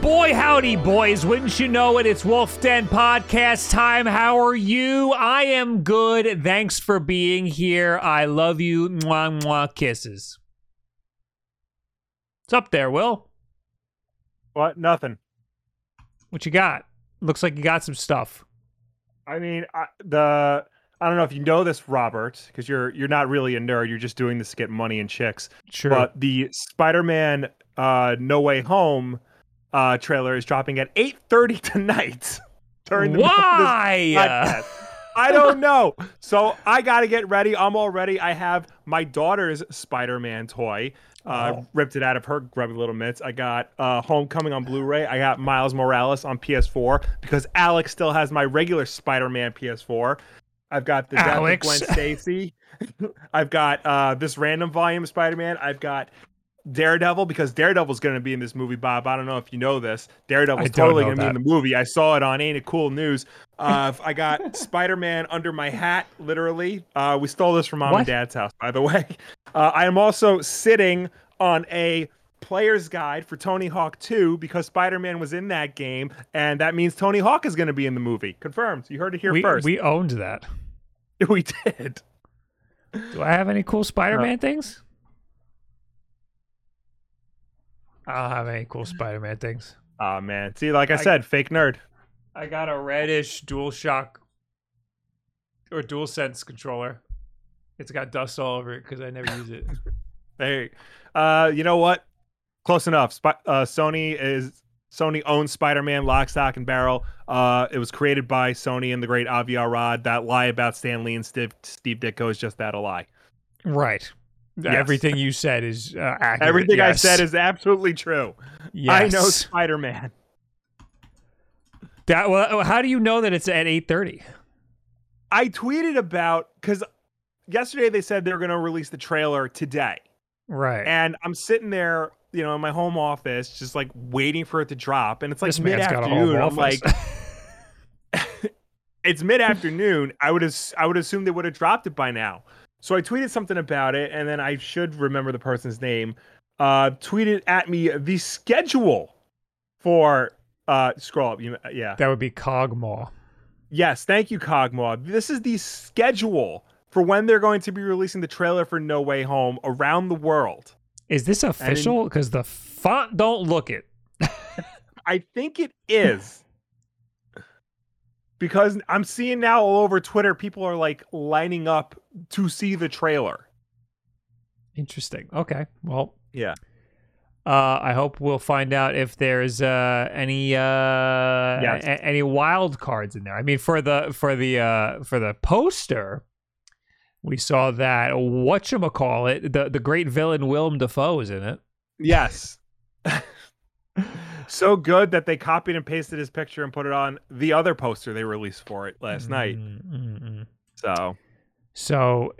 boy, howdy, boys. Wouldn't you know it? It's Wolf Den Podcast time. How are you? I am good. Thanks for being here. I love you. Mwah, mwah, kisses. What's up there, Will? What? Nothing. What you got? Looks like you got some stuff. I mean, I, the I don't know if you know this, Robert, because you're you're not really a nerd. You're just doing this to get money and chicks. Sure. But the Spider-Man uh, No Way Home uh, trailer is dropping at 8:30 tonight. During the Why? I don't know. So I got to get ready. I'm all ready. I have my daughter's Spider-Man toy. Uh, Oh. Ripped it out of her grubby little mitts. I got uh, Homecoming on Blu-ray. I got Miles Morales on PS4 because Alex still has my regular Spider-Man PS4. I've got the Alex. Gwen Stacy. I've got uh, this random volume of Spider-Man. I've got Daredevil because Daredevil's going to be in this movie, Bob. I don't know if you know this. Daredevil's totally going to be in the movie. I saw it on Ain't It Cool News. Uh, I got Spider-Man under my hat, literally. Uh, we stole this from mom What? and dad's house, by the way. Uh, I am also sitting on a player's guide for Tony Hawk 2 because Spider-Man was in that game, and that means Tony Hawk is going to be in the movie. Confirmed. You heard it here we, first. we owned that. we did. Do I have any cool Spider-Man things? I don't have any cool Spider-Man things. Oh man. See, like I, I- said, fake nerd. I got a reddish DualShock or DualSense controller. It's got dust all over it because I never use it. Hey, uh, you know what? Close enough. Sp- uh, Sony is Sony owns Spider-Man, lock, stock, and barrel. Uh, it was created by Sony and the great Avi Arad. That lie about Stan Lee and Steve, Steve Ditko is just that a lie. right. Yes. Everything you said is uh, accurate. Everything I said is absolutely true. I know Spider-Man. that. Well, how do you know that it's at eight thirty? I tweeted about because yesterday they said they were going to release the trailer today. Right. And I'm sitting there, you know, in my home office, just like waiting for it to drop. And it's like mid man's got a home afternoon. I'm like, it's mid afternoon. I would as- I would assume they would have dropped it by now. So I tweeted something about it, and then I should remember the person's name. Uh, tweeted at me the schedule for uh scroll up. You yeah. that would be Cogmaw. Yes, thank you, Cogmaw. This is the schedule for when they're going to be releasing the trailer for No Way Home around the world. Is this official? Because the font don't look it. I think it is. Because I'm seeing now all over Twitter, people are like lining up to see the trailer. Interesting. Okay. Well. Yeah. Uh, I hope we'll find out if there's uh, any uh, Yes. a- any wild cards in there. I mean, for the for the uh, for the poster, we saw that what you call it the the great villain Willem Dafoe is in it. Yes. so good that they copied and pasted his picture and put it on the other poster they released for it last night. Mm, mm, mm. So So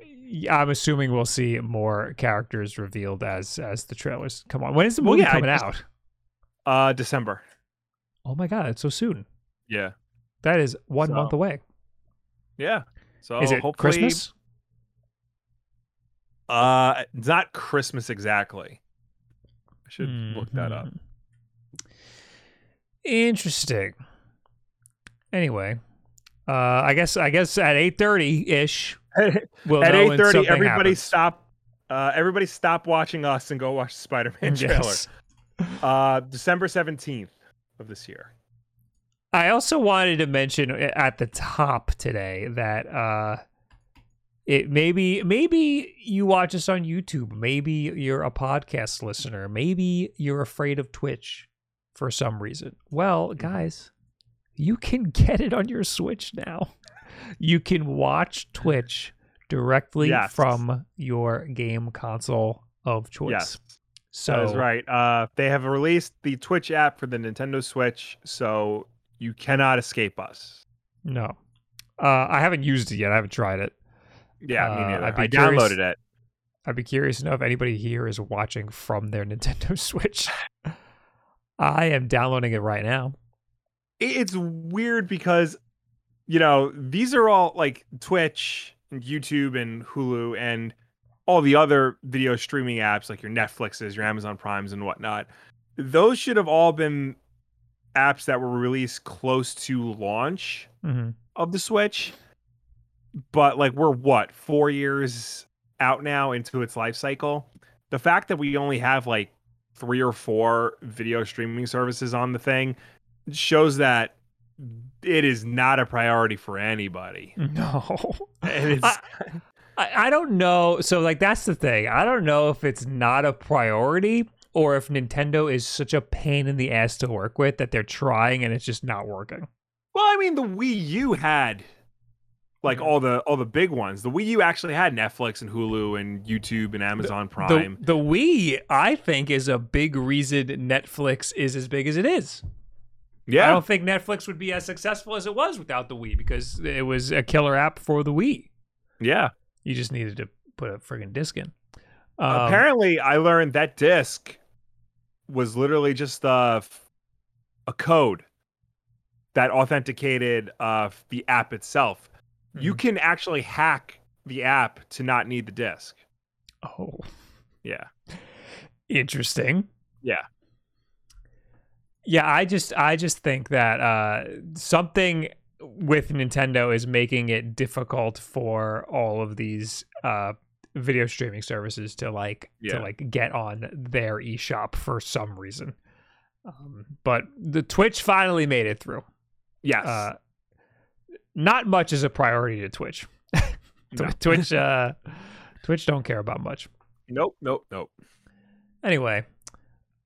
I'm assuming we'll see more characters revealed as as the trailers come on. When is the Well, movie yeah, coming just- out? uh December. Oh my god, it's so soon. Yeah. That is one So, month away. Yeah. So is it hopefully Christmas? uh not Christmas exactly. I should look that up. Interesting. Anyway, uh, I guess I guess at eight thirty ish, we'll At eight thirty, everybody happens. stop. Uh, everybody stop watching us and go watch Spider-Man trailer. Yes. Uh, December seventeenth of this year. I also wanted to mention at the top today that uh, it maybe maybe you watch us on YouTube, maybe you're a podcast listener, maybe you're afraid of Twitch for some reason. Well, guys, you can get it on your Switch now. You can watch Twitch directly Yes. from your game console of choice. Yes, So that is right. Uh, they have released the Twitch app for the Nintendo Switch, so you cannot escape us. No. Uh, I haven't used it yet. I haven't tried it. Yeah, Uh, me neither. I'd be I curious- downloaded it. I'd be curious to know if anybody here is watching from their Nintendo Switch. I am downloading it right now. It's weird because, you know, these are all like Twitch and YouTube and Hulu and all the other video streaming apps like your Netflixes, your Amazon Primes, and whatnot. Those should have all been apps that were released close to launch hmm of the Switch. But like we're what, 4 years out now into its life cycle. The fact that we only have like 3 or 4 video streaming services on the thing shows that it is not a priority for anybody. No. And it's I, I I don't know. So like that's the thing. I don't know if it's not a priority or if Nintendo is such a pain in the ass to work with that they're trying and it's just not working. Well, I mean, the Wii U had like Mhm. all the all the big ones. The Wii U actually had Netflix and Hulu and YouTube and Amazon The, Prime. the Wii, I think, is a big reason Netflix is as big as it is. Yeah, I don't think Netflix would be as successful as it was without the Wii because it was a killer app for the Wii. yeah. You just needed to put a friggin' disc in. Um, Apparently, I learned that disc was literally just uh, a code that authenticated uh, the app itself. You Mhm. can actually hack the app to not need the disc. Oh, Yeah, interesting. yeah. Yeah, I just I just think that uh, something with Nintendo is making it difficult for all of these uh, video streaming services to like Yeah. to like get on their eShop for some reason. Um, but the Twitch finally made it through. Yes. Uh, not much is a priority to Twitch. No. Twitch uh, Twitch don't care about much. nope. Nope. Nope. Anyway,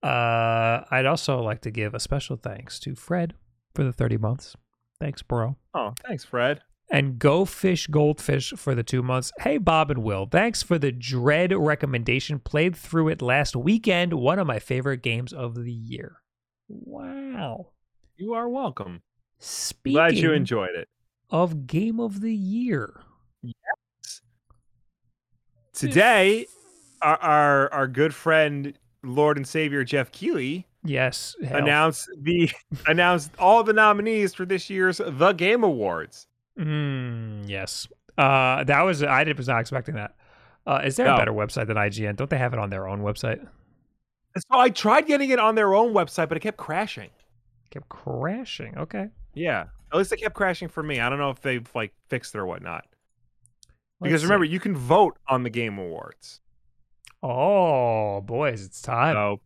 uh, I'd also like to give a special thanks to Fred for the 30 months. Thanks, bro. Oh, thanks, Fred. And Go Fish Goldfish for the two months. Hey, Bob and Will, thanks for the Dread recommendation. Played through it last weekend. One of my favorite games of the year. Wow. You are welcome. Speaking Glad you enjoyed it. Of Game of the Year. Yes. Today, our, our our good friend Lord and Savior Geoff Keighley Yes. hell. announced the announced all the nominees for this year's The Game Awards. Mm, yes. Uh, that was I did, was not expecting that. Uh, is there a better website than IGN? Don't they have it on their own website? So I tried getting it on their own website, but it kept crashing. kept crashing. Okay. Yeah, at least it kept crashing for me. I don't know if they've like fixed it or whatnot. Because Let's remember, see. you can vote on the Game Awards. oh boys, it's time. So,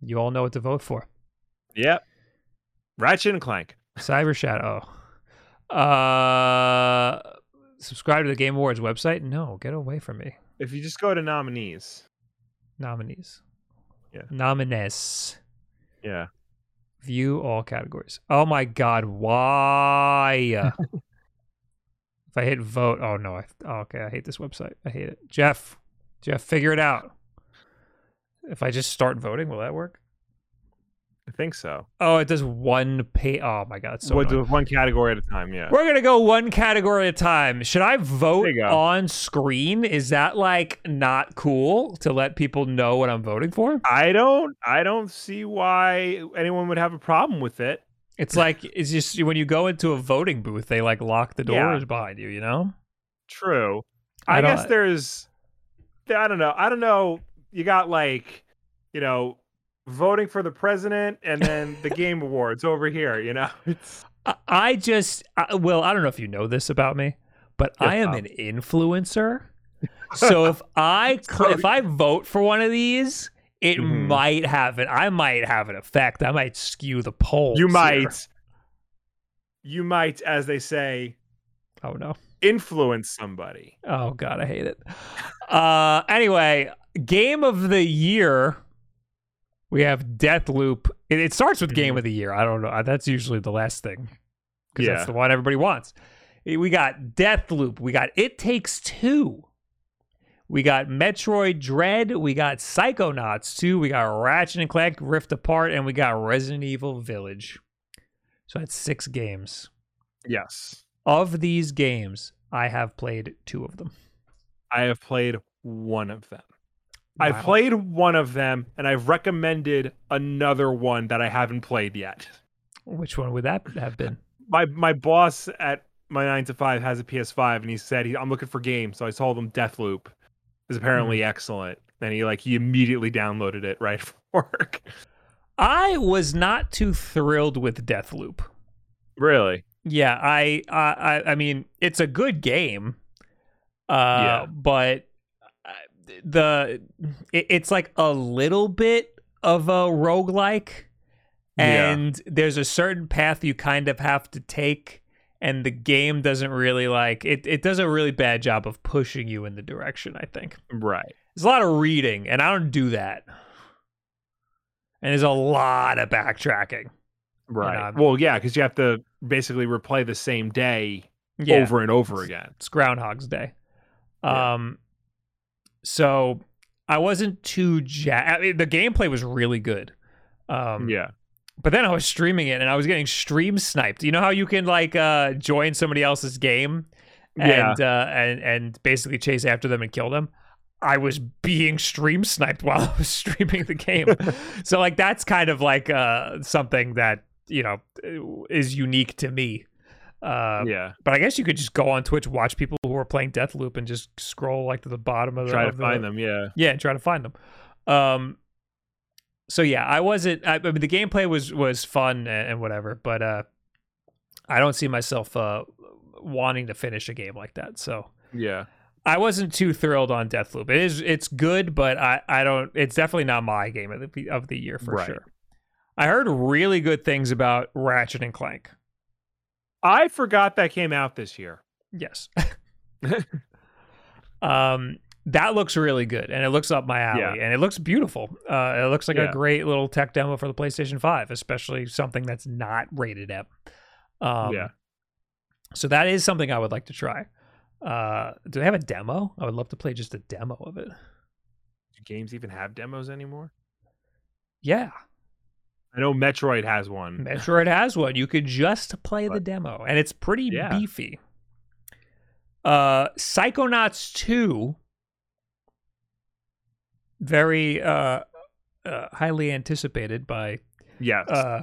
You all know what to vote for. yep. Ratchet and Clank. Cyber Shadow. Uh, subscribe to the Game Awards website. No, get away from me. If you just go to nominees, Nominees. Yeah. Nominees. yeah. View all categories. Oh my God, why? if I hit vote, oh no, I, oh, okay, I hate this website. I hate it. Geoff, Geoff, figure it out. If I just start voting, will that work? I think so. Oh, it does one pay. Oh my God, so do one category at a time. Yeah. We're gonna go one category at a time. Should I vote There you go. on screen? Is that like not cool to let people know what I'm voting for? I don't. I don't see why anyone would have a problem with it. It's like it's just when you go into a voting booth, they like lock the Yeah. doors behind you. You know? True. I I, guess there's. I don't know. I don't know. You got like, you know, voting for the president and then the game awards over here. You know, it's I, I just, I, Will, I don't know if you know this about me, but Yeah, I am Bob. an influencer. So if I cl- if I vote for one of these, it Mhm. might have it. I might have an effect. I might skew the poll you here. might. You might, as they say, Oh no. influence somebody. Oh god, I hate it. Uh anyway, game of the year. We have Deathloop. It, it starts with game Mhm. of the year. I don't know. That's usually the last thing. Because Yeah. that's the one everybody wants. Eh, We got Deathloop. We got It Takes Two. We got Metroid Dread. We got Psychonauts 2. We got Ratchet and Clank Rift Apart. And we got Resident Evil Village. So that's six games. Yes, Of these games, I have played two of them. I have played one of them. I've played one of them, and I've recommended another one that I haven't played yet. Which one would that have been? my my boss at my nine to five has a PS5, and he said he, I'm looking for games. So I told him Deathloop is apparently excellent, and he like he immediately downloaded it right for work. I was not too thrilled with Deathloop. Really? Yeah, I, I, I mean, it's a good game. Uh, Yeah. but the it, it's like a little bit of a roguelike Yeah. and there's a certain path you kind of have to take and the game doesn't really like it it does a really bad job of pushing you in the direction, I think. Right. There's a lot of reading and I don't do that. And there's a lot of backtracking. Right. I'm- well, yeah, because you have to basically replay the same day Yeah. over and over again. It's Groundhog's Day. Yeah. Um, so I wasn't too ja- I mean, the gameplay was really good. Um, yeah. but then I was streaming it and I was getting stream sniped. You know how you can like uh join somebody else's game Yeah. and uh and and basically chase after them and kill them. I was being stream sniped while I was streaming the game. so like that's kind of like uh something that, you know, is unique to me. Uh yeah. but I guess you could just go on Twitch, watch people who are playing Deathloop, and just scroll like to the bottom of the Try to of the- find them. Yeah. Yeah, and try to find them. Um, so yeah, I wasn't. I, I mean, the gameplay was was fun and, and whatever, but uh, I don't see myself uh wanting to finish a game like that. So Yeah. I wasn't too thrilled on Deathloop. It is it's good, but I I don't. It's definitely not my game of the of the year for Right. sure. I heard really good things about Ratchet and Clank. I forgot that came out this year. Yes. um, that looks really good, and it looks up my alley, Yeah. and it looks beautiful. Uh, it looks like a great little tech demo for the PlayStation Five, especially something that's not rated M. Um, Yeah. So that is something I would like to try. Uh, do they have a demo? I would love to play just a demo of it. Do games even have demos anymore? Yeah, I know Metroid has one. Metroid has one. You could just play the demo, and it's pretty Yeah. beefy. Uh, Psychonauts two, very uh, uh, highly anticipated by Yes. uh,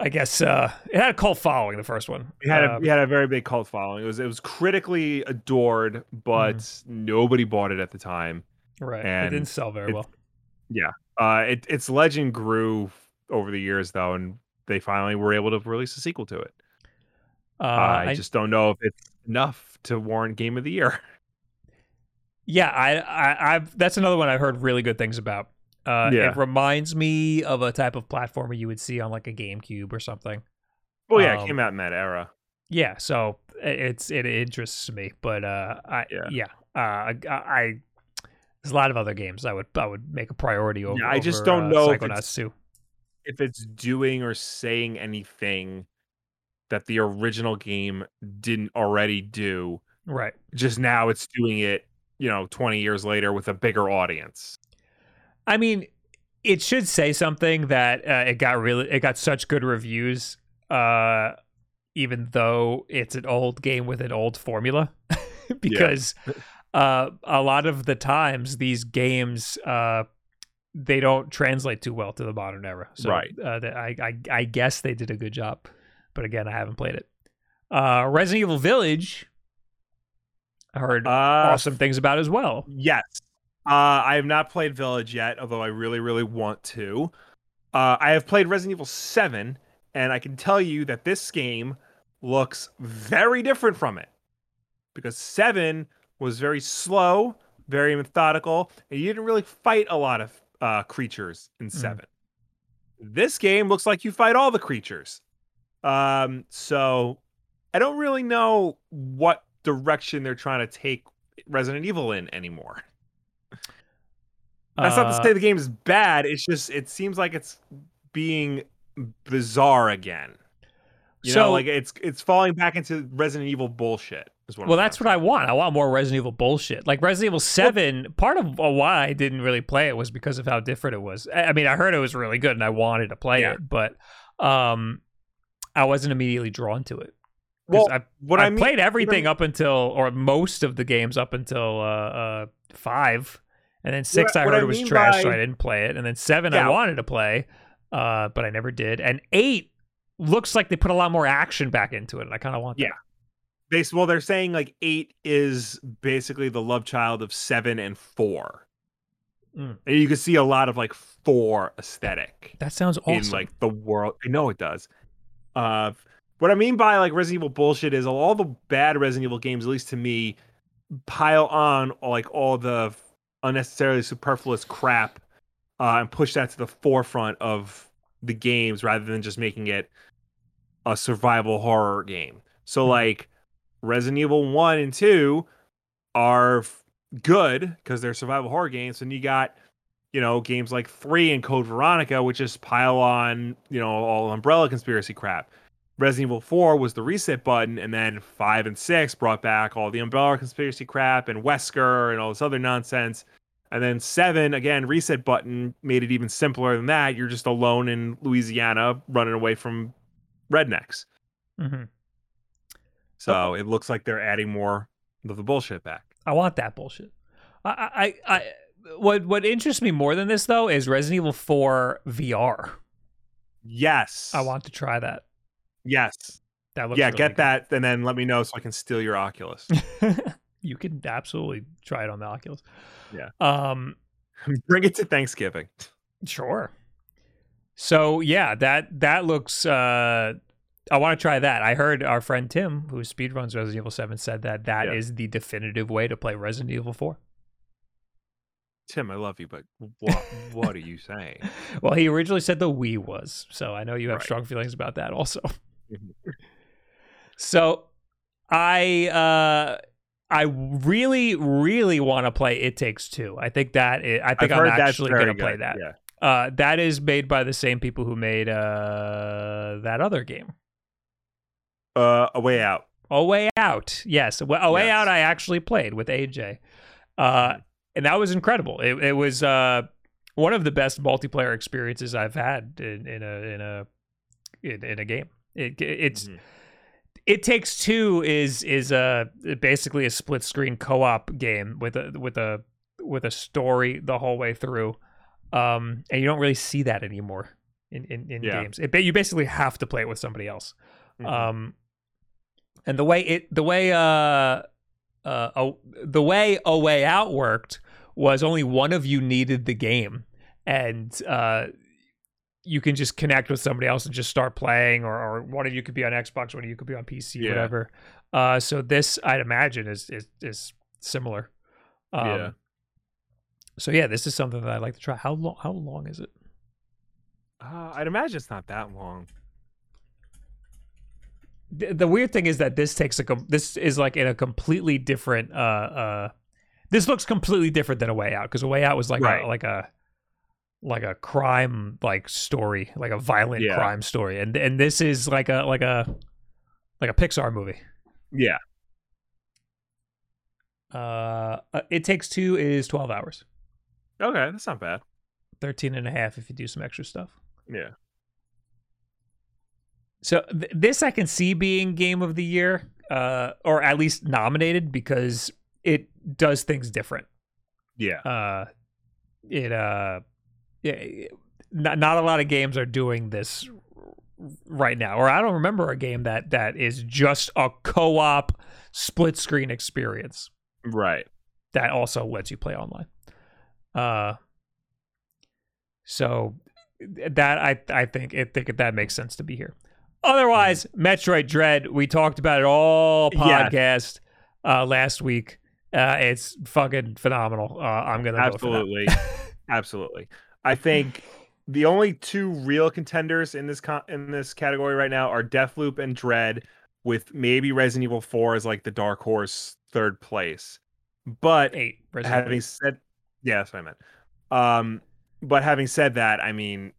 I guess uh, it had a cult following. The first one. it had a Um, it had a very big cult following. It was it was critically adored, but Mm-hmm. nobody bought it at the time. right. it didn't sell very it- well. Yeah. Uh, it, its legend grew over the years though, and they finally were able to release a sequel to it. Uh, I, I- just don't know if it's enough to warrant Game of the Year. Yeah, I, I, I've that's another one I've heard really good things about. Uh, Yeah. It reminds me of a type of platformer you would see on like a GameCube or something. Well, yeah, Um, it came out in that era. Yeah, so it's it interests me, but uh, I Yeah. yeah, uh, I, I there's a lot of other games I would I would make a priority over. I just over, don't uh, know if it's- too. If it's doing or saying anything that the original game didn't already do, Right. just now it's doing it, you know, 20 years later with a bigger audience. I mean, it should say something that uh, it got really it got such good reviews, uh, even though it's an old game with an old formula, because uh, a lot of the times these games uh, they don't translate too well to the modern era. So Right. uh, I, I I guess they did a good job, but again, I haven't played it. Uh, Resident Evil Village, I heard Uh, awesome things about as well. Yes. Uh, I have not played Village yet, although I really, really want to. Uh, I have played Resident Evil 7, and I can tell you that this game looks very different from it. Because 7 was very slow, very methodical, and you didn't really fight a lot of uh, creatures in 7. This game looks like you fight all the creatures. Um, so I don't really know what direction they're trying to take Resident Evil in anymore. That's not Uh, to say the game is bad. It's just it seems like it's being bizarre again. You So- know, like it's it's falling back into Resident Evil bullshit. Well, that's what I want. I want more Resident Evil bullshit. Like Resident Evil Seven. part of why I didn't really play it was because of how different it was. I mean, I heard it was really good, and I wanted to play Yeah. it, but um, I wasn't immediately drawn to it. Well, I, what I, I mean, played everything up until, or most of the games up until uh, uh, five, and then six What- I heard I was trash, so I didn't play it, and then seven I wanted to play, uh, but I never did, and eight looks like they put a lot more action back into it, and I kind of want that. Well they're saying like eight is basically the love child of seven and four. Mm. and you can see a lot of like four aesthetic That sounds awesome. in like the world. I know it does. Uh, what I mean by like Resident Evil bullshit is all the bad Resident Evil games, at least to me, pile on like all the unnecessarily superfluous crap uh, and push that to the forefront of the games rather than just making it a survival horror game. So Hmm. like Resident Evil 1 and 2 are good because they're survival horror games and you got you know games like 3 and Code Veronica which just pile on, you know, all umbrella conspiracy crap. Resident Evil 4 was the reset button and then 5 and 6 brought back all the umbrella conspiracy crap and Wesker and all this other nonsense. And then 7 again reset button made it even simpler than that. You're just alone in Louisiana running away from rednecks. hmm So it looks like they're adding more of the bullshit back. I want that bullshit. I, I, I, what, what interests me more than this though is Resident Evil 4 VR. Yes. I want to try that. Yes. That looks Yeah, really get good. that and then let me know so I can steal your Oculus. you can absolutely try it on the Oculus. Yeah. Um. Bring it to Thanksgiving. Sure. So yeah, that that looks. uh I want to try that. I heard our friend Tim, who speedruns Resident Evil Seven, said that that is Yeah. the definitive way to play Resident Evil Four. Tim, I love you, but what what are you saying? Well, he originally said the Wii was, so I know you have Right. strong feelings about that also. Mhm. So I uh I really really want to play It Takes Two. I think that i I think I'm that's actually going to play that. Yeah. Uh that is made by the same people who made uh that other game. Uh, a way out. A Way Out. Yes, A Way A Way Yes. Out I actually played with AJ. Uh and that was incredible. It it was uh one of the best multiplayer experiences I've had in, in a in a in, in a game. It, it's Mhm. it takes two is is a basically a split screen co-op game with a with a with a story the whole way through um and you don't really see that anymore in in, in Yeah. games it, you basically have to play it with somebody else Mhm. um and the way it the way uh uh oh, the way a way out worked was only one of you needed the game and uh you can just connect with somebody else and just start playing or, or one of you could be on xbox one of you could be on pc Yeah. whatever uh so this i'd imagine is is, is similar um, Yeah. so yeah this is something that i'd like to try how long how long is it Uh, I'd imagine it's not that long. The, weird thing is that this takes a com- this is like in a completely different uh uh this looks completely different than a way out because a way out was like Right. a like a like a crime like story like a violent Yeah. crime story and and this is like a like a like a pixar movie Yeah. uh uh, it takes two is 12 hours Okay, that's not bad. 13 and a half if you do some extra stuff Yeah. So th- this I can see being game of the year, uh, or at least nominated because it does things different. Yeah. Uh, it uh, yeah, not not a lot of games are doing this right now, or I don't remember a game that that is just a co-op split screen experience Right. that also lets you play online. Uh, so that I I think I think that makes sense to be here. Otherwise, Metroid Dread, we talked about it all podcast uh, last week. Uh, it's fucking phenomenal. Uh, I'm gonna for that. Absolutely. Absolutely. I think the only two real contenders in this con- in this category right now are Deathloop and Dread, with maybe Resident Evil 4 as like the dark horse third place. But Eight. Resident having said yeah, that's what I meant. Um, but having said that, I mean,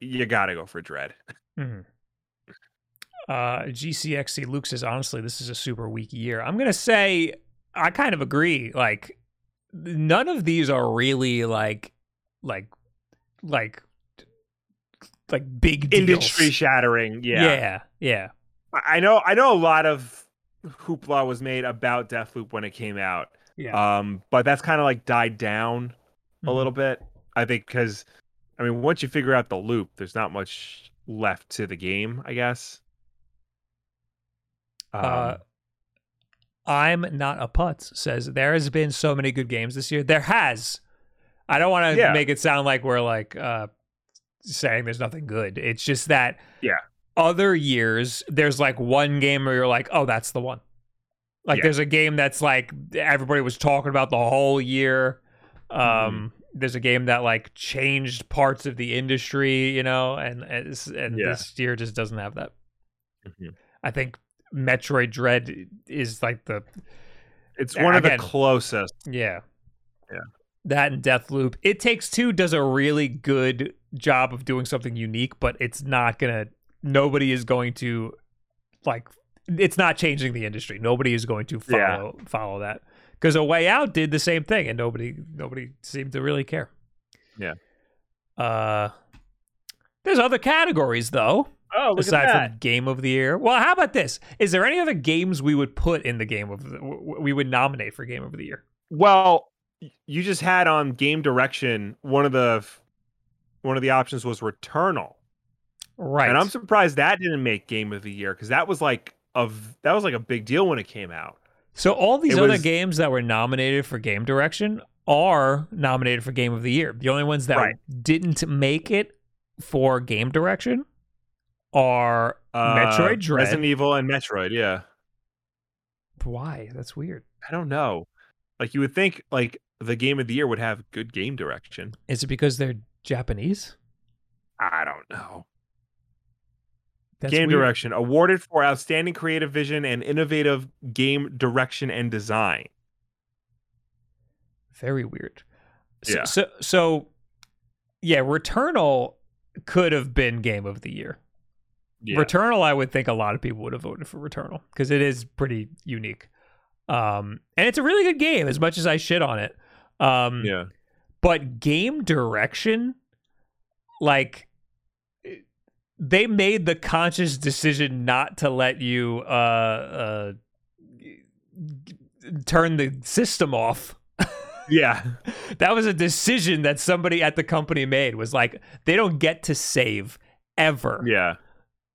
you gotta go for Dread. Mhm. Uh, GCXC Luke says, honestly, this is a super weak year. I'm gonna say I kind of agree. Like, none of these are really like, like, like, like big deals. Industry shattering. Yeah. yeah, yeah. I know. I know a lot of hoopla was made about Deathloop when it came out. yeah. Um, but that's kind of like died down a Mhm. little bit. I think because, I mean, once you figure out the loop, there's not much left to the game. I guess. Um, Uh, I'm not a putz says there has been so many good games this year. There has, I don't want to Yeah. make it sound like we're like uh saying there's nothing good. It's just that Yeah. other years there's like one game where you're like, "Oh, that's the one." Like Yeah. there's a game that's like everybody was talking about the whole year. Um Mm-hmm. there's a game that like changed parts of the industry, you know, and and, and Yeah. this year just doesn't have that. Mhm. I think Metroid Dread is like the It's Yeah, one of the closest. yeah. Yeah. That and Death Loop. It Takes Two does a really good job of doing something unique, but it's not gonna nobody is going to like it's not changing the industry. Nobody is going to Yeah. follow follow that. Because A Way Out did the same thing and nobody nobody seemed to really care. Yeah. Uh there's other categories though Oh, look aside at that. from game of the year. Well, how about this? Is there any other games we would put in the game of the, w- w- we would nominate for game of the year? Well, you just had on game direction one of the one of the options was Returnal, Right. and I'm surprised that didn't make game of the year because that was like of that was like a big deal when it came out. so all these it other was- games that were nominated for game direction are nominated for game of the year. The only ones that Right. didn't make it for game direction are Uh, Metroid Dread. Resident Evil, and Metroid. Yeah, Why? That's weird. I don't know. Like you would think, like the game of the year would have good game direction. Is it because they're Japanese? I don't know. That's game weird. direction awarded for outstanding creative vision and innovative game direction and design. Very weird. So, Yeah. so, so yeah, Returnal could have been game of the year. Yeah. Returnal, I would think a lot of people would have voted for Returnal because it is pretty unique. Um, and it's a really good game as much as I shit on it. Um, yeah. but game direction, like, they made the conscious decision not to let you uh, uh, turn the system off. Yeah. that was a decision that somebody at the company made was like they don't get to save ever Yeah.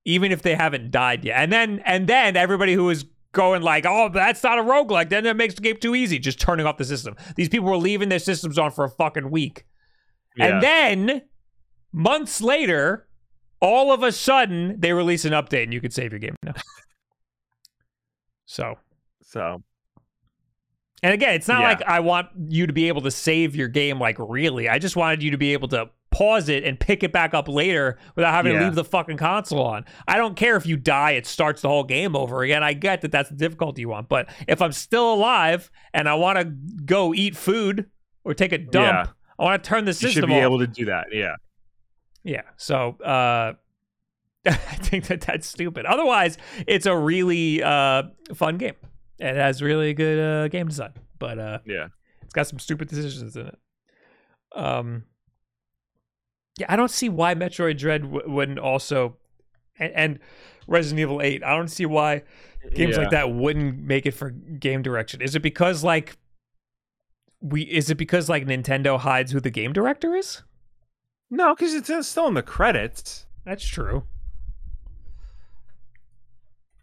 Even if they haven't died yet. And then and then everybody who was going like, oh, that's not a roguelike, then that makes the game too easy, just turning off the system. These people were leaving their systems on for a fucking week. Yeah. And then months later, all of a sudden they release an update and you could save your game now. so so and again, it's not Yeah. like I want you to be able to save your game like really. I just wanted you to be able to pause it and pick it back up later without having to leave the fucking console on. I don't care if you die, it starts the whole game over again. I get that that's the difficulty you want. But if I'm still alive and I want to go eat food or take a dump, Yeah. I want to turn the system. you should be off. able to do that. Yeah. Yeah. So uh I think that that's stupid. Otherwise, it's a really uh fun game. It has really good uh game design. But uh Yeah. it's got some stupid decisions in it. Um Yeah, I don't see why Metroid Dread w- wouldn't also and, and Resident Evil 8. I don't see why games Yeah. like that wouldn't make it for game direction. Is it because like we is it because like Nintendo hides who the game director is? No, because it's still in the credits. That's true.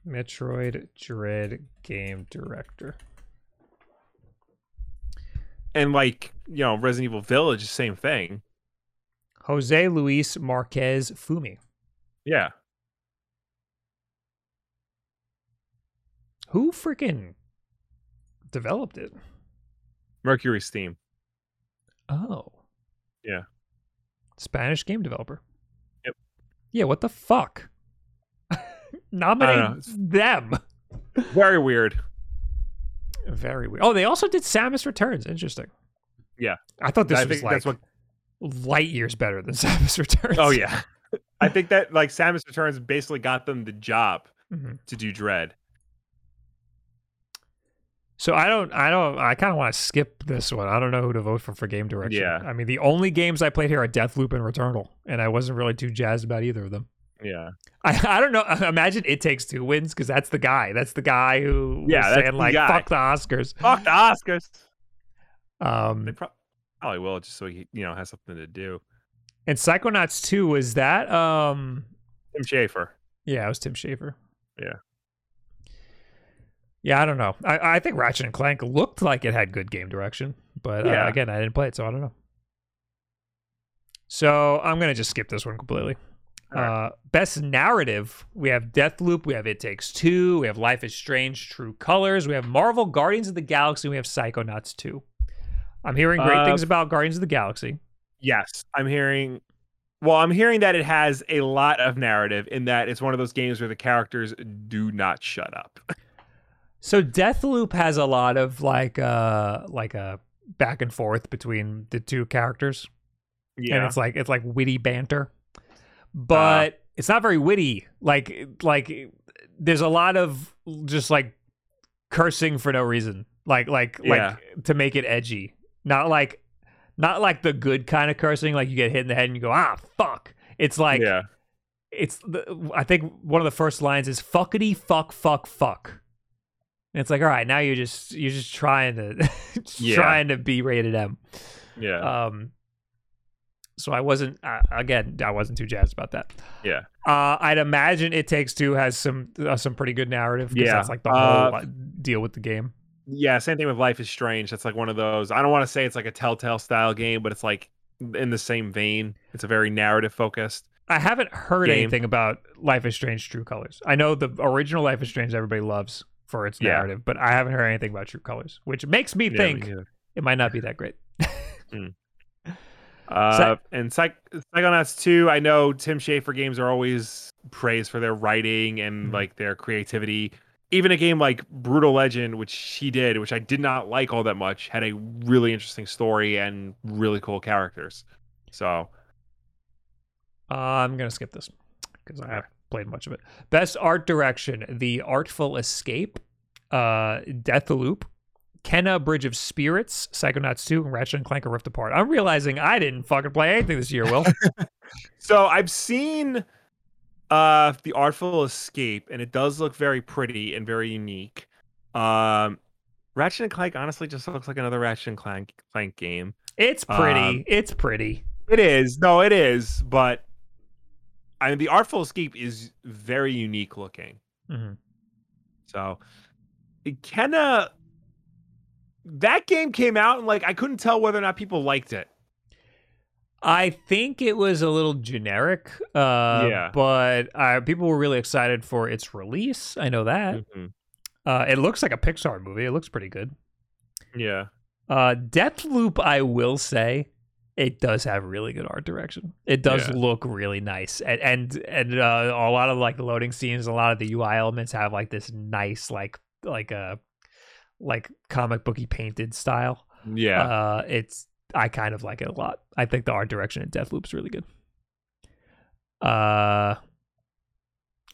Metroid Dread game director. And like, you know, Resident Evil Village, same thing. Jose Luis Marquez Fumi. Yeah. Who freaking developed it? Mercury Steam. Oh. Yeah. Spanish game developer. Yep. Yeah, what the fuck? Nominate them. Very weird. Very weird. Oh, they also did Samus Returns. Interesting. Yeah. I thought this I was think like that's what light years better than Samus Returns. Oh yeah. I think that like Samus Returns basically got them the job Mhm. to do Dread. So I don't, I don't, I kind of want to skip this one. I don't know who to vote for for game direction. Yeah. I mean, the only games I played here are Deathloop and Returnal, and I wasn't really too jazzed about either of them. Yeah. I, I don't know. Imagine it takes two wins because that's the guy. That's the guy who Yeah, was saying like guy. fuck the Oscars. Fuck the Oscars. They Um, pro- probably will just so he you know has something to do. and Psychonauts two was that. Um, Tim Schafer. yeah, it was Tim Schafer. Yeah. Yeah, I don't know. I, I think Ratchet and Clank looked like it had good game direction, but uh, again, I didn't play it, so I don't know. So I'm gonna just skip this one completely. Uh, best narrative, we have Deathloop, we have It Takes Two, we have Life is Strange, True Colors, we have Marvel Guardians of the Galaxy, we have Psychonauts 2. I'm hearing great Uh, things about Guardians of the Galaxy. Yes, I'm hearing. Well, I'm hearing that it has a lot of narrative in that it's one of those games where the characters do not shut up. So Deathloop has a lot of like uh like a back and forth between the two characters. Yeah. and it's like it's like witty banter but it's not very witty like like there's a lot of just like cursing for no reason like like Yeah. like to make it edgy not like not like the good kind of cursing like you get hit in the head and you go ah fuck it's like yeah, it's the, i think one of the first lines is fuckity fuck fuck fuck and it's like all right now you're just you're just trying to just Yeah. trying to be rated m yeah, um, so I wasn't uh, again. I wasn't too jazzed about that. yeah. Uh, I'd imagine it takes two has some uh, some pretty good narrative. Yeah, that's like the uh, whole uh, deal with the game. Yeah, same thing with Life is Strange. That's like one of those. I don't want to say it's like a Telltale style game, but it's like in the same vein. It's a very narrative focused. I haven't heard game. anything about Life is Strange: True Colors. I know the original Life is Strange everybody loves for its Yeah. narrative, but I haven't heard anything about True Colors, which makes me Yeah, me think neither. it might not be that great. Uh, and Psych- Psychonauts 2, I know Tim Schafer games are always praised for their writing and Mhm. like their creativity. Even a game like Brutal Legend, which he did, which I did not like all that much, had a really interesting story and really cool characters. So, Uh, I'm gonna skip this because I haven't played much of it. Best art direction: The Artful Escape, uh, Deathloop, Kena Bridge of Spirits, Psychonauts 2, and Ratchet and Clank: A Rift Apart. I'm realizing I didn't fucking play anything this year. Will so I've seen uh the Artful Escape, and it does look very pretty and very unique. Um, Ratchet and Clank honestly just looks like another Ratchet and Clank Clank game. it's pretty. Um, it's pretty. It is. No, it is. But I mean, the Artful Escape is very unique looking. Mhm. So, it kinda that game came out and like I couldn't tell whether or not people liked it. I think it was a little generic. Uh, Yeah. But uh, people were really excited for its release. I know that. Mhm. Uh, it looks like a Pixar movie. It looks pretty good. Yeah. Uh, Deathloop, I will say, it does have really good art direction. It does Yeah. look really nice, and and and uh, a lot of like loading scenes, a lot of the UI elements have like this nice like like a like comic booky painted style. Yeah. Uh, it's I kind of like it a lot. I think the art direction in Deathloop's really good. Uh,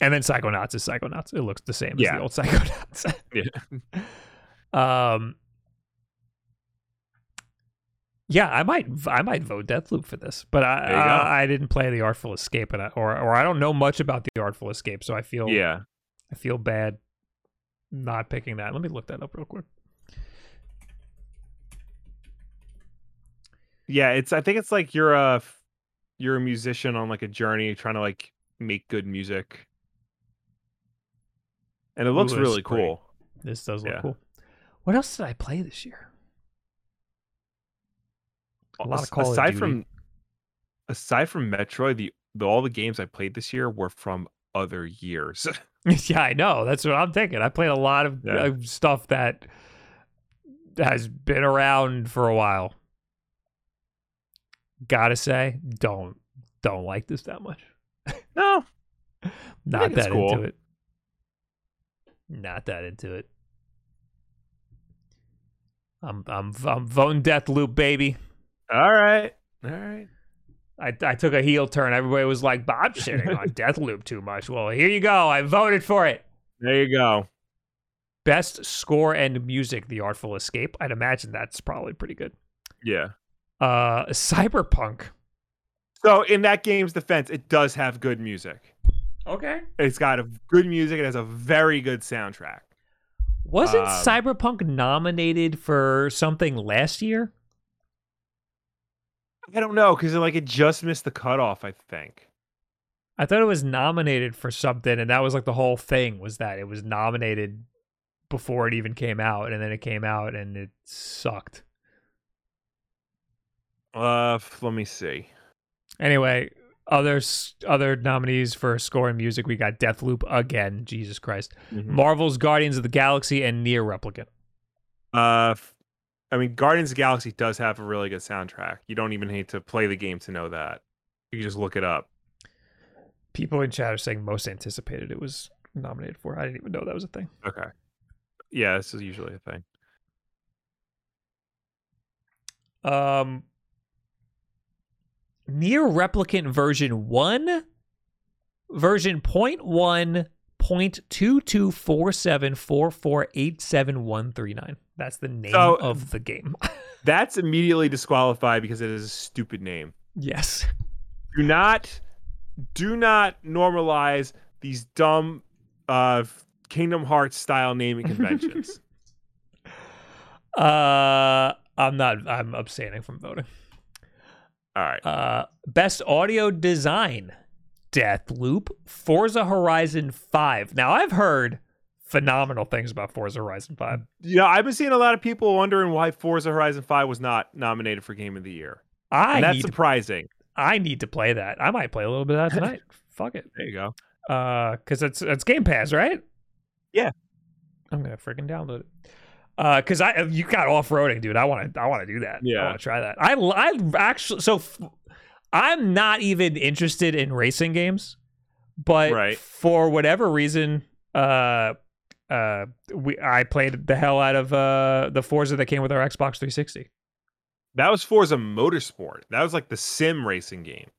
and then Psychonauts is Psychonauts. It looks the same as Yeah. the old Psychonauts. yeah. Um. Yeah, I might, I might vote Deathloop for this, but I. I, I didn't play the Artful Escape, and I, or, or I don't know much about the Artful Escape, so I feel, Yeah. I feel bad not picking that. Let me look that up real quick. Yeah, it's I think it's like you're a you're a musician on like a journey trying to like make good music. And it looks Ooh, really cool. This does look Yeah. cool. What else did I play this year? A lot of Call aside Duty. from aside from Metroid, the, the all the games I played this year were from other years. yeah, I know. That's what I'm thinking. I played a lot of Yeah. uh, stuff that has been around for a while. Gotta say, don't don't like this that much. no. Not that cool. into it. Not that into it. I'm I'm I'm voting death loop, baby. All right. All right. I, I took a heel turn. Everybody was like, "I'm shitting on Deathloop too much." Well, here you go. I voted for it. There you go. Best score and music, The Artful Escape. I'd imagine that's probably pretty good. Yeah. Uh, Cyberpunk. So in that game's defense, it does have good music. Okay. It's got a good music. It has a very good soundtrack. Wasn't Um, Cyberpunk nominated for something last year? I don't know because like it just missed the cutoff. I think. I thought it was nominated for something, and that was like the whole thing was that it was nominated before it even came out, and then it came out and it sucked. Uh, let me see. Anyway, others other nominees for score and music, we got Deathloop again. Jesus Christ, Mm-hmm. Marvel's Guardians of the Galaxy and NieR Replicant. Uh, I mean, Guardians of the Galaxy does have a really good soundtrack. You don't even need to play the game to know that. You can just look it up. People in chat are saying most anticipated it was nominated for. I didn't even know that was a thing. Okay. Yeah, this is usually a thing. Um, NieR Replicant version one, version point one point two two four seven four four eight seven one three nine. That's the name So- of the game. That's immediately disqualified because it is a stupid name. yes. Do not, do not normalize these dumb, uh, Kingdom Hearts style naming conventions. Uh, I'm not. I'm abstaining from voting. All right. Uh, best audio design: Deathloop, Forza Horizon Five. Now I've heard phenomenal things about Forza Horizon Five. Yeah, I've been seeing a lot of people wondering why Forza Horizon 5 was not nominated for Game of the Year. I And that's need to, surprising. I need to play that. I might play a little bit of that tonight. Fuck it. There you go. Uh, because it's it's Game Pass, right? Yeah. I'm gonna freaking download it. Uh, cause I you got off roading, dude. I want to I want to do that. Yeah, I want to try that. I I actually so f- I'm not even interested in racing games, but Right. for whatever reason, uh, uh, we I played the hell out of uh the Forza that came with our Xbox 360. That was Forza Motorsport. That was like the sim racing game.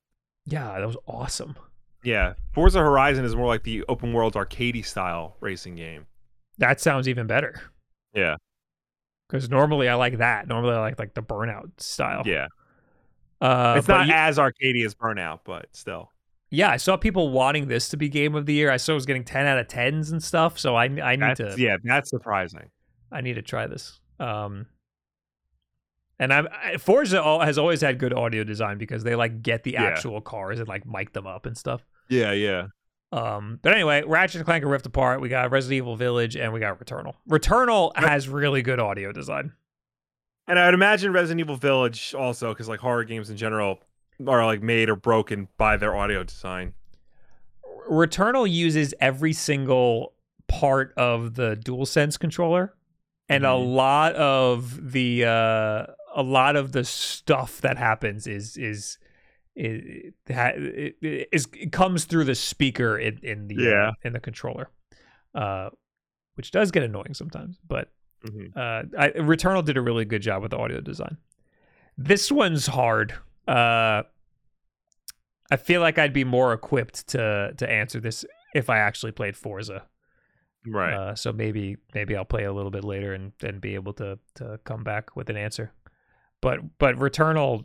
Yeah, that was awesome. Yeah, Forza Horizon is more like the open world arcadey style racing game. That sounds even better. Yeah. Because normally I like that. Normally I like like the burnout style. Yeah, Uh, it's not ye- as arcadey as Burnout, but still. yeah, I saw people wanting this to be game of the year. I saw it was getting ten out of tens and stuff. So I I need That's, to yeah, that's surprising. I need to try this. Um, and I'm I, Forza has always had good audio design because they like get the Yeah. actual cars and like mic them up and stuff. Yeah, yeah. Um, but anyway, Ratchet and Clank and Rift Apart. We got Resident Evil Village and we got Returnal. Returnal has really good audio design. And I would imagine Resident Evil Village also, because like horror games in general are like made or broken by their audio design. Returnal uses every single part of the DualSense controller, and a Mhm. lot of the uh, a lot of the stuff that happens is is it, it, is it comes through the speaker in, in the uh, Yeah. in the controller, uh, which does get annoying sometimes. But Mhm. uh, I, Returnal did a really good job with the audio design. This one's hard. Uh, I feel like I'd be more equipped to to answer this if I actually played Forza. Right. Uh, so maybe maybe I'll play a little bit later and then be able to to come back with an answer. But but Returnal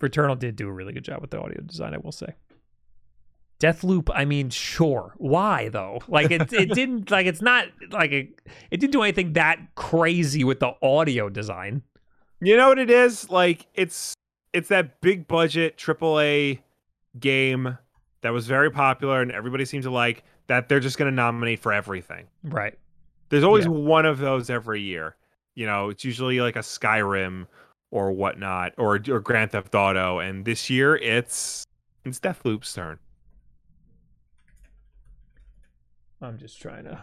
Returnal did do a really good job with the audio design, I will say. Deathloop, I mean, sure. Why though? Like it it didn't like it's not like it, it didn't do anything that crazy with the audio design. You know what it is? Like it's it's that big budget AAA game that was very popular and everybody seemed to like that they're just going to nominate for everything. Right. There's always Yeah. one of those every year. You know, it's usually like a Skyrim or whatnot or or Grand Theft Auto and this year it's it's Deathloop's turn. I'm just trying to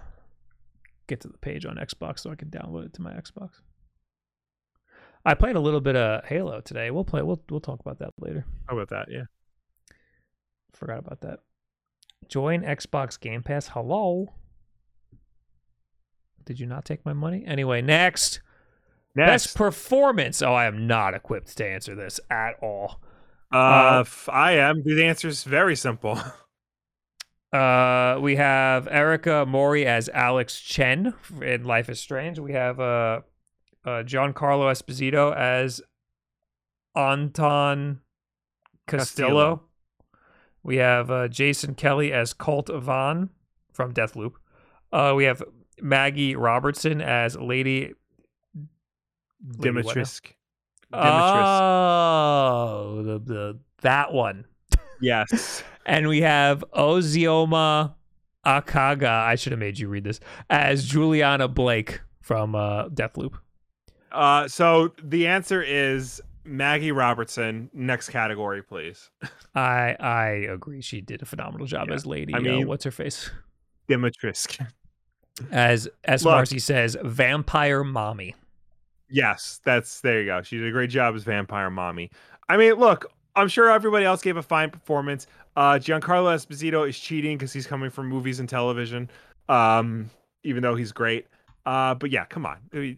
get to the page on Xbox so I can download it to my Xbox. I played a little bit of Halo today. We'll play. We'll we'll talk about that later. How about that? Yeah. Forgot about that. Join Xbox Game Pass. Hello. Did you not take my money? Anyway, next. Next, Best performance. Oh, I am not equipped to answer this at all. uh, f- I am. The answer is very simple. Uh, we have Erika Mori as Alex Chen in Life is Strange. We have uh, uh Giancarlo Esposito as Anton Castillo. Castillo. We have uh, Jason Kelly as Colt Vahn from Deathloop. Uh, we have Maggie Robertson as Lady. Lady what now? Dimitrisk. Dimitrisk. Oh, the, the that one. yes. And we have Ozioma Akagha. I should have made you read this as Juliana Blake from uh, Deathloop. Uh, so the answer is Maggie Robertson. Next category, please. I I agree. She did a phenomenal job Yeah. as Lady. I uh, mean- what's her face? Dimitrisky. As as Look. Marcy says, vampire mommy. Yes, that's there you go. She did a great job as Vampire Mommy. I mean, look, I'm sure everybody else gave a fine performance. Uh Giancarlo Esposito is cheating because he's coming from movies and television. Um, even though he's great. Uh, but yeah, come on. I mean,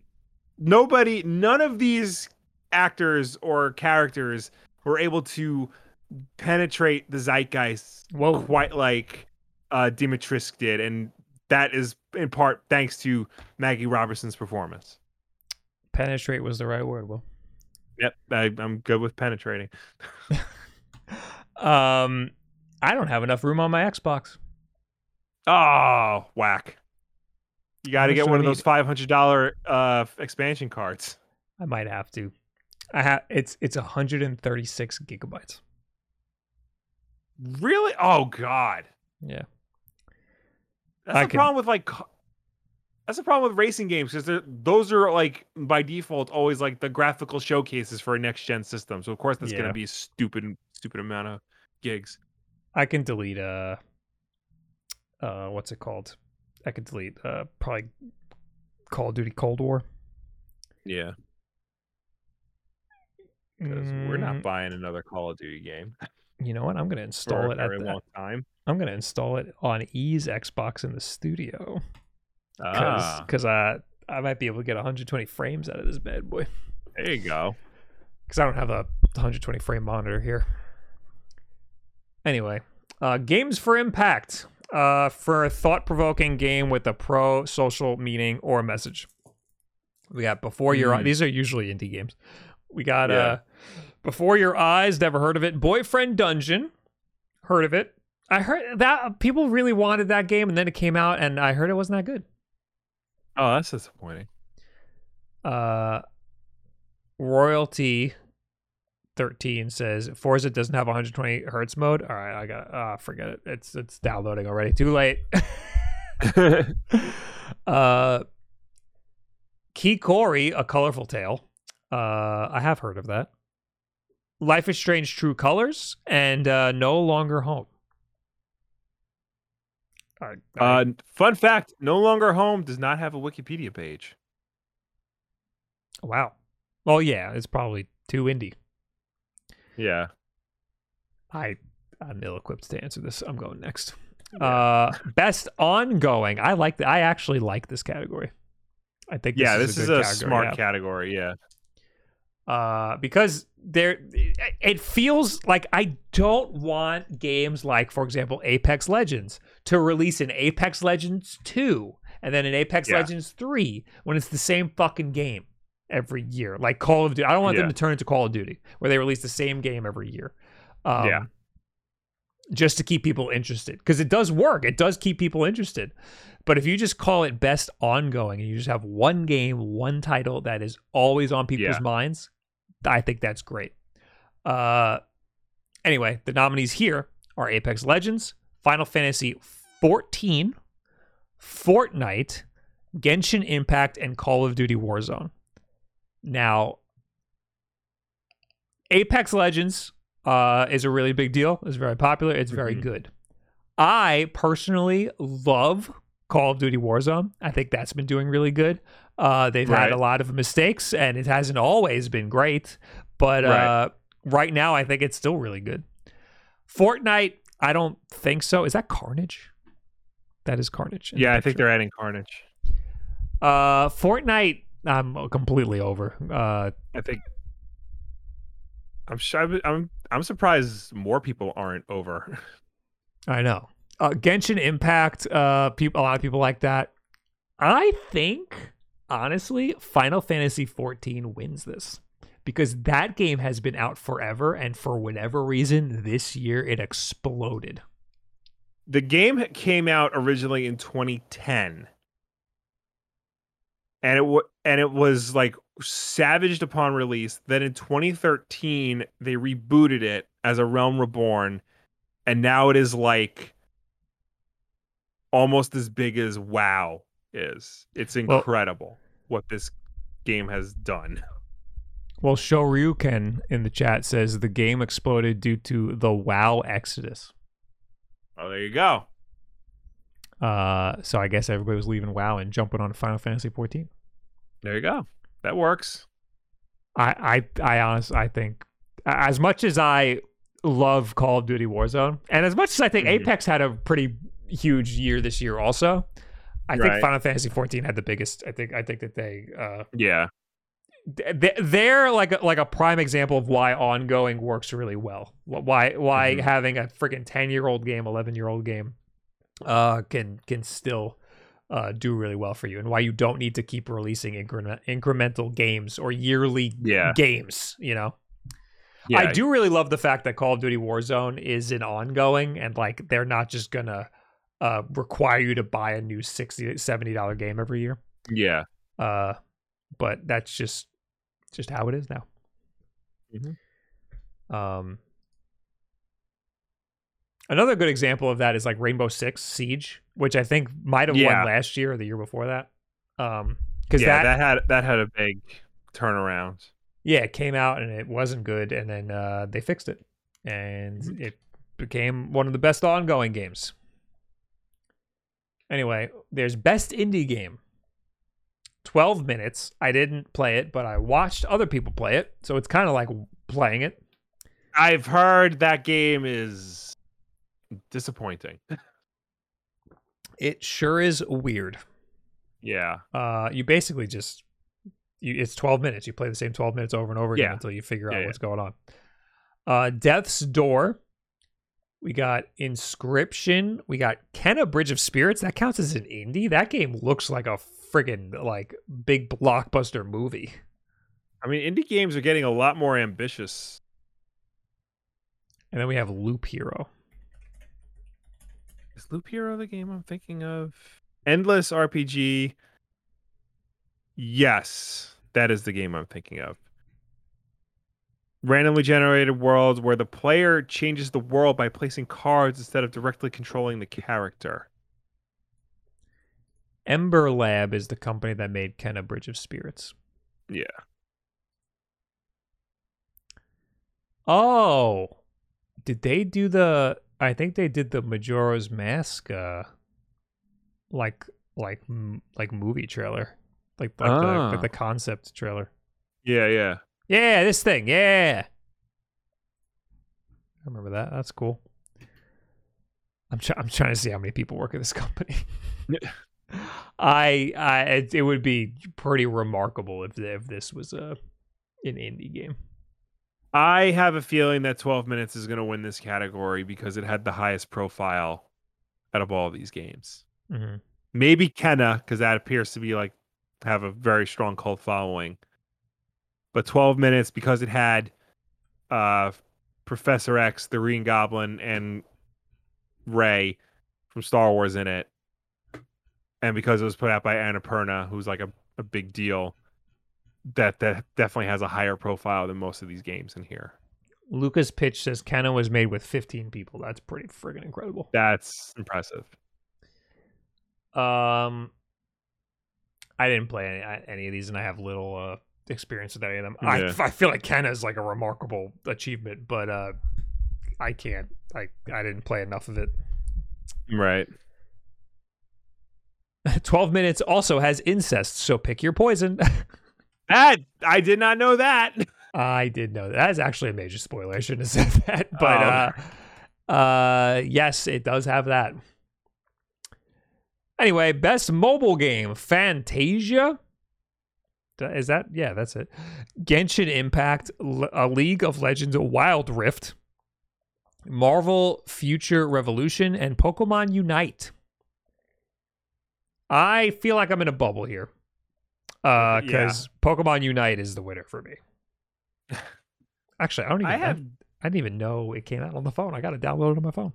nobody, none of these actors or characters were able to penetrate the zeitgeist Whoa. quite like uh Dimitrisky did, and that is in part thanks to Maggie Robertson's performance. Penetrate was the right word. Will. Yep, I, I'm good with penetrating. Um, I don't have enough room on my Xbox. Oh, whack! You got to get one of those five hundred dollar uh expansion cards. I might have to. I have it's it's 136 gigabytes. Really? Oh God, Yeah. that's I the can- problem with like. That's the problem with racing games because those are like by default always like the graphical showcases for a next gen system. So of course that's Yeah. gonna be a stupid, stupid amount of gigs. I can delete uh uh what's it called? I could delete uh probably Call of Duty Cold War. Yeah, because we're not Mm, buying another Call of Duty game You know what? I'm gonna for install a it at very long time. I'm gonna install it on E's Xbox in the studio Ah, because uh I might be able to get 120 frames out of this bad boy there you go. because I don't have a 120 frame monitor here. Anyway, uh, games for impact uh, for a thought provoking game with a pro social meaning or a message. We got before your Mm. these are usually indie games. We got Yeah. uh, before your eyes. Never heard of it. Boyfriend Dungeon. Heard of it. I heard that people really wanted that game, and then it came out, and I heard it wasn't that good. Oh, that's disappointing. Uh, royalty 13 says Forza doesn't have 120 hertz mode. All right, I got uh forget it. It's it's downloading already. Too late. uh Chicory, a colorful tale. Uh I have heard of that. Life is Strange True Colors and uh No Longer Home. All right, all right. uh, fun fact: No Longer Home does not have a Wikipedia page. wow. Well, yeah, it's probably too indie. Yeah. I I'm ill equipped to answer this. I'm going next. Uh, best ongoing. I like that. I actually like this category. I think. This yeah, is this is a category, smart yeah. category. Yeah. uh, because there it feels like I don't want games like, for example, Apex Legends to release an Apex Legends 2 and then an Apex Yeah. Legends 3 when it's the same fucking game every year. Like Call of Duty. I don't want them to turn into Call of Duty where they release the same game every year. Um, Yeah. Just to keep people interested. Because it does work. It does keep people interested. But if you just call it best ongoing and you just have one game, one title that is always on people's Yeah. minds, I think that's great. Uh, anyway, the nominees here are Apex Legends, Final Fantasy 14, Fortnite, Genshin Impact, and Call of Duty Warzone. Now, Apex Legends uh, is a really big deal. It's very popular. It's very Mhm. good. I personally love Call of Duty Warzone. I think that's been doing really good. Uh, they've had a lot of mistakes, and it hasn't always been great. But Right. uh, right now, I think it's still really good. Fortnite, I don't think so. Is that Carnage? That is Carnage. Yeah, I think they're adding Carnage. Uh, Fortnite, I'm completely over. Uh, I think. I'm sure. I'm. I'm surprised more people aren't over. I know. Uh, Genshin Impact, uh, people, a lot of people like that. I think, honestly, Final Fantasy 14 wins this because that game has been out forever, and for whatever reason, this year it exploded. The game came out originally in 2010 and it w- and it was like savaged upon release. Then in 2013 they rebooted it as a realm reborn and now it is like almost as big as wow is. It's Well- incredible what this game has done. Well, Shoryuken in the chat says the game exploded due to the WoW exodus. Oh, there you go. Uh, so I guess everybody was leaving WoW and jumping on Final Fantasy 14. There you go. That works. I, I, I honestly, I think as much as I love Call of Duty Warzone, and as much as I think Mhm. Apex had a pretty huge year this year, also, I think Final Fantasy 14 had the biggest. I think, I think that they, uh, Yeah. Th- they're like a, like a prime example of why ongoing works really well. Wh- Why why Mhm. having a freaking ten year old game, eleven year old game, uh, can can still uh, do really well for you, and why you don't need to keep releasing increment, incremental games or yearly Yeah. games. You know, Yeah. I do really love the fact that Call of Duty Warzone is an ongoing, and like they're not just gonna uh, require you to buy a new 60 70 dollar game every year. Yeah. Uh, but that's just just how it is now. Mhm. Um, another good example of that is like Rainbow Six Siege, which I think might have Yeah. won last year or the year before that. Um, because yeah, that, that had that had a big turnaround. yeah, it came out and it wasn't good, and then uh, they fixed it, and Mhm. it became one of the best ongoing games. Anyway, there's best indie game. 12 minutes. I didn't play it, but I watched other people play it, so it's kind of like playing it. I've heard that game is disappointing. It sure is weird. Yeah. Uh, you basically just you, it's 12 minutes. You play the same 12 minutes over and over again Yeah. until you figure Yeah, out yeah. what's going on. Uh, Death's Door. We got Inscryption. We got Kena Bridge of Spirits. That counts as an indie. That game looks like a friggin' like big blockbuster movie. I mean, indie games are getting a lot more ambitious. And then we have Loop Hero. Is Loop Hero the game I'm thinking of? Endless RPG. Yes, that is the game I'm thinking of. Randomly generated world where the player changes the world by placing cards instead of directly controlling the character. Ember Lab is the company that made Kena Bridge of Spirits. Yeah. Oh, did they do the? I think they did the Majora's Mask, uh, like like m- like movie trailer, like like, the, Ah. like the concept trailer. Yeah, yeah. Yeah, this thing. Yeah, I remember that. That's cool. I'm try- I'm trying to see how many people work at this company. I I it, it would be pretty remarkable if if this was a an indie game. I have a feeling that 12 minutes is going to win this category because it had the highest profile out of all these games. Mm-hmm. Maybe Kena, because that appears to be like have a very strong cult following. But 12 minutes because it had uh Professor X, the Green Goblin, and Rey from Star Wars in it. And because it was put out by Annapurna, who's like a, a big deal, that that definitely has a higher profile than most of these games in here. Lucas Pitch says Kena was made with 15 people. That's pretty friggin' incredible. That's impressive. Um, I didn't play any, any of these, and I have little uh, experience with any of them. Yeah. I I feel like Kena is like a remarkable achievement, but uh, I can't. I I didn't play enough of it. Right. 12 minutes also has incest, so pick your poison. That I did not know that. I did know that. That is actually a major spoiler. I shouldn't have said that, but Oh. uh, uh, yes, it does have that. Anyway, best mobile game, Fantasia. Is that yeah? That's it. Genshin Impact, a League of Legends, Wild Rift, Marvel Future Revolution, and Pokemon Unite. I feel like I'm in a bubble here, uh, Yeah. because Pokemon Unite is the winner for me. Actually, I don't even. I have I didn't even know it came out on the phone. I got to download it on my phone.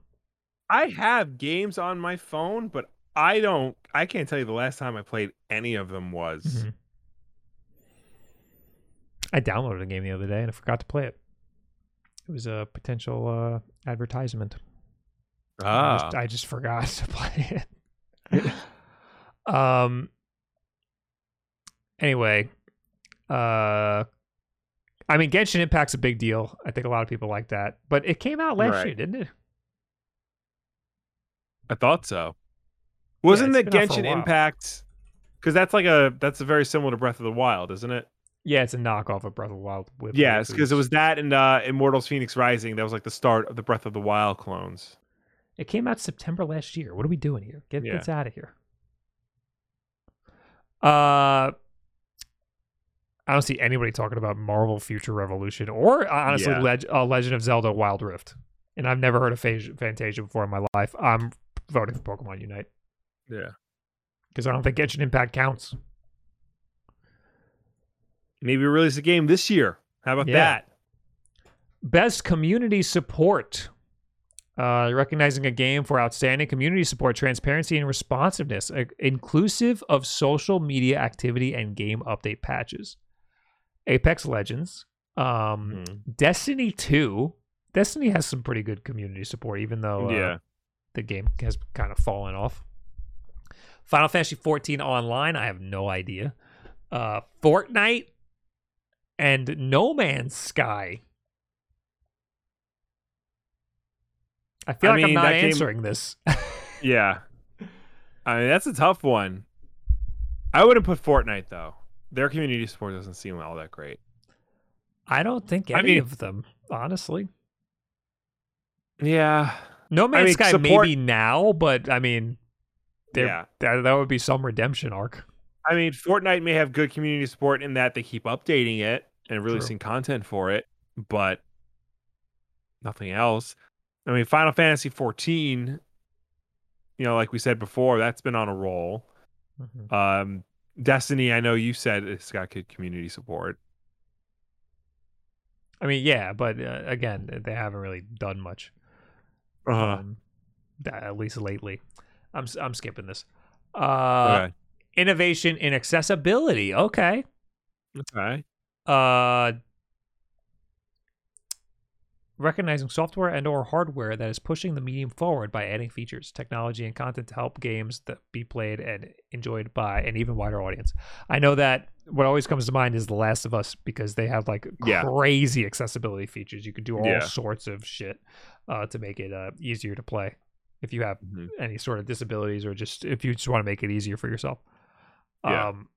I have games on my phone, but I don't I can't tell you the last time I played any of them was. Mhm. I downloaded a game the other day and I forgot to play it. It was a potential uh, advertisement. I, Ah. just, I just forgot to play it. um. Anyway, uh, I mean, Genshin Impact's a big deal. I think a lot of people like that, but it came out last Right. year, didn't it? I thought so. Wasn't it's the been out for a Genshin. Impact? Because that's like a that's a very similar to Breath of the Wild, isn't it? Yeah, it's a knockoff of Breath of the Wild. With Yes, because it was that and uh, Immortals: Fenyx Rising. That was like the start of the Breath of the Wild clones. It came out September last year. What are we doing here? Get Yeah. this out of here. Uh, I don't see anybody talking about Marvel Future Revolution or uh, honestly Yeah. Leg- uh, Legend of Zelda Wild Rift. And I've never heard of Phas- Fantasia before in my life. I'm voting for Pokemon Unite Yeah. because I don't think Genshin Impact counts. Maybe release a game this year. How about Yeah. that? Best community support. Uh, recognizing a game for outstanding community support, transparency, and responsiveness, uh, inclusive of social media activity and game update patches. Apex Legends, um, Hmm. Destiny 2. Destiny has some pretty good community support, even though uh, yeah. the game has kind of fallen off. Final Fantasy 14 Online, I have no idea. Uh, Fortnite and No Man's Sky. I feel I like I'm not that game- answering this. Yeah. I mean, that's a tough one. I wouldn't put Fortnite though. Their community support doesn't seem all that great. I don't think I any mean- of them, honestly. Yeah. No Man's mean, Sky support- maybe now, but I mean, Yeah. that, that would be some redemption arc. I mean, Fortnite may have good community support in that they keep updating it and releasing content for it, but nothing else. I mean, Final Fantasy 14, you know, like we said before, that's been on a roll. Mhm. Um, Destiny, I know you said it's got good community support. I mean, yeah, but uh, again, they haven't really done much. Uh-huh. um, at least lately. I'm I'm skipping this. Uh, okay. Innovation in accessibility. Okay. Okay. Uh, recognizing software and or hardware that is pushing the medium forward by adding features, technology, and content to help games that be played and enjoyed by an even wider audience. I know that what always comes to mind is The Last of Us because they have like Yeah. crazy accessibility features. You could do all Yeah. sorts of shit uh, to make it uh, easier to play if you have Mhm. any sort of disabilities or just if you just want to make it easier for yourself. Yeah. Um,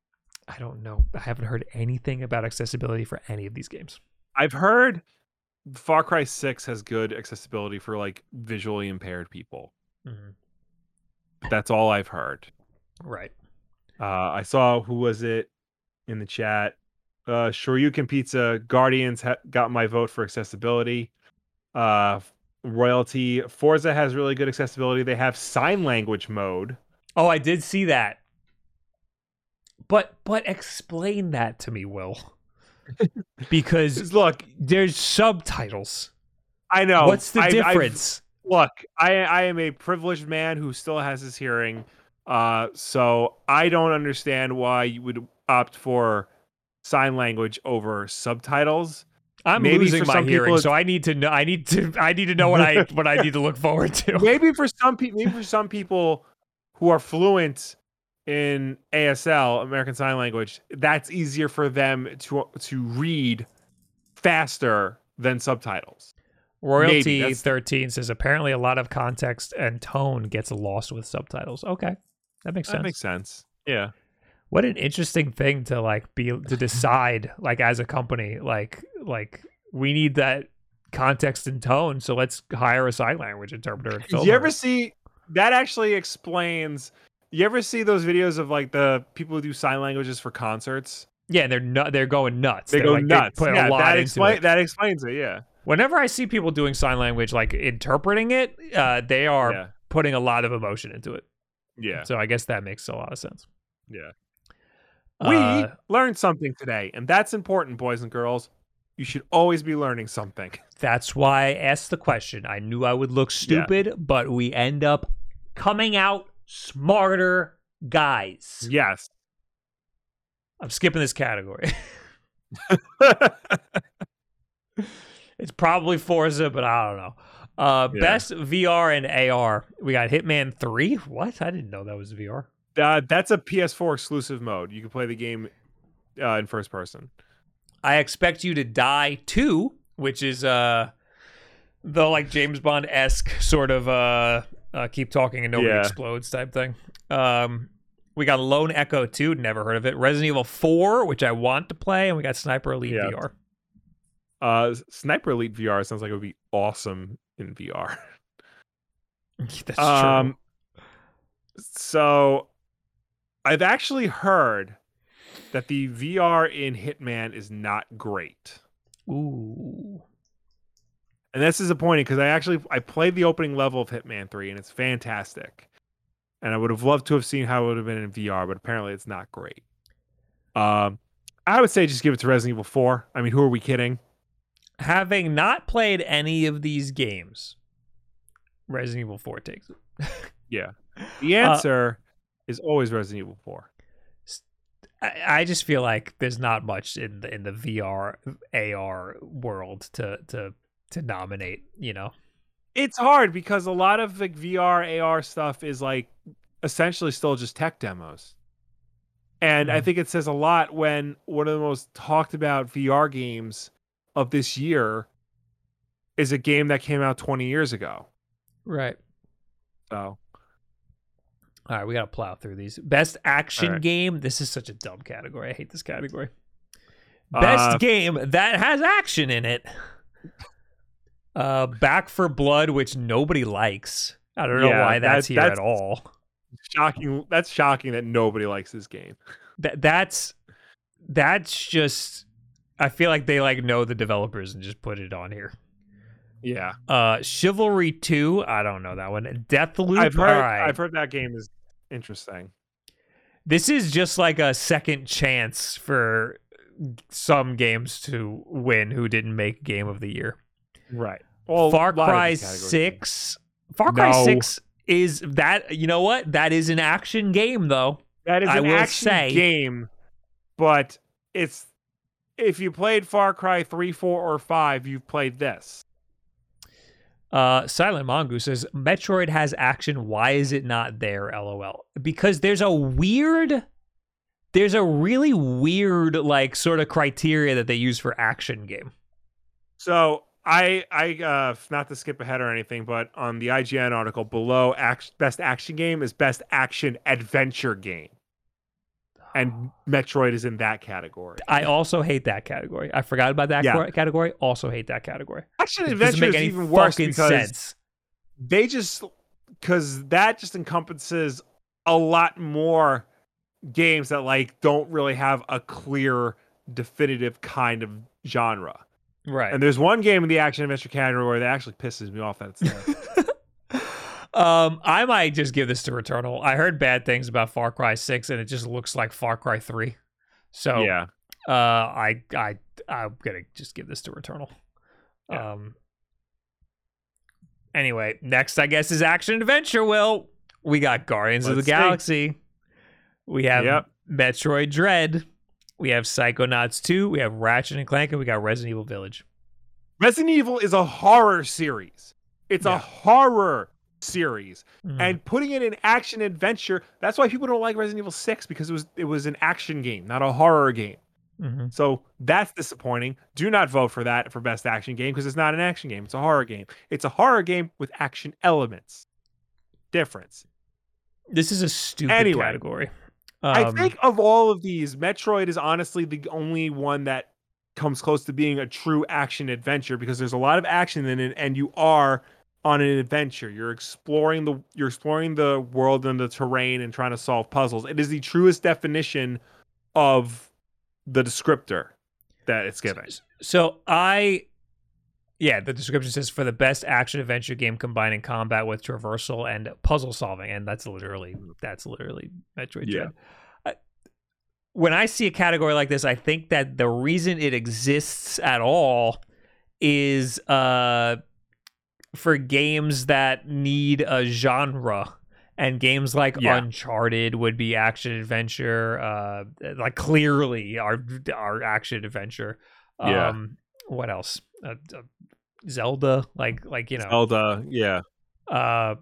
I don't know. I haven't heard anything about accessibility for any of these games. I've heard Far Cry 6 has good accessibility for like visually impaired people. But that's all I've heard. Right. Uh, I saw who was it in the chat? Uh, Shoryuken Pizza Guardians ha- got my vote for accessibility. Uh, royalty Forza has really good accessibility. They have sign language mode. Oh, I did see that. But but explain that to me, Will. Because Look, there's subtitles. I know. What's the I've- I've- difference? look, I I am a privileged man who still has his hearing. Uh, so I don't understand why you would opt for sign language over subtitles. I'm maybe losing my some hearing, people so I need to know. I need to. I need to know what I what I need to look forward to. maybe for some people, maybe for some people who are fluent in ASL, American Sign Language, that's easier for them to to read faster than subtitles. Royalty 13 says apparently a lot of context and tone gets lost with subtitles. Okay. That makes sense. That makes sense. Yeah. what an interesting thing to like be to decide like as a company like like we need that context and tone so let's hire a sign language interpreter you ever see that actually explains you ever see those videos of like the people who do sign languages for concerts? yeah and they're not they're going nuts They They're, go like, nuts. they yeah, a lot that explain it. that explains it. Yeah. whenever i see people doing sign language like interpreting it uh they are Yeah. putting a lot of emotion into it Yeah. so i guess that makes a lot of sense Yeah. We Uh, learned something today, and that's important, boys and girls. You should always be learning something. That's why I asked the question. I knew I would look stupid, but we end up coming out smarter guys. Yes. I'm skipping this category. it's probably Forza, but I don't know. Uh, Yeah. Best VR and AR. We got Hitman 3. What? I didn't know that was VR. uh, that's a PS4 exclusive mode. You can play the game uh, in first person. I expect you to die too, which is uh the like James Bond esque sort of uh, uh keep talking and nobody Yeah. explodes type thing. Um we got Lone Echo 2, never heard of it. Resident Evil 4, which I want to play, and we got Sniper Elite Yeah. VR. Uh, Sniper Elite VR sounds like it would be awesome in VR. That's Um, so I've actually heard that the VR in Hitman is not great. Ooh. And that's disappointing because I actually I played the opening level of Hitman 3 and it's fantastic. And I would have loved to have seen how it would have been in VR, but apparently it's not great. Um I would say just give it to Resident Evil 4. I mean, who are we kidding? Having not played any of these games, Resident Evil 4 takes it. Yeah, the Uh, answer is always Resident Evil 4. I, I just feel like there's not much in the in the VR AR world to to to nominate, you know. It's hard because a lot of like VR AR stuff is like essentially still just tech demos. And I Mhm. think it says a lot when one of the most talked about VR games of this year is a game that came out 20 years ago. Right. So, All right, we got to plow through these. Best action right. game. This is such a dumb category. I hate this category. Best Uh, game that has action in it. Uh, Back 4 Blood, which nobody likes. I don't know Yeah, why that's that- here that's- at all. shocking. That's shocking that nobody likes this game. That that's that's just. I feel like they like know the developers and just put it on here. Yeah. Uh, Chivalry Two. I don't know that one. Deathloop. I've heard right. I've heard that game is interesting. This is just like a second chance for some games to win who didn't make Game of the Year. Right. Well, Far a lot of Cry Six. Far Cry No. Six is that. You know what? That is an action game, though. That is I an action say- game, but it's if you played Far Cry 3, 4, or 5, you've played this. Uh, Silent Mongoose says Metroid has action. Why is it not there? LOL. Because there's a weird, there's a really weird like sort of criteria that they use for action game. So I I uh not to skip ahead or anything, but on the IGN article below act, best action game is best action adventure game. And Metroid is in that category. I also hate that category. I forgot about that Yeah. category. Also hate that category. Action adventure make is any even worse because sense. they just because that just encompasses a lot more games that like don't really have a clear definitive kind of genre Right. and there's one game in the action adventure category where that actually pisses me off that it's there. um, I might just give this to Returnal. I heard bad things about Far Cry Six, and it just looks like Far Cry Three. So yeah uh, I I I'm gonna just give this to Returnal. Yeah. Um. Anyway, next I guess is action adventure. Will we got Guardians of Let's the see. Galaxy? We have Yep. Metroid Dread. We have Psychonauts 2. We have Ratchet and Clank, and we got Resident Evil Village. resident evil is a horror series it's Yeah. a horror series Mm. and putting it in action adventure that's why people don't like resident evil 6 because it was it was an action game not a horror game Mhm. So that's disappointing. Do not vote for that for best action game because it's not an action game. It's a horror game. It's a horror game with action elements. Difference. This is a stupid Anyway, category. I Um, think of all of these, Metroid is honestly the only one that comes close to being a true action adventure because there's a lot of action in it and you are on an adventure. You're exploring the you're exploring the world and the terrain and trying to solve puzzles. It is the truest definition of the descriptor that it's given. So I, yeah, the description says for the best action adventure game combining combat with traversal and puzzle solving, and that's literally that's literally Metroid Yeah. I- When I see a category like this, I think that the reason it exists at all is uh for games that need a genre. And games like Yeah. Uncharted would be action adventure, uh, like clearly our are action adventure. Yeah. Um, what else? Uh, uh, Zelda, like like you know, Zelda, yeah. uh,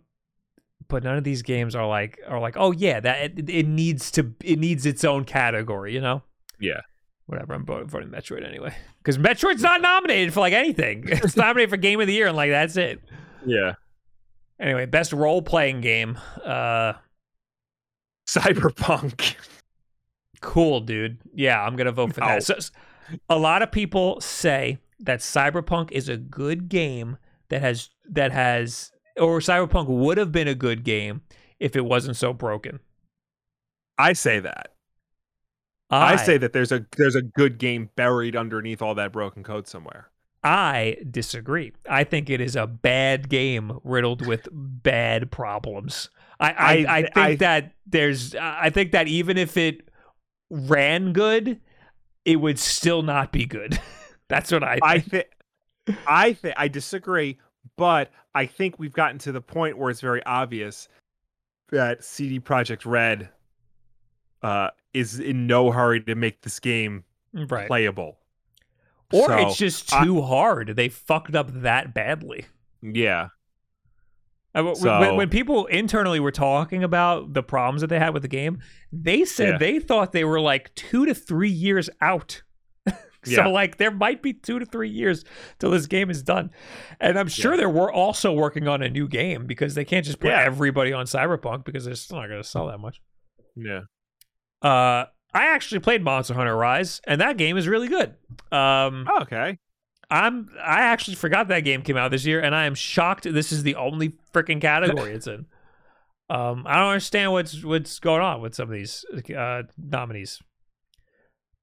but none of these games are like are like oh yeah that it, it needs to it needs its own category, you know. Yeah. whatever. I'm voting, voting Metroid anyway because Metroid's not nominated for like anything. It's nominated for Game of the Year, and like that's it. Yeah. Anyway, best role playing game. Uh, Cyberpunk. cool, dude. Yeah, I'm gonna vote for No. that. So, a lot of people say that Cyberpunk is a good game that has that has or Cyberpunk would have been a good game if it wasn't so broken. I say that. I, say that there's a there's a good game buried underneath all that broken code somewhere. I disagree. I think it is a bad game riddled with bad problems. I I, I- I, think I- that there's I think that even if it ran good, it would still not be good. That's what I think. I think I think I disagree, but I think we've gotten to the point where it's very obvious that CD Projekt Red uh, is in no hurry to make this game right. playable. or So, it's just I- too hard. They fucked up that badly. yeah, I- So- when, when people internally were talking about the problems that they had with the game, they said Yeah. they thought they were like two to three years out. so Yeah. like there might be two to three years till this game is done, and I'm sure Yeah. they're also working on a new game because they can't just put everybody on Cyberpunk because they're still not going to sell that much. yeah. Uh, I actually played Monster Hunter Rise, and that game is really good. Um, Okay. I'm I actually forgot that game came out this year, and I am shocked this is the only freaking category it's in. Um, I don't understand what's what's going on with some of these uh, nominees.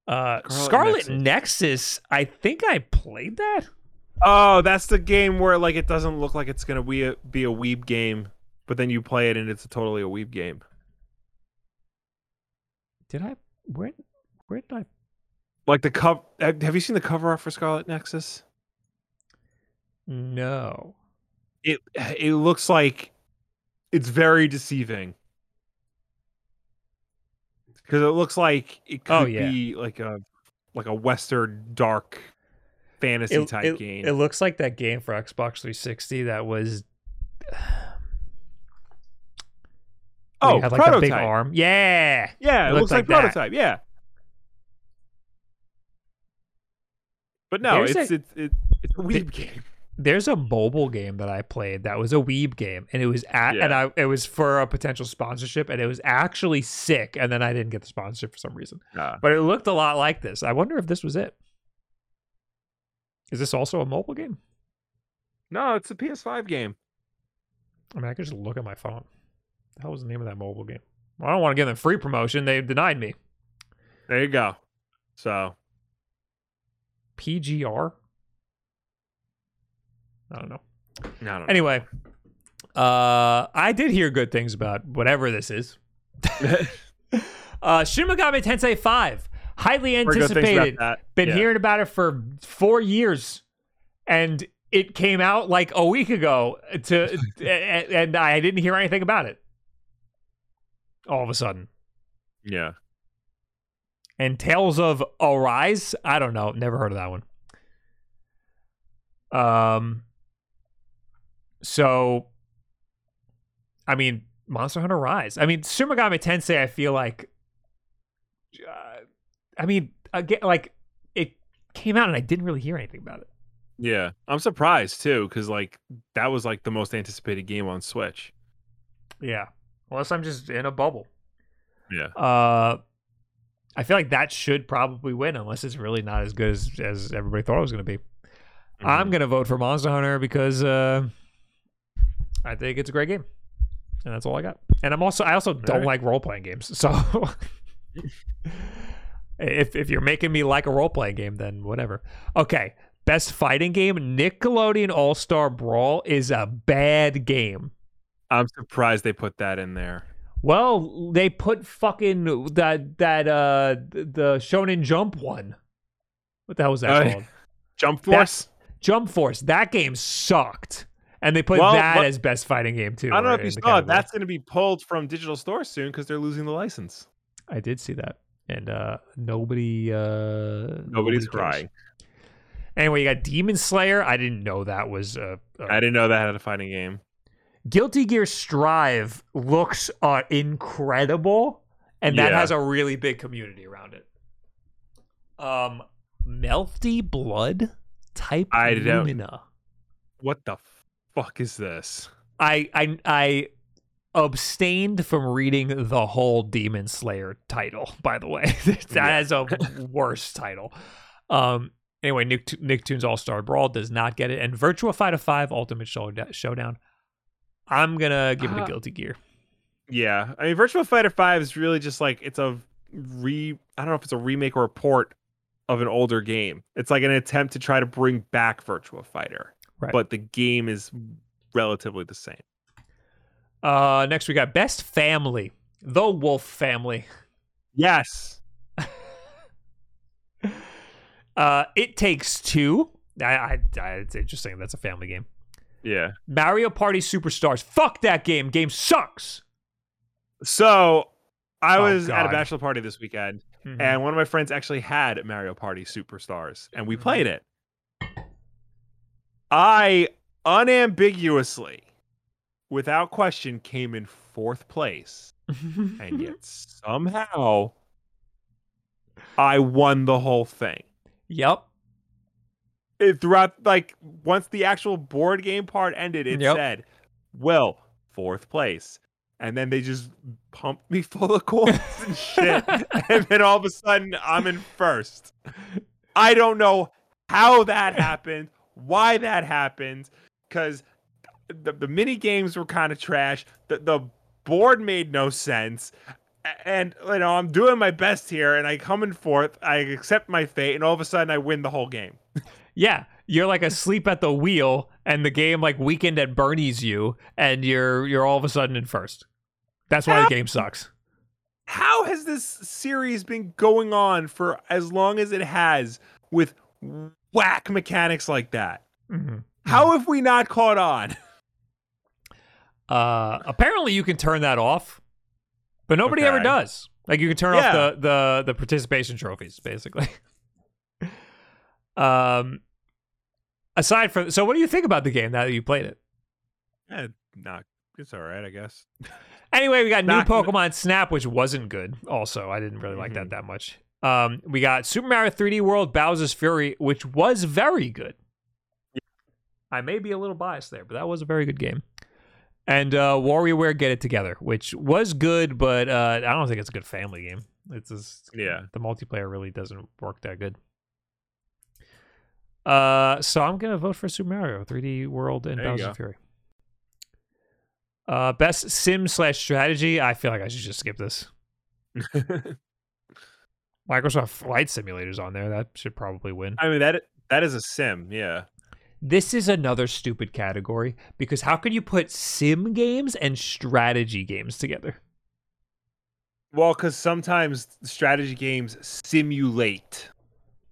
Uh, Scarlet Scarlet Nexus. Nexus. I think I played that. Oh, that's the game where like it doesn't look like it's gonna be a, be a weeb game, but then you play it and it's totally a weeb game. Did I? Where? Where did I? Like the cover. Uh, have you seen the cover art for Scarlet Nexus? No. It it looks like it's very deceiving because it looks like it oh, could Oh, yeah. be like a like a western dark fantasy It, type it- game. it looks like that game for Xbox 360 that was. oh, had, like prototype. the big arm. Yeah. Yeah, It it, looks like, like that. prototype. Yeah. But no, There's it's a- it's it's it's a weeb game. there's a mobile game that I played that was a Weeb game, and it was at and I it was for a potential sponsorship, and it was actually sick. And then I didn't get the sponsorship for some reason, Uh, but it looked a lot like this. I wonder if this was it. Is this also a mobile game? no, it's a PS5 game. I mean, I could just look at my phone. The hell was the name of that mobile game? Well, I don't want to give them free promotion. They denied me. There you go. So PGR. I don't know. no, no. Anyway, uh, I did hear good things about whatever this is. Uh, Shin Megami Tensei 5, highly Heard good things about anticipated. Been Yeah. hearing about it for four years, and it came out like a week ago. To and I didn't hear anything about it. All of a sudden, Yeah. And Tales of Arise. I don't know. Never heard of that one. Um. So, I mean, Monster Hunter Rise. I mean, Shin Megami Tensei. I feel like, uh, I mean, again, like it came out and I didn't really hear anything about it. Yeah. I'm surprised too, because like that was like the most anticipated game on Switch. Yeah, unless I'm just in a bubble. Yeah. Uh, I feel like that should probably win, unless it's really not as good as as everybody thought it was going to be. I'm Mhm. gonna vote for Monster Hunter because uh, I think it's a great game, and that's all I got. And I'm also I also don't right. like role playing games, so if if you're making me like a role playing game, then whatever. Okay, best fighting game: Nickelodeon All Star Brawl is a bad game. I'm surprised they put that in there. Well, they put fucking that that uh the Shonen Jump one. What the hell was that Uh, called? Jump That- Force. Jump Force. That game sucked. And they put Well, that what- as best fighting game too. I don't know if you saw it. That's going to be pulled from digital stores soon because they're losing the license. I did see that. And uh nobody uh Nobody's nobody crying. Anyway, you got Demon Slayer. I didn't know that was I didn't know that had a fighting game. Guilty Gear Strive looks uh, incredible, and that Yeah. has a really big community around it. Um, Melty Blood Type I don't- Lumina. What the fuck is this? I I I abstained from reading the whole Demon Slayer title. By the way, that Yeah. is a worse title. Um. Anyway, Nick, Nicktoons All Star Brawl does not get it, and Virtua Fighter Five Ultimate Showdown. I'm gonna give it a Uh, guilty gear. Yeah, I mean, Virtua Fighter Five is really just like it's a re. I don't know if it's a remake or a port of an older game. It's like an attempt to try to bring back Virtua Fighter, Right. but the game is relatively the same. Uh, next we got Best Family, The Wolf Family. Yes, Uh, It Takes Two. I, I, I, it's interesting. That's a family game. Yeah. Mario Party Superstars. Fuck that game. Game sucks. So I Oh, was at a bachelor party this weekend, Mhm. and one of my friends actually had Mario Party Superstars, and we played it. I unambiguously, without question, came in fourth place. and yet somehow I won the whole thing. yep. It, throughout, like once the actual board game part ended, it Yep. said, "Well, fourth place," and then they just pumped me full of coins and shit, and then all of a sudden I'm in first. I don't know how that happened, why that happened, because the, the mini games were kind of trash. The the board made no sense. And you know, I'm doing my best here, and I come in fourth. I accept my fate, and all of a sudden, I win the whole game. Yeah. You're like asleep at the wheel, and the game like weekend at Bernie's you, and you're you're all of a sudden in first. That's why the game sucks. How has this series been going on for as long as it has with whack mechanics like that? Mhm. How have we not caught on? Uh, apparently you can turn that off, but nobody ever does. Like you can turn Yeah. off the the the participation trophies, basically. um, aside from so, what do you think about the game now that you played it? Eh, not. It's all right, I guess. Anyway, we got new Pokemon Snap, which wasn't good. Also, I didn't really like that Mhm. that much. Um, we got Super Mario 3D World Bowser's Fury, which was very good. I may be a little biased there, but that was a very good game. And uh, WarioWare Get It Together, which was good, but uh, I don't think it's a good family game. It's just, Yeah. the multiplayer really doesn't work that good. Uh, so I'm gonna vote for Super Mario 3D World and There go. Fury. Uh, best sim slash strategy. I feel like I should just skip this. Microsoft Flight Simulator's on there. That should probably win. I mean that that is a sim, yeah. This is another stupid category because how can you put sim games and strategy games together? Well, because sometimes strategy games simulate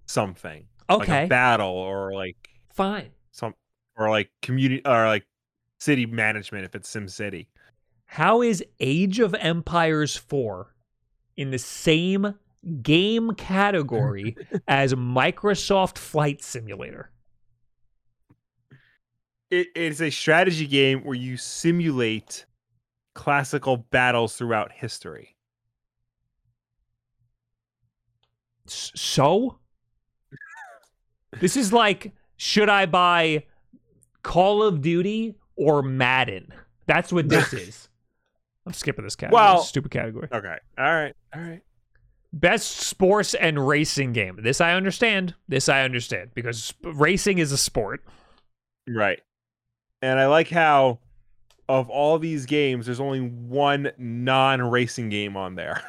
something, like Okay, a battle or like fine. some or like community or like city management if it's Sim City. How is Age of Empires 4 in the same game category as Microsoft Flight Simulator? It is a strategy game where you simulate classical battles throughout history. So? This is like, should I buy Call of Duty or Madden? That's what this is. I'm skipping this category. Well- stupid category. Okay. All right. All right. Best sports and racing game. This I understand. This I understand because racing is a sport. Right. And I like how of all these games, there's only one non-racing game on there.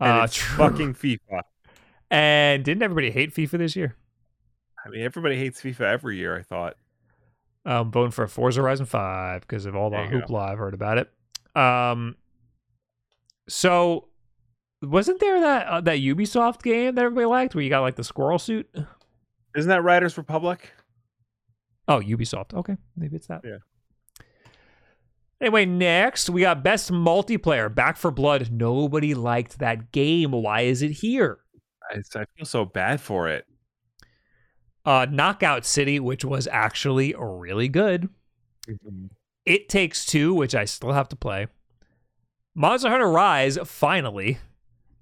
And Uh, it's true. fucking FIFA. And didn't everybody hate FIFA this year? I mean, everybody hates FIFA every year, I thought. Um, voting for Forza Horizon 5 because of all the you go. hoopla I've heard about it. Um, so wasn't there that uh, that Ubisoft game that everybody liked where you got like the squirrel suit? Isn't that Riders Republic? Oh, Ubisoft. Okay, maybe it's that. Yeah. Anyway, next we got best multiplayer. Back 4 Blood. Nobody liked that game. Why is it here? I, I feel so bad for it. Uh, Knockout City, which was actually really good. It Takes Two, which I still have to play. Monster Hunter Rise, finally.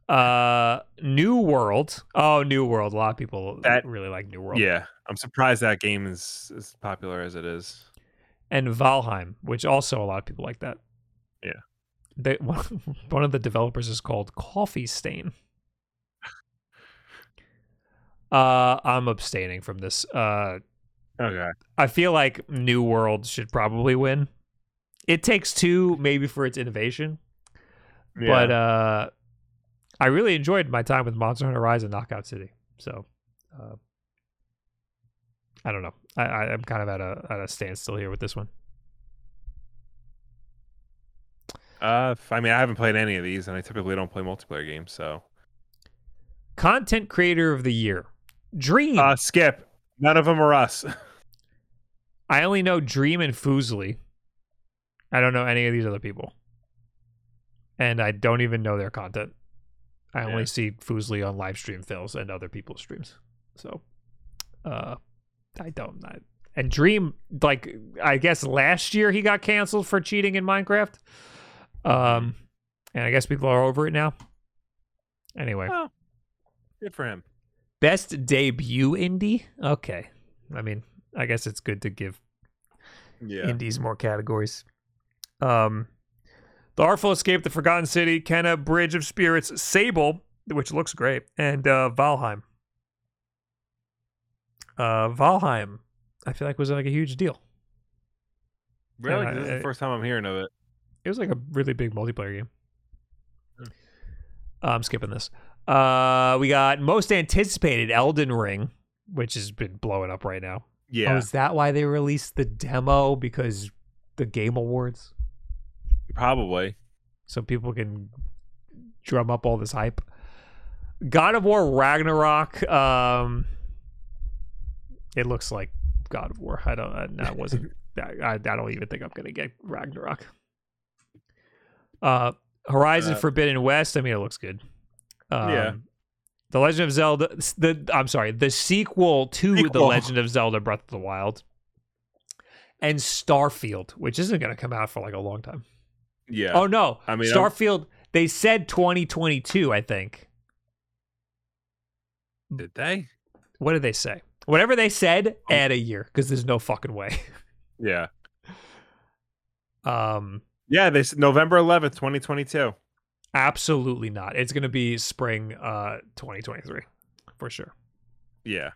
Uh, New World. Oh, New World. A lot of people That- really like New World. Yeah, I'm surprised that game is as popular as it is. and Valheim, which also a lot of people like that. Yeah. They, one of the developers is called Coffee Stain. Uh, I'm abstaining from this. Uh, Okay. I feel like New World should probably win. It takes two, maybe for its innovation, Yeah. but uh, I really enjoyed my time with Monster Hunter Rise and Knockout City. So, uh, I don't know. I, I I'm kind of at a at a standstill here with this one. uh, I mean, I haven't played any of these, and I typically don't play multiplayer games. So, Content Creator of the Year, Dream. uh, skip. None of them are us. I only know Dream and Fuslie. I don't know any of these other people, and I don't even know their content. I only see Fuslie on live stream fails and other people's streams. So, uh, I don't. I, and Dream, like I guess last year he got canceled for cheating in Minecraft. Um, and I guess people are over it now. Anyway, well, good for him. Best debut indie. Okay, I mean, I guess it's good to give Yeah. indies more categories. Um, The Artful Escape, The Forgotten City, Kena, Bridge of Spirits, Sable, which looks great, and uh, Valheim. Uh, Valheim, I feel like was like a huge deal. really? This is the first time I'm hearing of it. It was like a really big multiplayer game. Hmm. I'm skipping this. Uh, we got most anticipated Elden Ring, which has been blowing up right now. Yeah. Oh, is that why they released the demo? Because the Game Awards? Probably. so people can drum up all this hype. God of War Ragnarok. Um, it looks like God of War. I don't. I, that wasn't. I, I don't even think I'm gonna get Ragnarok. Uh, Horizon Uh, Forbidden West. I mean, it looks good. Um, Yeah. The Legend of Zelda. The I'm sorry. The sequel to The Legend of Zelda: Breath of the Wild. And Starfield, which isn't going to come out for like a long time. Yeah. Oh no, I mean, I'm- Starfield. They said 2022. I think. Did they? What did they say? Whatever they said, add a year because there's no fucking way. Yeah. Um, Yeah. They s- November 11th, 2022. Absolutely not. It's gonna be spring, uh, 2023 for sure. Yeah.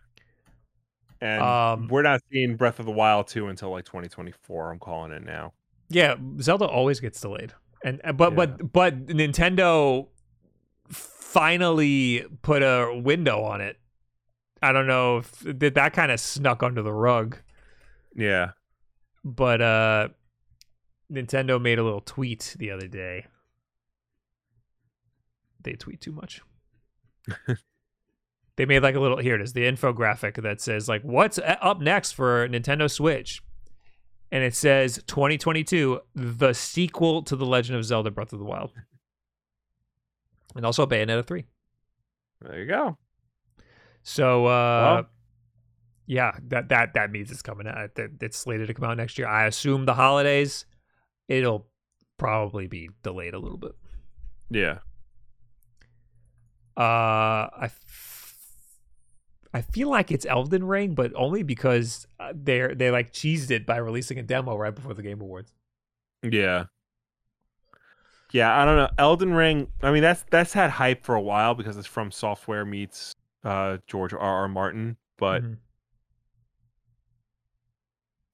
And Um, we're not seeing Breath of the Wild 2 until like 2024. I'm calling it now. Yeah, Zelda always gets delayed, and uh, but Yeah. but but Nintendo finally put a window on it. I don't know if that that kind of snuck under the rug. Yeah. but uh Nintendo made a little tweet the other day. They tweet too much. they made like a little here it is the infographic that says like what's up next for Nintendo Switch. And it says 2022 the sequel to The Legend of Zelda Breath of the Wild. And also Bayonetta 3. There you go. So uh Well- yeah, that that that means it's coming out. It's slated to come out next year. I assume the holidays. It'll probably be delayed a little bit. Yeah. Uh, I f- I feel like it's Elden Ring, but only because uh, they're they like cheesed it by releasing a demo right before the Game Awards. Yeah. Yeah, I don't know. Elden Ring, I mean that's that's had hype for a while because it's FromSoftware meets uh George R. R. Martin, but Mhm.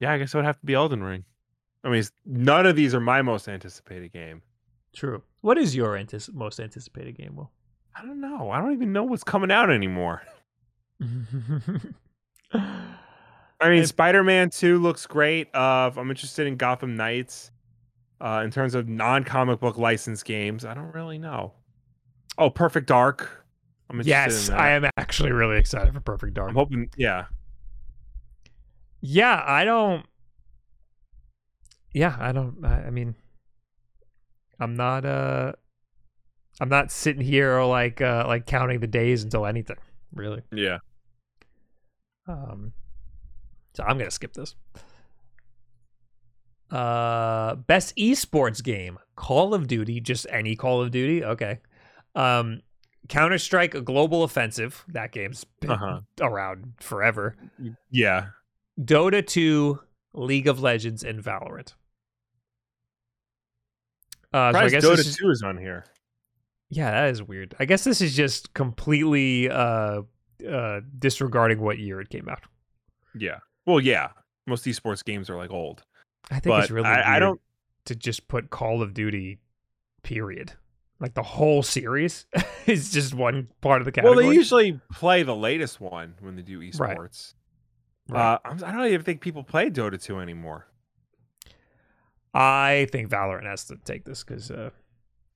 yeah, I guess it would have to be Elden Ring. I mean, none of these are my most anticipated game. True. What is your antis- most anticipated game? Will? I don't know. I don't even know what's coming out anymore. I mean, Spider-Man 2 looks great. Uh, I'm interested in Gotham Knights. Uh, in terms of non-comic book licensed games, I don't really know. Oh, Perfect Dark. I'm yes. I am actually really excited for Perfect Dark. I'm hoping, yeah. Yeah, I don't. Yeah, I don't. I, I mean, I'm not. Uh, I'm not sitting here like uh like counting the days until anything. Really. Yeah. Um. So I'm gonna skip this. Uh, best esports game: Call of Duty. Just any Call of Duty. Okay. Um, Counter Strike Global Offensive. That game's been Uh-huh. around forever. Yeah. Dota 2, League of Legends, and Valorant. Uh, so I guess Dota this is- 2 is on here. Yeah, that is weird. I guess this is just completely uh, uh, disregarding what year it came out. Yeah. Well, yeah. Most esports games are like old. I think it's really I- I don't- to just put Call of Duty, period. Like the whole series is just one part of the category. Well, they usually play the latest one when they do esports. Right. Uh, I'm- I don't even think people play Dota 2 anymore. I think Valorant has to take this because. Uh,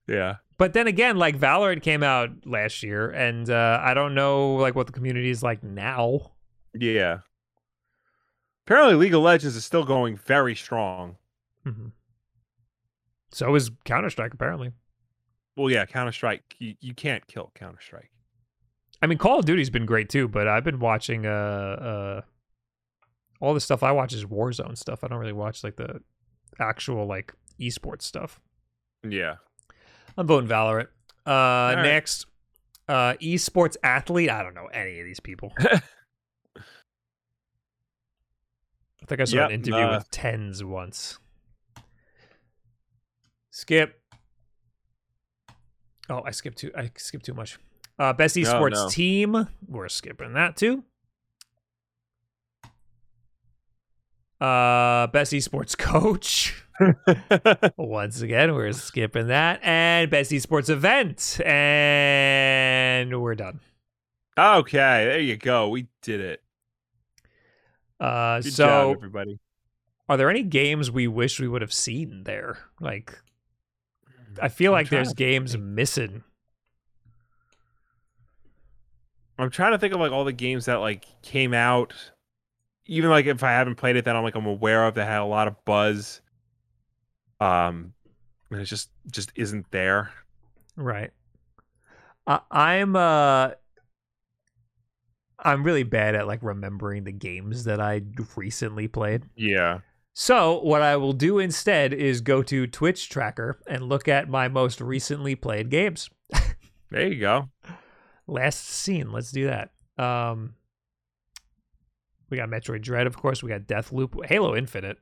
Yeah. but then again, like Valorant came out last year, and uh, I don't know like what the community is like now. Yeah. Apparently, League of Legends is still going very strong. Mhm. So is Counter Strike apparently. Well, yeah, Counter Strike. You, you can't kill Counter Strike. I mean, Call of Duty's been great too, but I've been watching uh uh all the stuff I watch is Warzone stuff. I don't really watch like the actual like esports stuff. Yeah. I'm voting Valorant. Uh right. next uh esports athlete. I don't know any of these people. I think I saw Yep, an interview uh, with TenZ once. Skip. Oh, I skipped too. I skipped too much. Uh, best No, esports no. team. We're skipping that too. Uh, best esports coach. Once again, we're skipping that. And best esports event. And we're done. okay, there you go. We did it. Uh, Good so, job, everybody. are there any games we wish we would have seen there? Like, I feel I'm like there's games missing. I'm trying to think of like all the games that like came out. Even like if I haven't played it, that I'm like I'm aware of that had a lot of buzz. Um, and it just just isn't there. Right. I, I'm uh I'm really bad at like remembering the games that I recently played. Yeah. So what I will do instead is go to Twitch tracker and look at my most recently played games. There you go. Last scene. Let's do that. Um we got Metroid Dread, of course. We got Deathloop, Halo Infinite,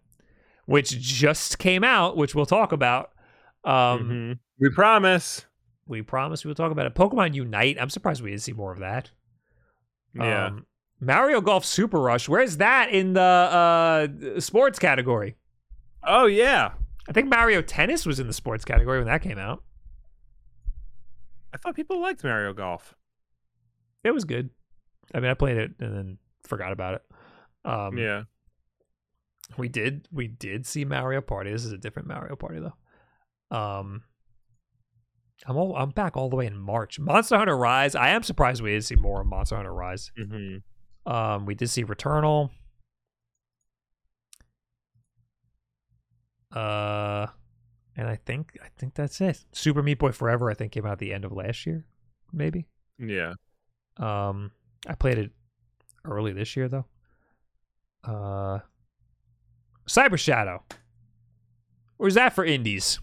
which just came out, which we'll talk about. Um Mhm. We promise. we promise we will talk about it. Pokemon Unite. I'm surprised we didn't see more of that. Yeah. Um, Mario Golf Super Rush. Where's that in the uh, sports category? oh yeah. I think Mario Tennis was in the sports category when that came out. I thought people liked Mario Golf. It was good. I mean, I played it and then forgot about it. Um, yeah. we did we did see Mario Party. This is a different Mario Party though. Um, I'm all I'm back all the way in March. Monster Hunter Rise. I am surprised we didn't see more of Monster Hunter Rise. hmm Um, we did see Returnal. Uh, and I think I think that's it. Super Meat Boy Forever. I think came out at the end of last year, maybe. Yeah. Um, I played it early this year though. Uh, Cyber Shadow. Where's that for indies?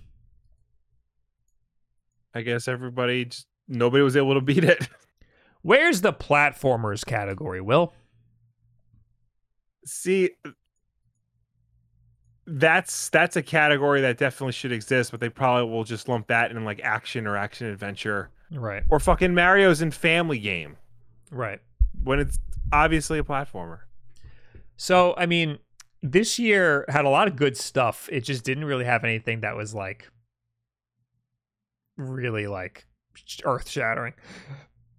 I guess everybody just nobody was able to beat it. Where's the platformers category? Will See, that's that's a category that definitely should exist, but they probably will just lump that in like action or action adventure right, or fucking Mario's in Family Game right. when it's obviously a platformer. So, I mean, this year had a lot of good stuff. It just didn't really have anything that was like really like earth shattering.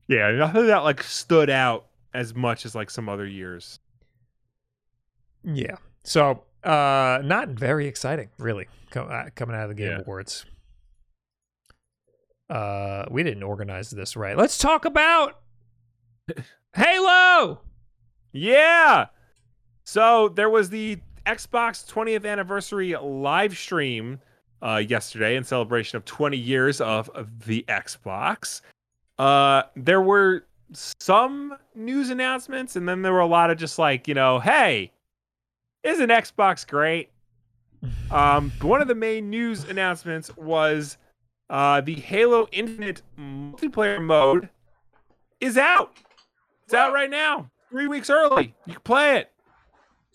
Yeah, nothing that like stood out as much as like some other years. Yeah. So, uh not very exciting, really, co- uh, coming out of the Game Yeah. Awards. Uh we didn't organize this right. Let's talk about Halo. Yeah. So there was the Xbox 20th anniversary live stream uh, yesterday in celebration of 20 years of, of the Xbox. Uh, there were some news announcements, and then there were a lot of just like, you know, hey, isn't Xbox great? Um, one of the main news announcements was uh, the Halo Infinite multiplayer mode is out. It's out right now. Three weeks early. You can play it.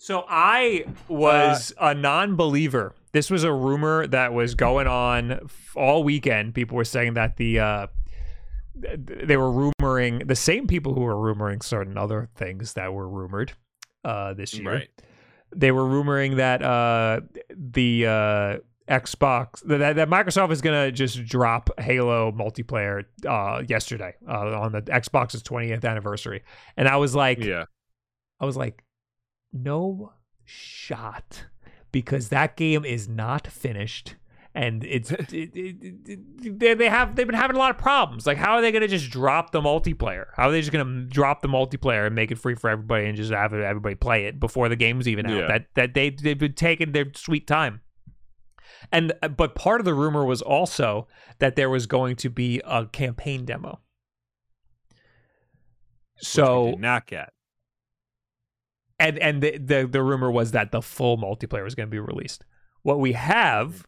So I was a non-believer. This was a rumor that was going on all weekend. People were saying that the uh, they were rumoring the same people who were rumoring certain other things that were rumored uh, this year. They were rumoring that uh, the uh, Xbox that, that Microsoft is gonna just drop Halo multiplayer uh, yesterday uh, on the Xbox's 20th anniversary, and I was like, Yeah. I was like, no shot, because that game is not finished, and it's it, it, it, they they have they've been having a lot of problems. Like, how are they going to just drop the multiplayer? How are they just going to drop the multiplayer and make it free for everybody and just have everybody play it before the game's even out? Yeah. That that they they've been taking their sweet time. And uh, but part of the rumor was also that there was going to be a campaign demo. So did not get. And and the, the the rumor was that the full multiplayer was going to be released. What we have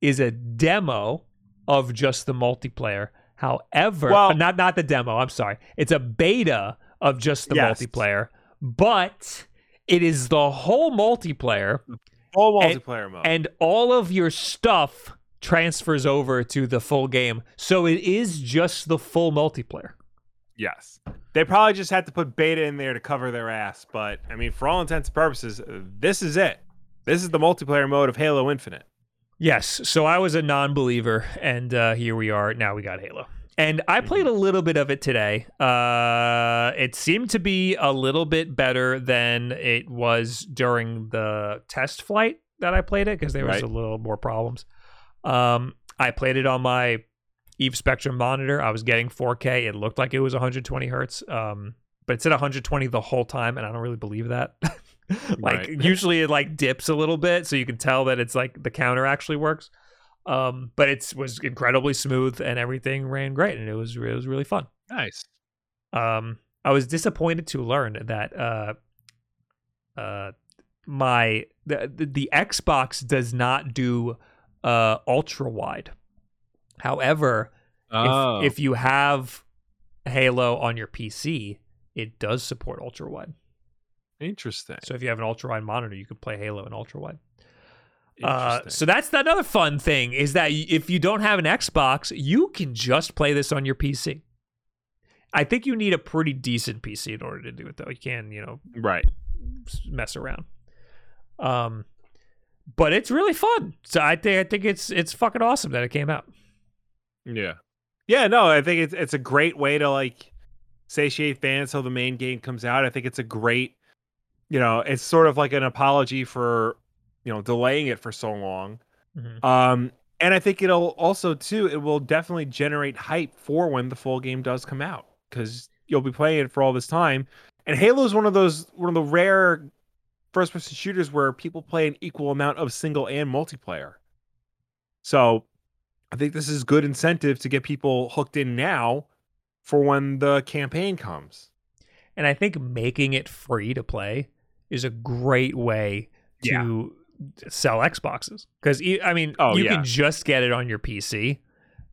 is a demo of just the multiplayer. However, Well- not not the demo. I'm sorry. It's a beta of just the Yes. multiplayer, but it is the whole multiplayer, And- multiplayer mode. and all of your stuff transfers over to the full game. So it is just the full multiplayer. Yes. They probably just had to put beta in there to cover their ass. But I mean, for all intents and purposes, this is it. This is the multiplayer mode of Halo Infinite. Yes. So I was a non believer, and uh, here we are. Now we got Halo. And I played a little bit of it today. Uh, it seemed to be a little bit better than it was during the test flight that I played it because there was Right. a little more problems. Um, I played it on my Eve Spectrum monitor. I was getting 4K. It looked like it was 120 hertz, um, but it said 120 the whole time, and I don't really believe that. like Right. usually it like dips a little bit, so you can tell that it's like the counter actually works. Um, but it was incredibly smooth and everything ran great, and it was it was really fun. Nice. Um, I was disappointed to learn that uh, uh, my the, the the Xbox does not do uh ultra wide. However, Oh, if if you have Halo on your PC, it does support ultra wide. interesting. So if you have an ultra wide monitor, you can play Halo in ultra wide. Uh, so that's another fun thing is that if you don't have an Xbox, you can just play this on your PC. I think you need a pretty decent PC in order to do it, though. You can, you know, right. mess around. Um, but it's really fun. So I think I think it's it's fucking awesome that it came out. Yeah. Yeah, no, I think it's it's a great way to like satiate fans till the main game comes out. I think it's a great you know, it's sort of like an apology for, you know, delaying it for so long. Mhm. Um and I think it'll also too it will definitely generate hype for when the full game does come out cuz you'll be playing it for all this time. And Halo is one of those one of the rare first person shooters where people play an equal amount of single and multiplayer. So I think this is good incentive to get people hooked in now for when the campaign comes. And I think making it free to play is a great way to sell Xboxes because I mean Oh, you yeah. can just get it on your PC.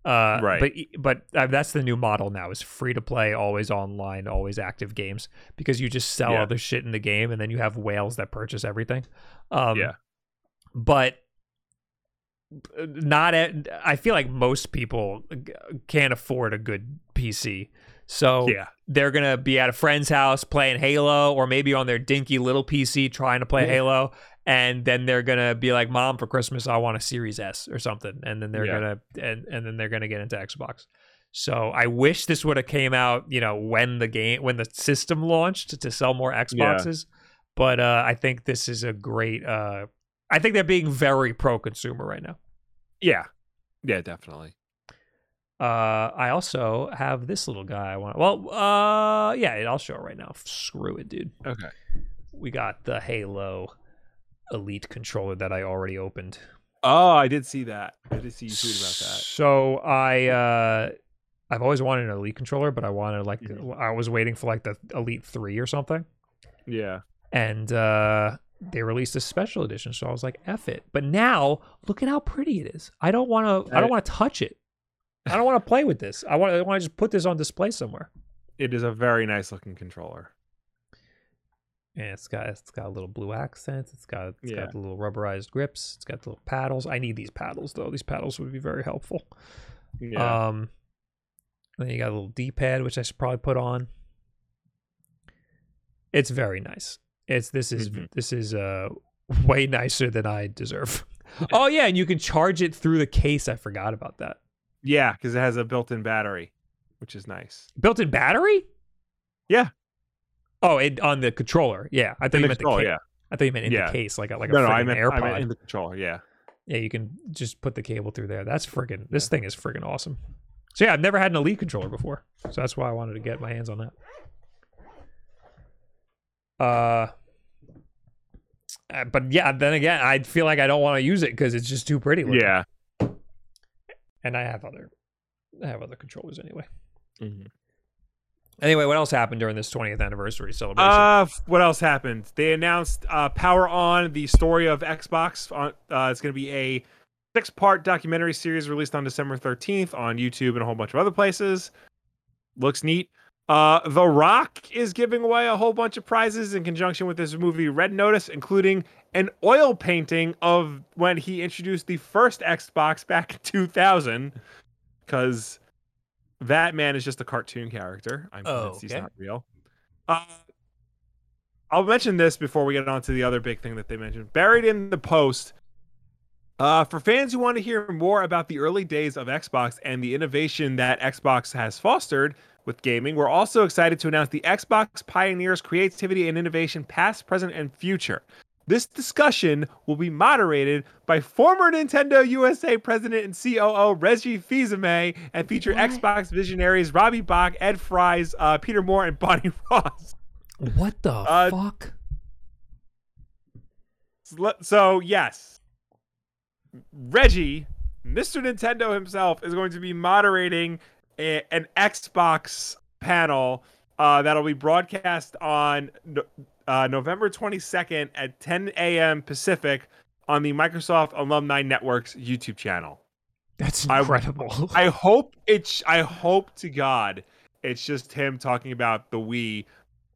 Uh, Right. But but uh, that's the new model now is free to play, always online, always active games because you just sell Yeah. other shit in the game and then you have whales that purchase everything. Um, Yeah. But not at, I feel like most people can't afford a good PC. So Yeah. they're gonna be at a friend's house playing Halo, or maybe on their dinky little PC trying to play Yeah. Halo, and then they're gonna be like, "Mom, for Christmas, I want a Series S or something," and then they're Yeah. gonna and and then they're gonna get into Xbox. So I wish this would have came out, you know, when the game when the system launched to sell more Xboxes. But uh, I think this is a great. Uh, I think they're being very pro consumer right now. Yeah. Yeah, definitely. Uh, I also have this little guy. I want. Well, uh, yeah, I'll show it right now. Screw it, dude. Okay. We got the Halo Elite controller that I already opened. Oh, I did see that. I did see you tweet about that. So I, uh, I've always wanted an Elite controller, but I wanted like Mhm. I was waiting for like the Elite Three or something, Yeah. and uh, they released a special edition. So I was like, "F it!" But now look at how pretty it is. I don't want to. I don't want to touch it. I don't want to play with this. I want. I want to just put this on display somewhere. it is a very nice looking controller. And it's got it's got little blue accents. It's got it's Yeah. got the little rubberized grips. It's got the little paddles. I need these paddles though. These paddles would be very helpful. Yeah. Um, then you got a little D-pad, which I should probably put on. It's very nice. It's this is Mhm. this is uh way nicer than I deserve. oh yeah, and you can charge it through the case. I forgot about that. yeah, because it has a built-in battery, which is nice. Built-in battery. Yeah. Oh, it on the controller. Yeah, I thought In you meant the case. yeah. I thought you meant in Yeah. the case, like a like a No, no, I meant, AirPod. I meant in the controller. Yeah. Yeah, you can just put the cable through there. That's friggin' this thing is friggin' awesome. So yeah, I've never had an Elite controller before. So that's why I wanted to get my hands on that. Uh uh, but yeah, then again, I feel like I don't want to use it because it's just too pretty. looking. Yeah. and I have other, I have other controllers anyway. Mhm. Anyway, what else happened during this 20th anniversary celebration? Uh, what else happened? They announced uh, Power On, the story of Xbox. On, uh, it's going to be a six-part documentary series released on December 13th on YouTube and a whole bunch of other places. Looks neat. Uh, the Rock is giving away a whole bunch of prizes in conjunction with this movie Red Notice, including an oil painting of when he introduced the first Xbox back in 2000. Because that man is just a cartoon character. I'm Oh, convinced he's not real. Uh, I'll mention this before we get on to the other big thing that they mentioned. Buried in the post. Uh, for fans who want to hear more about the early days of Xbox and the innovation that Xbox has fostered with gaming, we're also excited to announce the Xbox Pioneers Creativity and Innovation Past, Present, and Future. This discussion will be moderated by former Nintendo USA president and COO Reggie Fils-Aimé and feature What? Xbox visionaries Robbie Bach, Ed Fries, uh, Peter Moore, and Bonnie Ross. what the uh, fuck? So yes, Reggie, Mr. Nintendo himself, is going to be moderating a, an Xbox panel uh, that'll be broadcast on no- uh, November 22nd at 10 a.m. Pacific on the Microsoft Alumni Network's YouTube channel. That's incredible. I hope it's. I hope to God it's just him talking about the Wii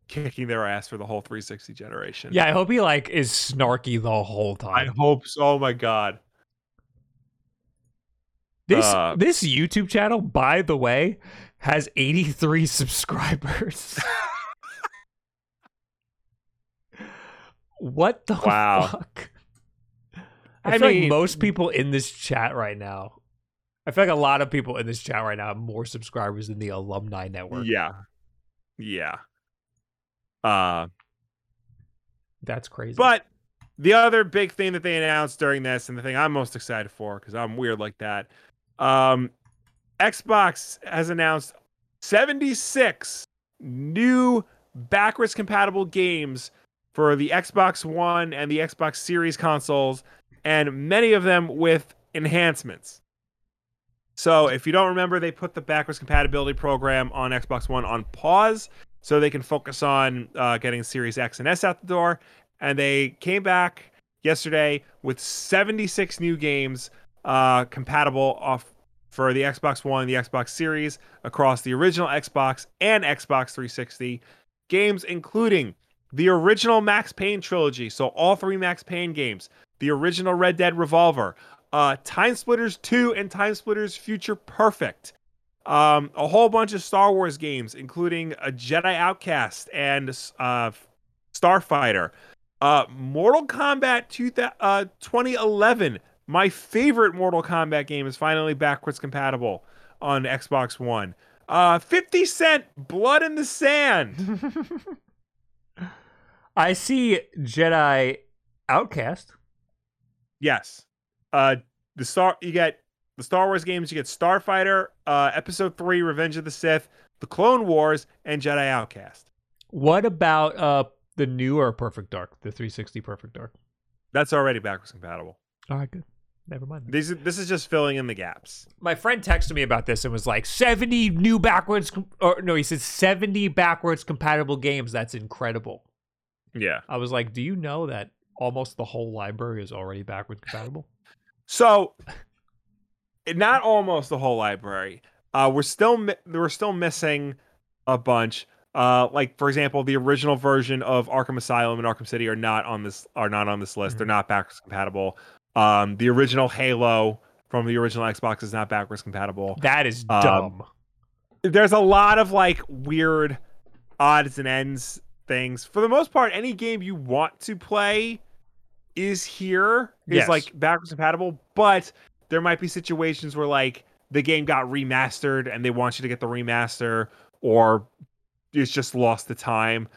kicking their ass for the whole 360 generation. yeah, I hope he like is snarky the whole time. I hope so. Oh my God. This uh, this YouTube channel, by the way, has 83 subscribers. what the Wow. fuck? I, I feel mean- like most people in this chat right now. I feel like a lot of people in this chat right now have more subscribers than the alumni network. Yeah. Yeah. Uh That's crazy. but the other big thing that they announced during this and the thing I'm most excited for cuz I'm weird like that. Um Xbox has announced 76 new backwards compatible games for the Xbox One and the Xbox Series consoles and many of them with enhancements. So if you don't remember, they put the backwards compatibility program on Xbox One on pause so they can focus on uh, getting Series X and S out the door. And they came back yesterday with 76 new games uh, compatible off for the Xbox One, the Xbox Series across the original Xbox and Xbox 360. Games including the original Max Payne trilogy, so all three Max Payne games, the original Red Dead Revolver, uh, Time Splitters 2 and Time Splitters Future Perfect. Um, a whole bunch of Star Wars games, including a Jedi Outcast and uh, Starfighter. Uh, Mortal Kombat 2000, uh, 2011, my favorite Mortal Kombat game, is finally backwards compatible on Xbox One. Uh, 50 Cent Blood in the Sand. I see Jedi Outcast. Yes. Uh the Star you get the Star Wars games, you get Starfighter, uh Episode 3 Revenge of the Sith, The Clone Wars and Jedi Outcast. What about uh the newer Perfect Dark, the 360 Perfect Dark? That's already backwards compatible. All right, good. Never mind. These this is just filling in the gaps. My friend texted me about this and was like, 70 new backwards, com- or no, he said 70 backwards compatible games. That's incredible. Yeah. I was like, do you know that almost the whole library is already backwards compatible? So not almost the whole library. Uh we're still mi- we're still missing a bunch. Uh, like for example, the original version of Arkham Asylum and Arkham City are not on this are not on this list. They're not backwards compatible. Um, the original Halo from the original Xbox is not backwards compatible. That is Um, dumb. There's a lot of like weird odds and ends things. For the most part, any game you want to play is here is Yes. like backwards compatible, but there might be situations where like the game got remastered and they want you to get the remaster or it's just lost the time.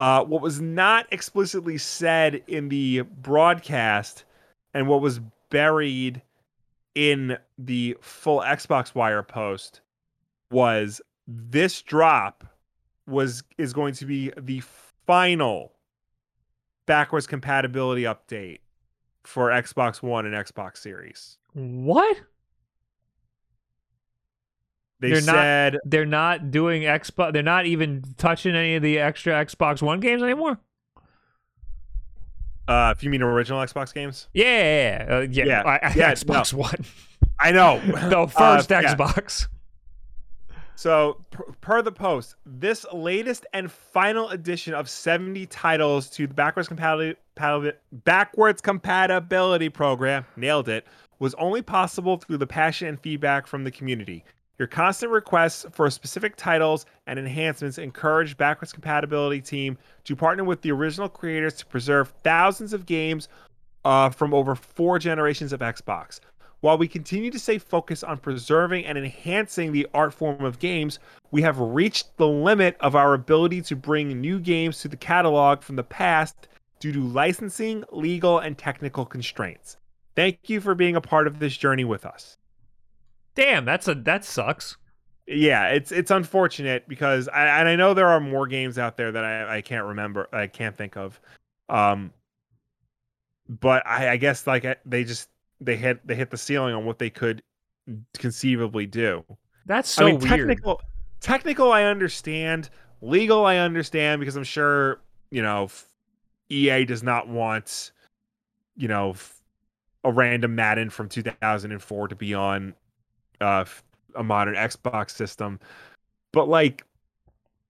Uh, what was not explicitly said in the broadcast and what was buried in the full Xbox Wire post was this drop was is going to be the final backwards compatibility update for Xbox One and Xbox Series. what? They They're not- said They're not doing Xbox. They're not even touching any of the extra Xbox One games anymore. Uh if you mean original Xbox games. Yeah, yeah, yeah. Uh, yeah, Yeah, I- I- yeah, Xbox One, I know. the first Uh, yeah. Xbox. So, per, per the post, this latest and final edition of 70 titles to the backwards compatibility, backwards compatibility program, nailed it, was only possible through the passion and feedback from the community. Your constant requests for specific titles and enhancements encouraged backwards compatibility team to partner with the original creators to preserve thousands of games uh, from over four generations of Xbox. While we continue to stay focused on preserving and enhancing the art form of games, we have reached the limit of our ability to bring new games to the catalog from the past due to licensing, legal, and technical constraints. Thank you for being a part of this journey with us. Damn, that's a that sucks. Yeah, it's it's unfortunate because I and I know there are more games out there that I, I can't remember, I can't think of. Um, but I, I guess like they just they hit they hit the ceiling on what they could conceivably do. That's so I mean, weird. technical, technical, I understand. Legal, I understand because I'm sure you know EA does not want you know a random Madden from 2004 to be on uh, a modern Xbox system. But like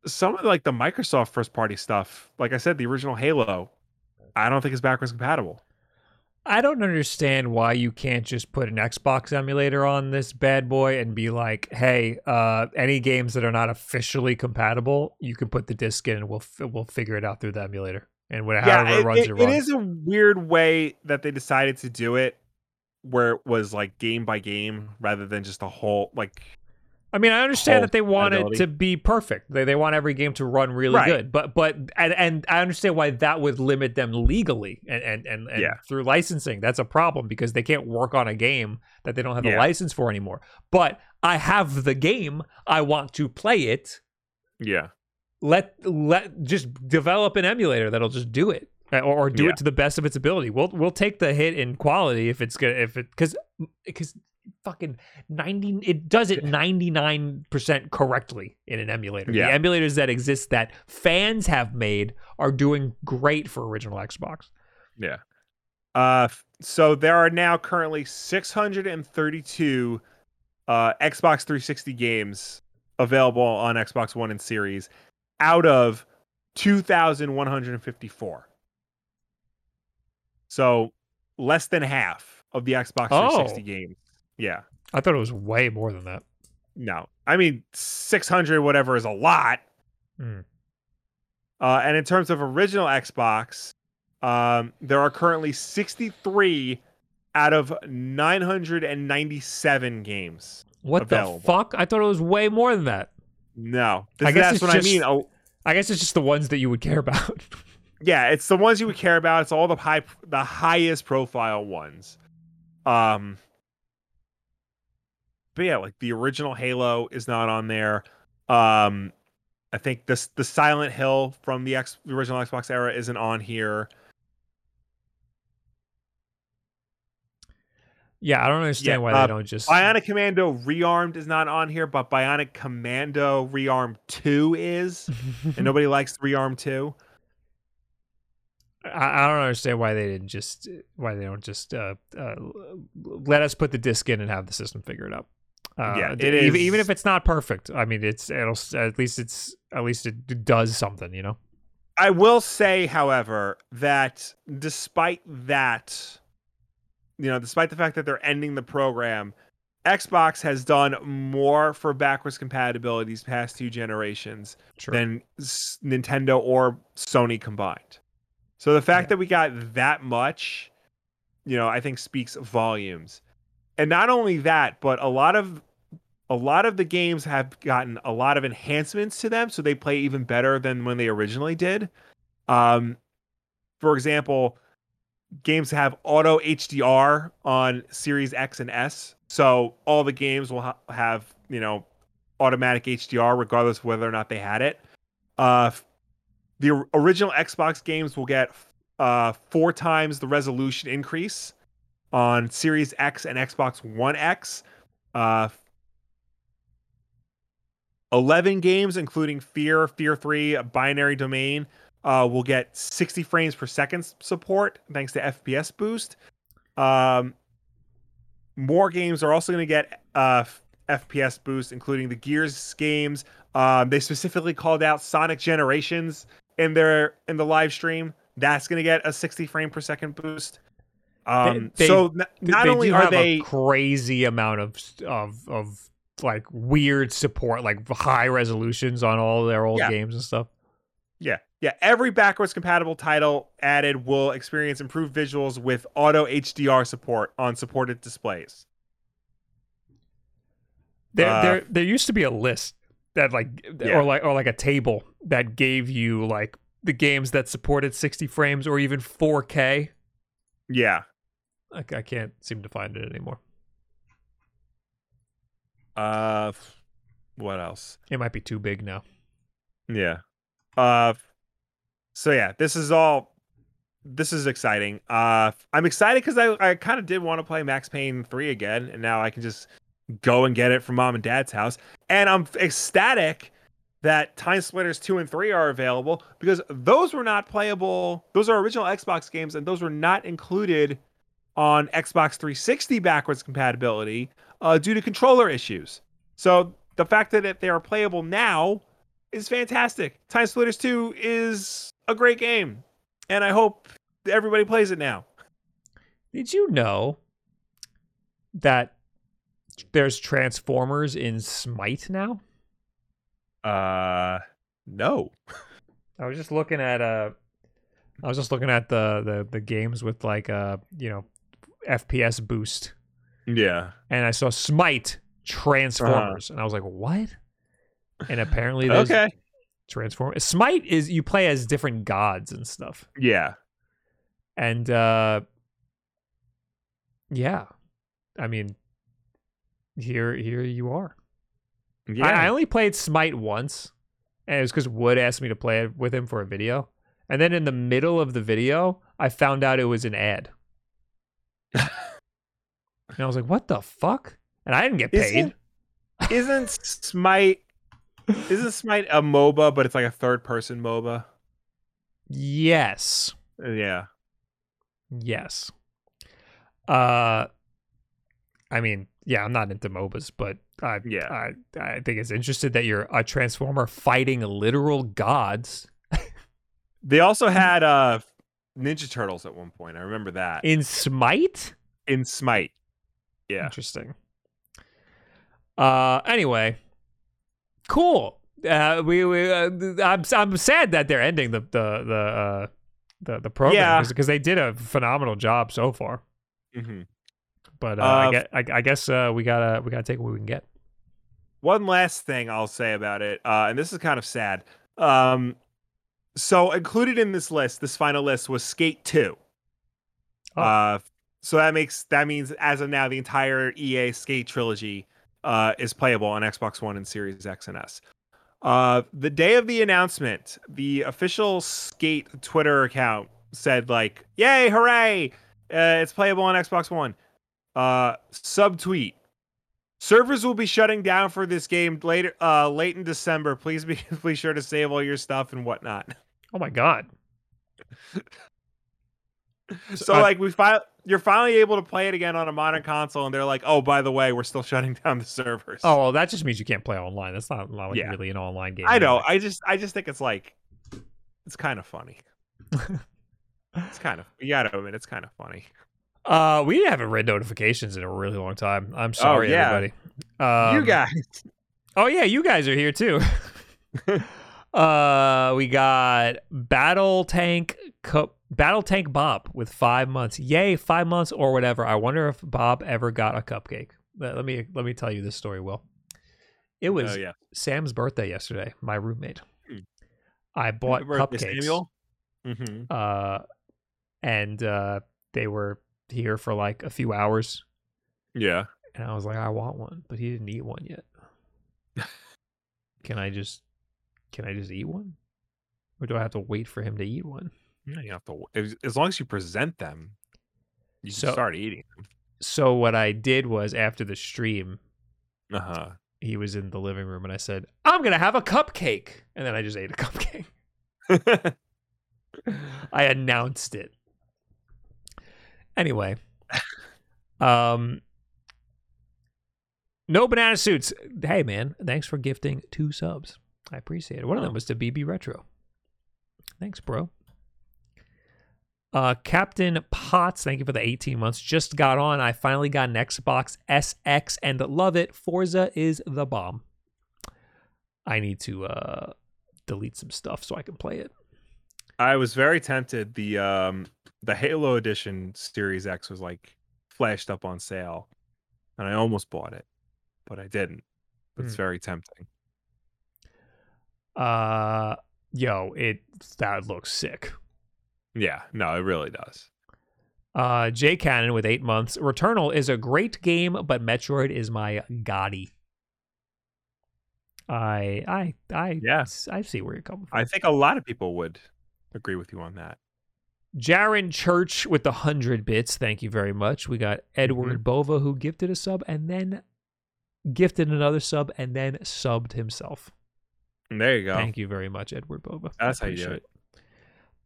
some of like the Microsoft first party stuff, like I said, the original Halo, I don't think is backwards compatible. I don't understand why you can't just put an Xbox emulator on this bad boy and be like, "Hey, uh, any games that are not officially compatible, you can put the disc in, and we'll f- we'll figure it out through the emulator." And whatever yeah, it, runs, it, it, it runs. is a weird way that they decided to do it, where it was like game by game rather than just a whole like. I mean, I understand that they want it to be perfect. They they want every game to run really Right. good. But but and and I understand why that would limit them legally and and and, and Yeah. through licensing. That's a problem because they can't work on a game that they don't have a license for anymore. But I have the game. I want to play it. Yeah, Let let just develop an emulator that'll just do it. Uh, Or, or do Yeah. it to the best of its ability. We'll we'll take the hit in quality if it's good if it because because fucking 90 it does it 99% correctly in an emulator Yeah. the emulators that exist that fans have made are doing great for original xbox yeah. Uh, so there are now currently 632 uh Xbox 360 games available on Xbox One and Series, out of 2,154. So less than half of the Xbox Oh. 360 games. Yeah. i thought it was way more than that No, I mean 600 whatever is a lot. Mm. Uh, and in terms of original Xbox, um, there are currently 63 out of 997 games. what Available. the fuck i thought it was way more than that No, I guess that's what just- I mean. Oh, i guess it's just the ones that you would care about yeah, it's the ones you would care about. It's all the high, the highest profile ones. Um, but yeah, like the original Halo is not on there. Um, I think this the Silent Hill from the, X, the original Xbox era isn't on here. yeah i don't understand Yeah, why uh, they don't just Bionic Commando Rearmed is not on here, but Bionic Commando Rearmed 2 is, and nobody likes Rearmed 2. I, I don't understand why they didn't just why they don't just uh, uh, let us put the disc in and have the system figure it out. Uh, Yeah, it even, even if it's not perfect. I mean, it's it'll at least it's at least it does something, you know. I will say, however, that despite that, you know, despite the fact that they're ending the program, Xbox has done more for backwards compatibility these past two generations Sure. than s- Nintendo or Sony combined. So the fact Yeah. that we got that much, you know, I think speaks volumes. And not only that, but a lot of a lot of the games have gotten a lot of enhancements to them so they play even better than when they originally did. Um for example, games have auto HDR on Series X and S. So all the games will ha- have, you know, automatic HDR regardless of whether or not they had it. Uh, the original Xbox games will get uh, four times the resolution increase on Series X and Xbox One X. Uh, 11 games, including Fear, Fear 3, Binary Domain, uh, will get 60 frames per second support thanks to FPS boost. Um, more games are also going to get uh, FPS boost, including the Gears games. Um, they specifically called out Sonic Generations in their in the live stream. That's going to get a 60 frame per second boost. Um, they- so n- not they only are they a crazy amount of of of like weird support, like high resolutions on all their old Yeah. games and stuff. Yeah, yeah. Every backwards compatible title added will experience improved visuals with auto HDR support on supported displays. There, Uh, there, there used to be a list that like, Yeah. or like, or like a table that gave you like the games that supported 60 frames or even 4K. Yeah. I, I can't seem to find it anymore. Uh, what else? It might be too big now. Yeah. Uh, so yeah, this is all. This is exciting. Uh, I'm excited because I I kind of did want to play Max Payne three again, and now I can just go and get it from mom and dad's house. And I'm ecstatic that TimeSplitters 2 and 3 are available because those were not playable. Those are original Xbox games, and those were not included on Xbox 360 backwards compatibility uh, due to controller issues. So the fact that they are playable now is fantastic. TimeSplitters 2 is a great game, and I hope everybody plays it now. Did you know that there's Transformers in Smite now? Uh, no. I was just looking at uh I was just looking at the the the games with like uh you know FPS boost Yeah. and I saw Smite Transformers and I was like what? And apparently there's Okay. Transform Smite is you play as different gods and stuff. Yeah. And uh yeah. I mean here here you are. Yeah. I, I only played Smite once, and it was because Wood asked me to play it with him for a video. And then in the middle of the video, I found out it was an ad. and I was like, what the fuck? And I didn't get paid. Isn't, isn't Smite isn't Smite a MOBA, but it's like a third person MOBA? Yes. Yeah. Yes. Uh I mean, yeah, I'm not into MOBAs, but I Yeah. I, I think it's interesting that you're a transformer fighting literal gods They also had uh Ninja Turtles at one point. I remember that. in Smite. In Smite. Yeah. Interesting. Uh anyway, cool. Uh we we uh, I'm I'm sad that they're ending the the the uh the the program Yeah. because they did a phenomenal job so far. hmm But uh, I Uh, get I, I guess uh we got to we got to take what we can get. One last thing I'll say about it, uh, and this is kind of sad. Um, so included in this list, this final list was Skate Two. Oh. Uh, so that makes that means as of now, the entire EA Skate trilogy uh, is playable on Xbox One and Series X and S. Uh, the day of the announcement, the official Skate Twitter account said like, "Yay, hooray! Uh, it's playable on Xbox One." Uh, subtweet: Servers will be shutting down for this game later, uh, late in December. Please be please sure to save all your stuff and whatnot. Oh my god. So I- like we fi- you're finally able to play it again on a modern console, and they're like, "Oh, by the way, we're still shutting down the servers." Oh, well, that just means you can't play online. That's not, not like Yeah. really an online game. I know. anyway. I just I just think it's like it's kind of funny. it's kind of you gotta admit it's kind of funny. Uh, we haven't read notifications in a really long time. I'm sorry, yeah. everybody. Um, you guys, Oh yeah, you guys are here too. uh, we got Battle Tank Cup. Battle Tank Bob with five months. Yay, five months or whatever. I wonder if Bob ever got a cupcake. Let me let me tell you this story. Will it was oh yeah, Sam's birthday yesterday? My roommate. Hmm. I bought cupcakes. Mm-hmm. uh, and uh, they were here for like a few hours, Yeah. and I was like, I want one, but he didn't eat one yet. can I just, can I just eat one, or do I have to wait for him to eat one? Yeah, you have to as, long as you present them, you can So- start eating them. So what I did was after the stream. Uh huh. he was in the living room, and I said, I'm gonna have a cupcake, and then I just ate a cupcake. I announced it. Anyway, um, no banana suits. Hey man, thanks for gifting two subs. I appreciate it. One of them Oh. was to BB Retro. Thanks, bro. Uh, Captain Potts, thank you for the 18 months. Just got on. I finally got an Xbox SX and love it. Forza is the bomb. I need to uh delete some stuff so I can play it. I was very tempted. The um the Halo Edition Series X was like flashed up on sale, and I almost bought it, but I didn't. But it's Hmm. very tempting. Uh, yo, it that looks sick. Yeah, no, it really does. Uh, J Cannon with eight months. Returnal is a great game, but Metroid is my GOTY. I, I, I, Yeah. I see where you're coming from. I think a lot of people would agree with you on that. Jaron Church with the hundred bits. Thank you very much. We got Edward Mm-hmm. Bova who gifted a sub and then gifted another sub and then subbed himself. There you go. Thank you very much, Edward Bova. That's how you do it.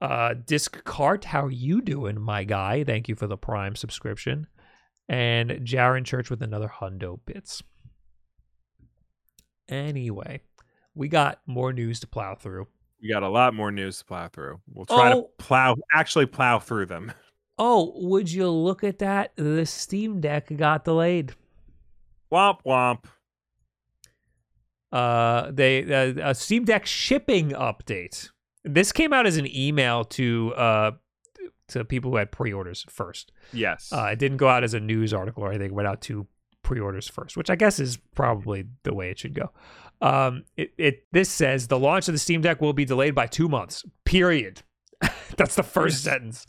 Uh, Disc Cart, how you doing, my guy? Thank you for the Prime subscription. And Jaron Church with another hundo bits. Anyway, we got more news to plow through. We got a lot more news to plow through. We'll try Oh. to plow, actually plow through them. Oh, would you look at that? The Steam Deck got delayed. Womp womp. Uh, they uh, a Steam Deck shipping update. This came out as an email to uh to people who had pre-orders first. Yes. Uh, it didn't go out as a news article or anything. It went out to pre-orders first, which I guess is probably the way it should go. Um, it, it this says the launch of the Steam Deck will be delayed by two months. Period. That's the first sentence.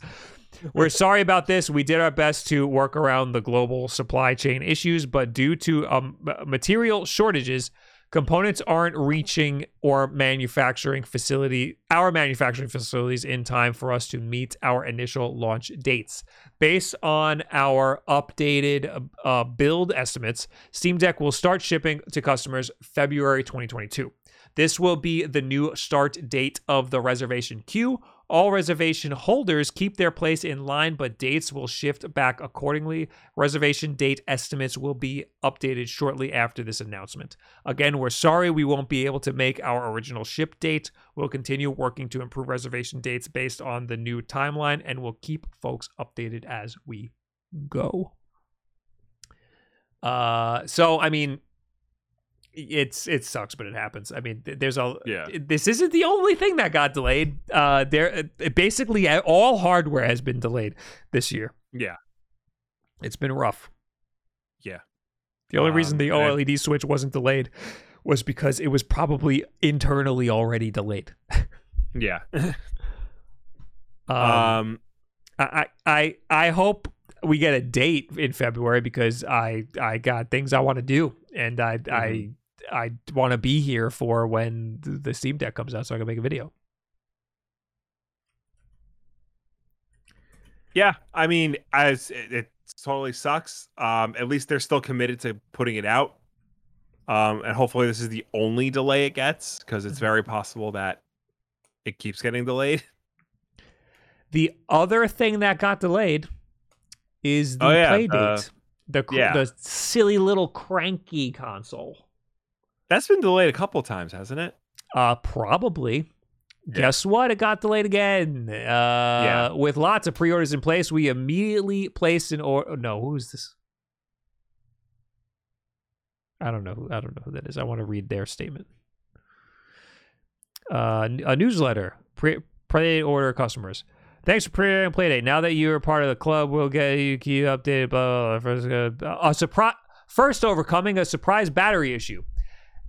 We're sorry about this. We did our best to work around the global supply chain issues, but due to um, material shortages, components aren't reaching or manufacturing facility our manufacturing facilities in time for us to meet our initial launch dates. Based on our updated uh, build estimates, Steam Deck will start shipping to customers February 2022. This will be the new start date of the reservation queue. All reservation holders keep their place in line, but dates will shift back accordingly. Reservation date estimates will be updated shortly after this announcement. Again, we're sorry we won't be able to make our original ship date. We'll continue working to improve reservation dates based on the new timeline, and we'll keep folks updated as we go. Uh, so I mean, it's it sucks, but it happens. I mean, there's a Yeah. This isn't the only thing that got delayed. Uh, there uh, basically all hardware has been delayed this year. yeah. It's been rough. Yeah. The only reason Um, the and- OLED switch wasn't delayed was because it was probably internally already delayed. Yeah. Um, um I, I I hope we get a date in February because I I got things I want to do and I I I want to be here for when the Steam Deck comes out so I can make a video. Yeah, I mean, as it, it totally sucks. Um, at least they're still committed to putting it out. Um, and hopefully this is the only delay it gets because it's very possible that it keeps getting delayed. The other thing that got delayed is the Oh, yeah, play the- date. The, cr- yeah. the silly little cranky console. That's been delayed a couple times, hasn't it? Uh, probably. Yeah. Guess what? It got delayed again. Uh, Yeah. With lots of pre-orders in place, we immediately placed an order. No, who's this? I don't know. Who, I don't know who that is. I want to read their statement. Uh, a newsletter. Pre pre order customers. Thanks for pre-ordering playdate. Now that you're part of the club, we'll get you keep updated. Blah blah. blah. First, uh, a surprise. First, overcoming a surprise battery issue.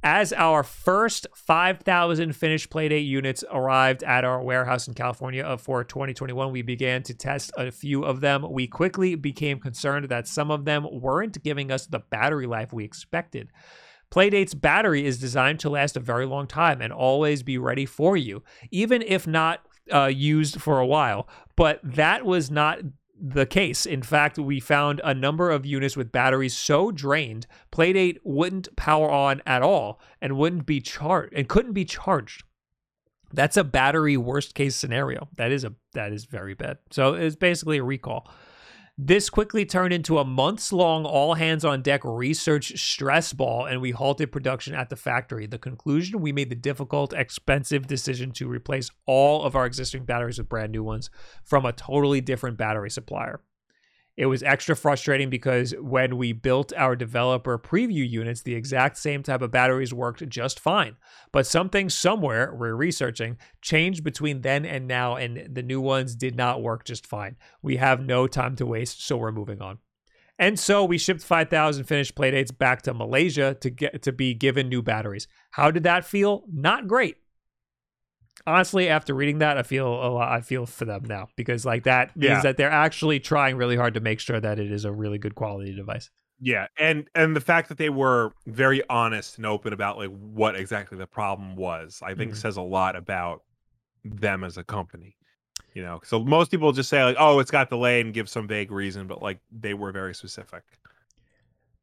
As our first 5,000 finished Playdate units arrived at our warehouse in California for 2021, we began to test a few of them. We quickly became concerned that some of them weren't giving us the battery life we expected. Playdate's battery is designed to last a very long time and always be ready for you, even if not uh, used for a while. But that was not the case. In fact, we found a number of units with batteries so drained, Playdate wouldn't power on at all and wouldn't be charged and couldn't be charged. That's a battery worst case scenario. That is a that is very bad. So it's basically a recall. This quickly turned into a months long all hands on deck research stress ball, and we halted production at the factory. The conclusion we made the difficult, expensive decision to replace all of our existing batteries with brand new ones from a totally different battery supplier. It was extra frustrating because when we built our developer preview units, the exact same type of batteries worked just fine. But something somewhere, we're researching, changed between then and now, and the new ones did not work just fine. We have no time to waste, so we're moving on. And so we shipped 5,000 finished playdates back to Malaysia to get to be given new batteries. How did that feel? Not great. Honestly, after reading that, I feel a lot. I feel for them now because like that means Yeah. that they're actually trying really hard to make sure that it is a really good quality device. Yeah, and and the fact that they were very honest and open about like what exactly the problem was, I think Mhm. says a lot about them as a company. You know, so most people just say like, "Oh, it's got delayed," and give some vague reason, but like they were very specific.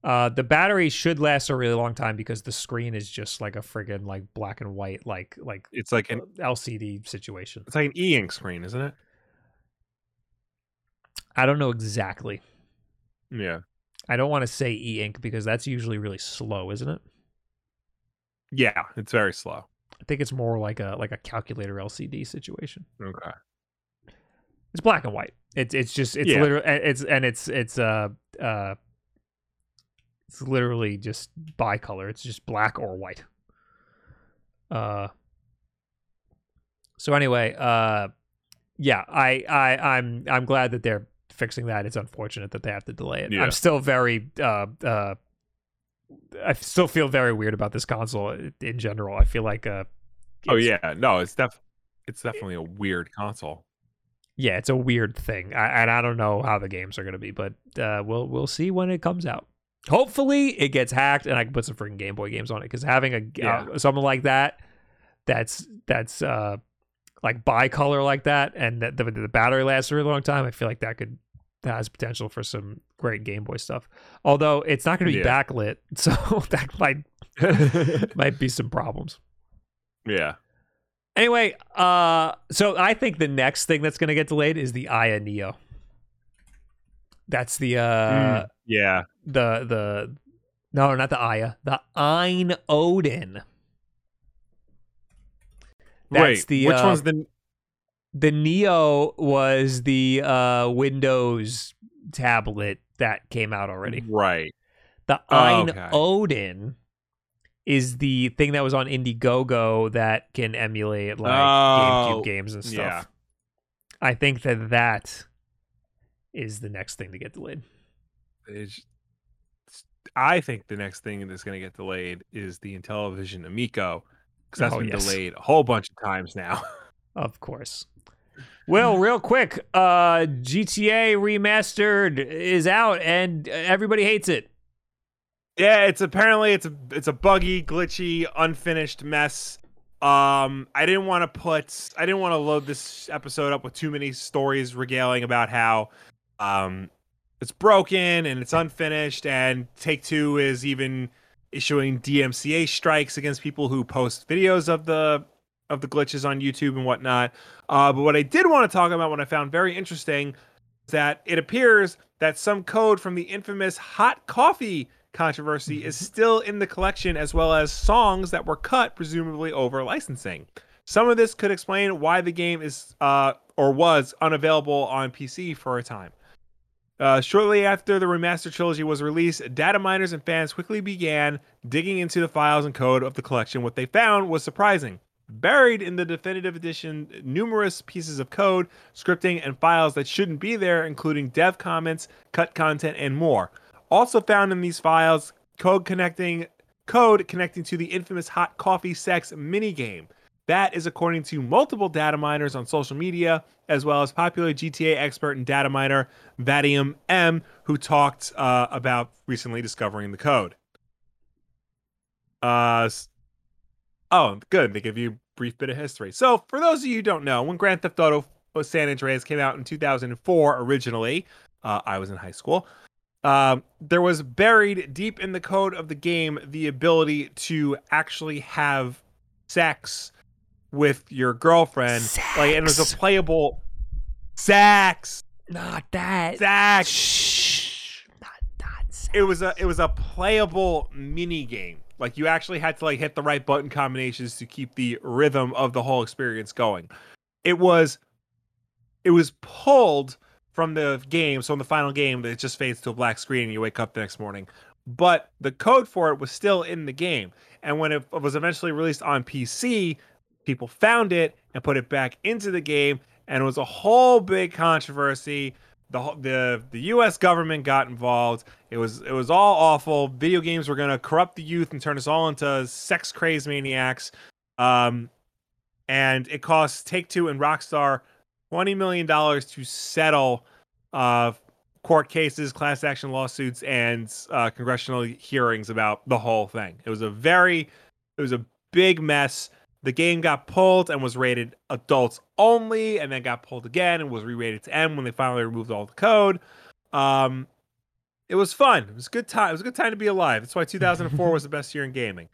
Uh, the battery should last a really long time because the screen is just like a friggin' like black and white like like It's like an LCD situation. it's like an e-ink screen, isn't it? I don't know exactly. Yeah, I don't want to say e-ink because that's usually really slow, isn't it? yeah, it's very slow. I think it's more like a like a calculator LCD situation. Okay, It's black and white. It's it's just it's Yeah. literally it's and it's it's uh uh it's literally just bicolor. It's just black or white. Uh so anyway, uh yeah, I I I'm I'm glad that they're fixing that. It's unfortunate that they have to delay it. Yeah. I'm still very uh uh I still feel very weird about this console in general. I feel like uh Oh yeah, no, it's def it's definitely a weird console. yeah, it's a weird thing, I, and I don't know how the games are going to be, but uh, we'll we'll see when it comes out. Hopefully, it gets hacked and I can put some freaking Game Boy games on it. Because having a Yeah. uh, something like that, that's that's uh, like bicolor like that, and that the, the battery lasts a really long time. I feel like that could that has potential for some great Game Boy stuff. Although it's not going to be Yeah. backlit, so that might might be some problems. yeah. Anyway, uh, so I think the next thing that's going to get delayed is the Aya Neo. That's the uh Mm, yeah. the the no, not the Aya, the AYN Odin. That's Wait, the, which uh, one's the The Neo was the uh Windows tablet that came out already. right? The Oh, AYN okay. Odin is the thing that was on Indiegogo that can emulate like Oh, GameCube games and stuff. yeah. I think that that is the next thing to get delayed. It's- I think the next thing that's going to get delayed is the Intellivision Amico because that's Oh, been yes. delayed a whole bunch of times now. Of course. Well, real quick, uh GTA remastered is out and everybody hates it. yeah, it's apparently it's a it's a buggy, glitchy, unfinished mess. Um, I didn't want to put I didn't want to load this episode up with too many stories regaling about how um it's broken and it's unfinished and Take Two is even issuing DMCA strikes against people who post videos of the of the glitches on YouTube and whatnot. Uh, but what I did want to talk about, what I found very interesting, is that it appears that some code from the infamous hot coffee controversy is still in the collection, as well as songs that were cut, presumably over licensing. Some of this could explain why the game is uh, or was unavailable on PC for a time. Uh, shortly after the remaster trilogy was released, data miners and fans quickly began digging into the files and code of the collection. What they found was surprising. Buried in the definitive edition, numerous pieces of code, scripting, and files that shouldn't be there, including dev comments, cut content, and more. Also found in these files, code connecting code connecting to the infamous hot coffee sex minigame. That is according to multiple data miners on social media, as well as popular GTA expert and data miner Vadim M, who talked uh, about recently discovering the code. Uh, oh, good. They give you a brief bit of history. So, for those of you who don't know, when Grand Theft Auto San Andreas came out in 2004 originally, uh, I was in high school. Um, there was buried deep in the code of the game the ability to actually have sex with your girlfriend. Sex. Like, and it was a playable sex. Not that. Sex. Shh. Not that. sex. It was a it was a playable mini game. Like you actually had to like hit the right button combinations to keep the rhythm of the whole experience going. It was it was pulled from the game, so in the final game it just fades to a black screen and you wake up the next morning. But the code for it was still in the game. And when it was eventually released on PC, people found it and put it back into the game and it was a whole big controversy. The the the US government got involved. It was it was all awful. Video games were going to corrupt the youth and turn us all into sex crazed maniacs. Um and it cost Take-Two and Rockstar 20 million dollars to settle uh court cases class action lawsuits and uh, congressional hearings about the whole thing. It was a very it was a big mess the game got pulled and was rated adults only, and then got pulled again and was re-rated to M when they finally removed all the code. Um, it was fun. It was a good time. It was a good time to be alive. That's why 2004 was the best year in gaming.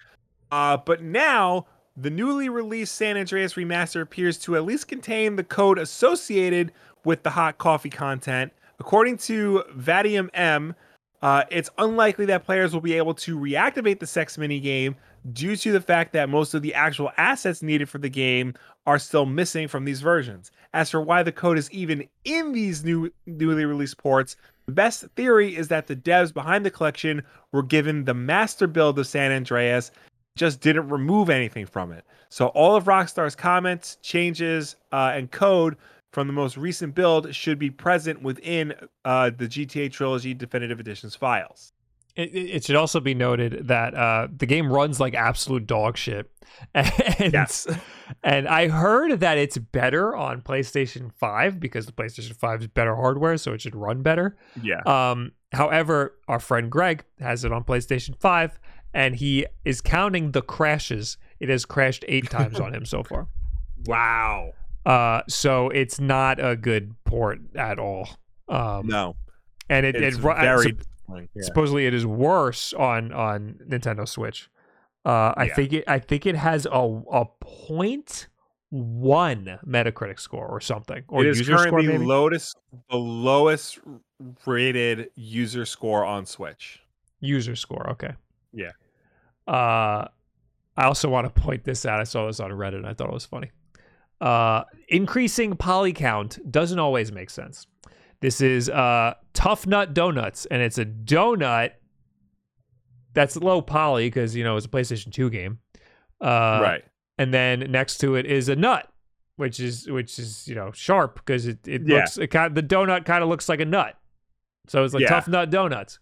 Uh, but now the newly released San Andreas remaster appears to at least contain the code associated with the hot coffee content. According to Vadim M, uh, it's unlikely that players will be able to reactivate the sex mini game due to the fact that most of the actual assets needed for the game are still missing from these versions. As for why the code is even in these new newly released ports, the best theory is that the devs behind the collection were given the master build of San Andreas, just didn't remove anything from it. So all of Rockstar's comments, changes, uh, and code from the most recent build should be present within uh, the GTA Trilogy Definitive Editions files. It, it should also be noted that uh, the game runs like absolute dog shit, and Yes. and I heard that it's better on PlayStation Five because the PlayStation Five is better hardware, so it should run better. Yeah. Um, however, our friend Greg has it on PlayStation Five, and he is counting the crashes. It has crashed eight times on him so far. Wow. Uh, so it's not a good port at all. Um, No. and it, It's it very Yeah. supposedly it is worse on on Nintendo Switch. Uh, I Yeah. think it I think it has a a point one Metacritic score or something or it is user score currently maybe. lowest, the lowest rated user score on Switch. user score. Okay. Yeah. Uh, I also want to point this out. I saw this on Reddit. and I thought it was funny. Uh, increasing poly count doesn't always make sense. This is uh, Tough Nut Donuts, and it's a donut that's low poly because you know it's a PlayStation Two game. Uh, right. and then next to it is a nut, which is which is you know sharp because it it Yeah. looks it kind of, the donut kind of looks like a nut, so it's like Yeah. tough nut donuts,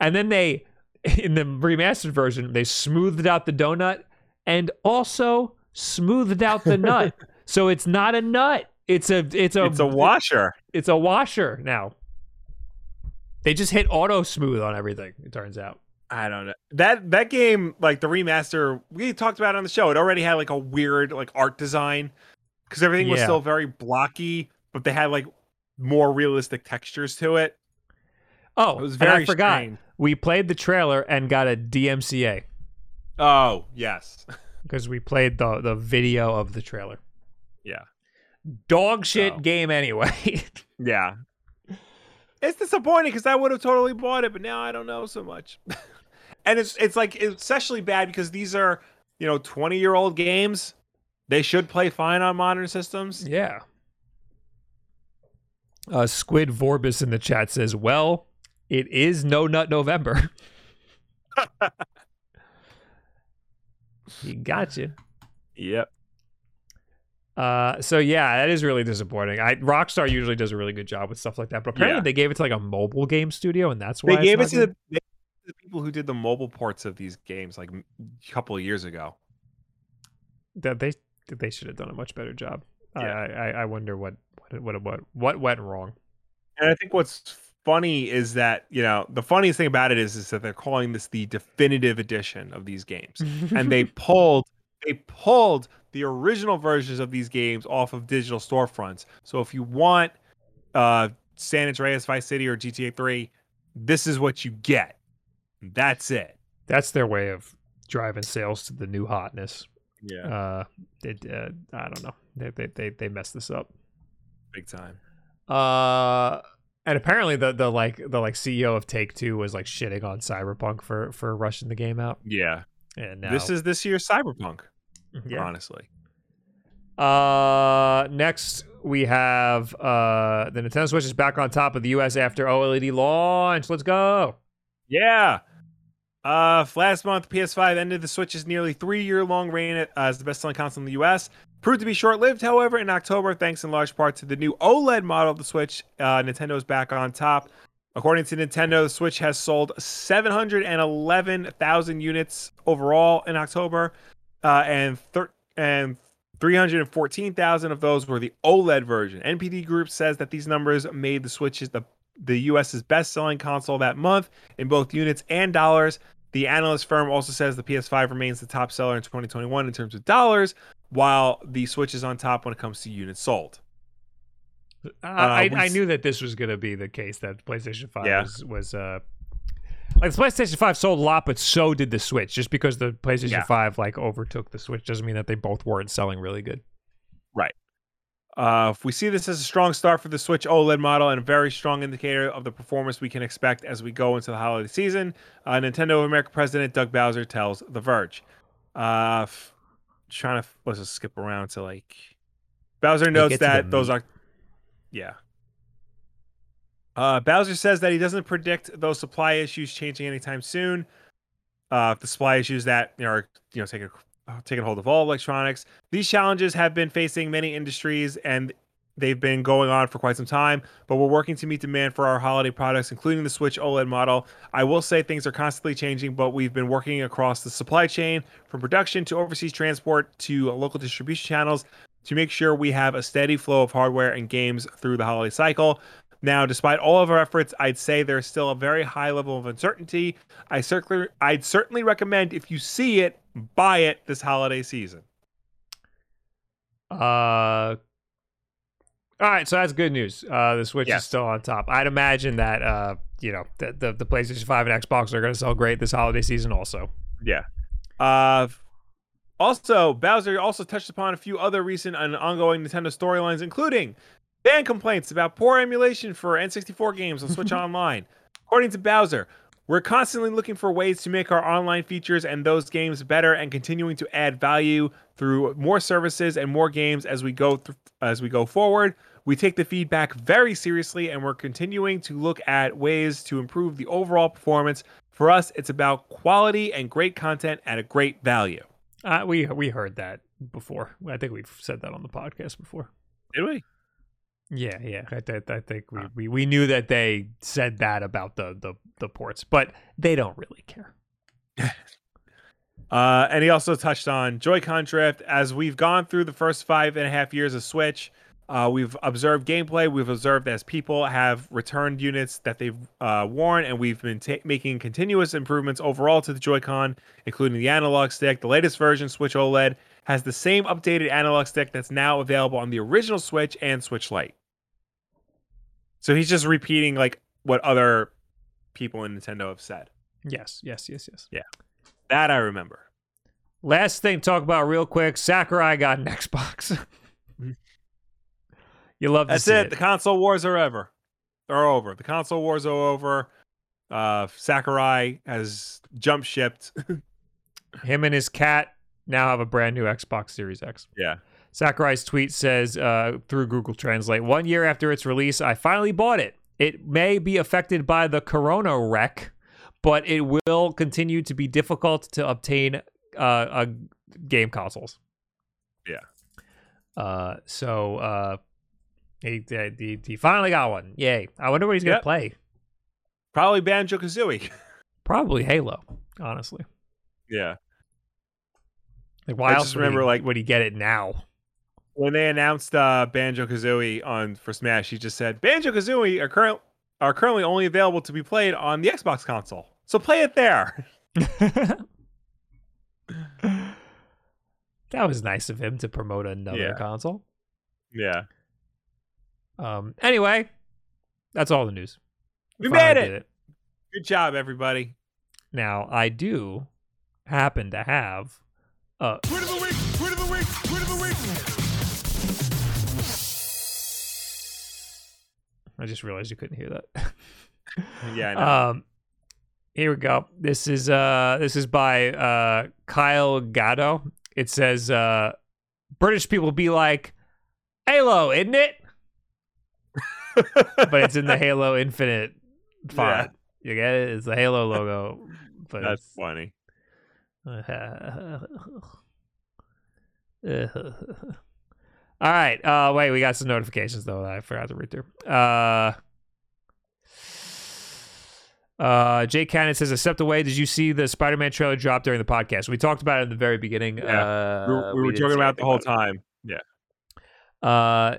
and then they in the remastered version they smoothed out the donut and also smoothed out the nut, so it's not a nut. It's a it's a it's a washer. it's a washer now. They just hit auto smooth on everything. It turns out. I don't know. That that game, like the remaster, we talked about it on the show. It already had like a weird like art design because everything was Yeah. still very blocky, but they had like more realistic textures to it. Oh, It was and I very forgot. strange. We played the trailer and got a DMCA. Oh yes, because we played the the video of the trailer. Yeah. Dog shit So. game anyway. Yeah. It's disappointing because I would have totally bought it, but now I don't know so much. and it's it's like it's especially bad because these are you know twenty year old games. They should play fine on modern systems. yeah. Uh, Squid Vorbis in the chat says, "Well, it is No Nut November." he got you. Yep. Uh, so yeah, that is really disappointing. I Rockstar usually does a really good job with stuff like that, but apparently Yeah. they gave it to like a mobile game studio, and that's why They gave it to the, the people who did the mobile ports of these games like a couple of years ago. that they they should have done a much better job. I Yeah. I, I I wonder what what what what what went wrong. And I think what's funny is that you know the funniest thing about it is is that they're calling this the definitive edition of these games. and they pulled they pulled the original versions of these games off of digital storefronts. So if you want uh San Andreas Vice City or GTA 3, this is what you get. That's it. that's their way of driving sales to the new hotness. Yeah. Uh, it, uh I don't know. They they they they messed this up. Big time. Uh, and apparently the the like the like CEO of Take Two was like shitting on Cyberpunk for for rushing the game out. Yeah. And now This is this year's Cyberpunk, yeah. honestly. Uh, next we have uh the Nintendo Switch is back on top of the U.S. after OLED launch. Let's go. Yeah. Uh, last month, PS5 ended the Switch's nearly three-year-long reign as the best-selling console in the U.S. Proved to be short-lived, however, in October, thanks in large part to the new OLED model of the Switch. Uh, Nintendo is back on top. According to Nintendo, the Switch has sold 711,000 units overall in October, uh, and thir- and 314,000 of those were the OLED version. NPD Group says that these numbers made the Switch's the the US's best-selling console that month in both units and dollars. The analyst firm also says the PS5 remains the top seller in 2021 in terms of dollars, while the Switch is on top when it comes to units sold. Uh, I, we I s- knew that this was going to be the case that PlayStation 5 Yeah. was, was uh like the PlayStation 5 sold a lot but so did the Switch just because the PlayStation Yeah. 5 like overtook the Switch doesn't mean that they both weren't selling really good. Right. Uh, if we see this as a strong start for the Switch OLED model and a very strong indicator of the performance we can expect as we go into the holiday season, uh, Nintendo of America President Doug Bowser tells The Verge. Uh, f- trying to let's just skip around to like Bowser notes get to the that those are, yeah. Uh, Bowser says that he doesn't predict those supply issues changing anytime soon. Uh, the supply issues that you know, are you know taking uh, taking hold of all electronics. These challenges have been facing many industries and they've been going on for quite some time, but we're working to meet demand for our holiday products, including the Switch OLED model. I will say things are constantly changing, but we've been working across the supply chain from production to overseas transport to local distribution channels to make sure we have a steady flow of hardware and games through the holiday cycle. Now, despite all of our efforts, I'd say there's still a very high level of uncertainty. I certainly, I'd certainly recommend if you see it, buy it this holiday season. Uh all right, so that's good news. Uh, the Switch Yes. is still on top. I'd imagine that uh, you know the, the the PlayStation Five and Xbox are going to sell great this holiday season. Also, Yeah. Uh, also, Bowser also touched upon a few other recent and ongoing Nintendo storylines, including fan complaints about poor emulation for N64 games on Switch Online. According to Bowser, we're constantly looking for ways to make our online features and those games better, and continuing to add value through more services and more games as we go th- as we go forward. We take the feedback very seriously, and we're continuing to look at ways to improve the overall performance. For us, it's about quality and great content at a great value. Uh, we we heard that before. I think we've said that on the podcast before. Did we? Yeah, yeah. I, I, I think we, we we knew that they said that about the the the ports, but they don't really care. Uh, and he also touched on Joy-Con drift. As we've gone through the first five and a half years of Switch, uh, we've observed gameplay. We've observed as people have returned units that they've uh, worn, and we've been ta- making continuous improvements overall to the Joy-Con, including the analog stick. The latest version, Switch OLED, has the same updated analog stick that's now available on the original Switch and Switch Lite. So he's just repeating like what other people in Nintendo have said. Yes, yes, yes, yes. Yeah, that I remember. last thing to talk about real quick Sakurai got an Xbox. You love That's it. it. The console wars are ever. Are over. The console wars are over. Uh, Sakurai has jump shipped. Him and his cat now have a brand new Xbox Series X. yeah. Sakurai's tweet says uh, through Google Translate, one year after its release, I finally bought it. It may be affected by the corona wreck, but it will continue to be difficult to obtain uh, uh game consoles. Yeah. Uh, so uh, he, he he finally got one. Yay! I wonder what he's gonna Yep. play. Probably Banjo Kazooie. Probably Halo. Honestly, yeah. like why I else just would remember, he, like- would he get it now? When they announced uh, Banjo Kazooie on for Smash, he just said Banjo Kazooie are current are currently only available to be played on the Xbox console. So play it there. that was nice of him to promote another Yeah. console. Yeah. Um. Anyway, that's all the news. We finally made did it. Good job, everybody. Now I do happen to have a Word of the week! Word of the week! Word of the week! I just realized you couldn't hear that. Yeah, I know. um here we go. This is uh this is by uh Kyle Gatto. It says uh British people be like Halo, isn't it? But it's in the Halo Infinite font. You get it? It's the Halo logo. But That's it's- funny. All right. Uh, wait, we got some notifications though I forgot to read through. Uh, uh, Jake Cannon says, "Accept away." Did you see the Spider-Man trailer drop during the podcast? We talked about it in the very beginning. Yeah. Uh, we were, we were talking about the anything whole it. time. Yeah. Uh,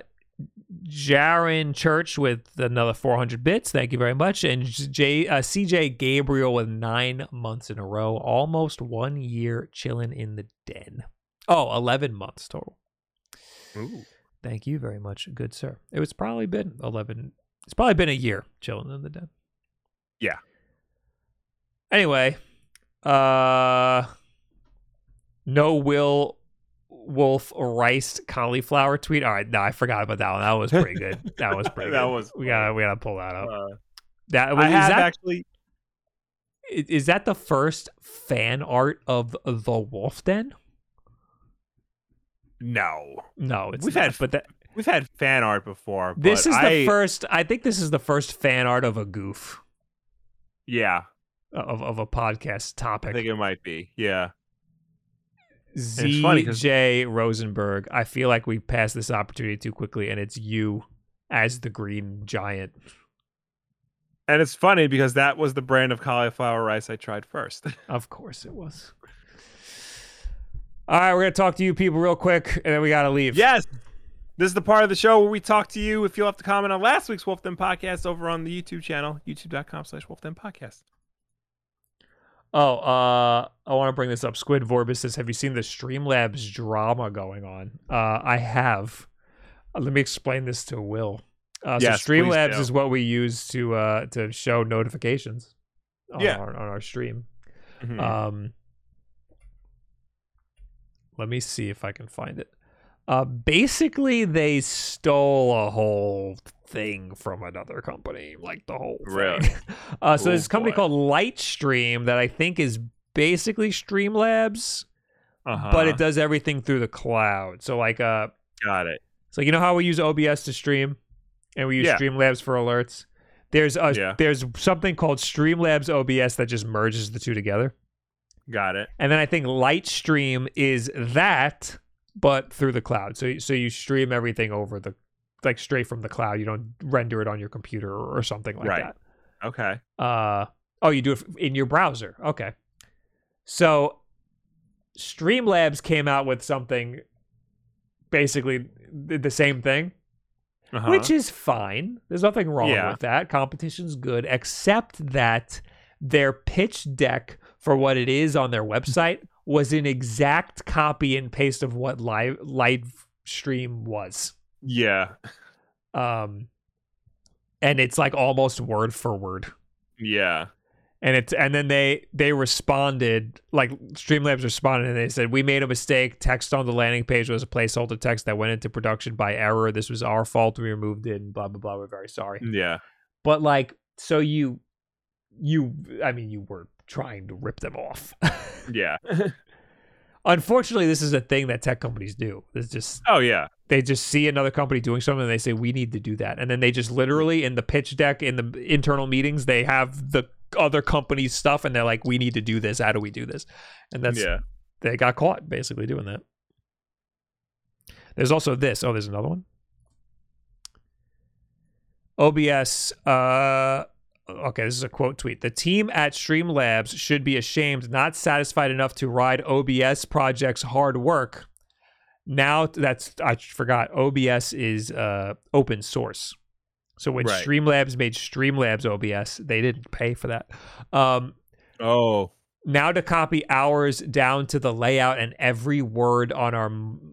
Jaron Church with another 400 bits. Thank you very much. And J, uh, CJ Gabriel with nine months in a row, almost one year chilling in the den. Oh, 11 months total. Ooh. Thank you very much, good sir. It was probably been 11. It's probably been a year chilling in the den. Yeah. Anyway, uh, no Will Wolf Rice cauliflower tweet. All right, no, I forgot about that one. That was pretty good. That was pretty. That good. was We gotta we gotta pull that up. Uh, That is that actually. is that the first fan art of the Wolf Den? No, No, it's We've not, had but that we've had fan art before. this is the I- first. I think this is the first fan art of a goof Yeah, of of a podcast topic. I think it might be. Yeah. ZJ Rosenberg. I feel like we passed this opportunity too quickly, and it's you as the green giant. And it's funny because that was the brand of cauliflower rice I tried first. Of course, it was. All right, we're gonna talk to you people real quick, and then we gotta leave. yes. This is the part of the show where we talk to you if you'll have to comment on last week's Wolf Den podcast over on the YouTube channel, youtube.com slash Wolf Den podcast. Oh, uh, I want to bring this up. Squid Vorbis says, "Have you seen the Streamlabs drama going on?" Uh, I have. Uh, let me explain this to Will. Uh, Yes, so Streamlabs is what we use to uh to show notifications. On Yeah. our, on our stream. Mhm. Um, let me see if I can find it. Uh, basically, they stole a whole thing from another company, like the whole thing. Really? uh, so there's this company boy. called Lightstream that I think is basically Streamlabs, uh-huh. but it does everything through the cloud. So like, uh, got it. so you know how we use OBS to stream, and we use Yeah. Streamlabs for alerts. There's a Yeah. there's something called Streamlabs OBS that just merges the two together. Got it. And then I think Lightstream is that, but through the cloud. So so you stream everything over the like straight from the cloud. You don't render it on your computer or, something like that. Right. Okay. that. Uh oh, you do it in your browser. Okay. So Streamlabs came out with something basically the same thing, Uh-huh. which is fine. There's nothing wrong Yeah. with that. Competition's good, except that their pitch deck for what it is on their website was an exact copy and paste of what live live stream was. Yeah. Um and it's like almost word for word. Yeah. and it's and then they they responded like Streamlabs responded and they said we made a mistake. Text on the landing page was a placeholder text that went into production by error. This was our fault. We removed it. And blah blah blah. We're very sorry. Yeah. But like, so you you I mean you were trying to rip them off. Yeah. Unfortunately, this is a thing that tech companies do. It's just oh yeah. they just see another company doing something and they say we need to do that and then they just literally in the pitch deck in the internal meetings they have the other company's stuff and they're like we need to do this how do we do this and that's yeah. they got caught basically doing that there's also this oh there's another one obs uh okay this is a quote tweet. The team at streamlabs should be ashamed not satisfied enough to ride obs project's hard work. Now that's i forgot obs is uh open source. So when Right. streamlabs made streamlabs obs they didn't pay for that. Um Oh. now to copy ours down to the layout and every word on our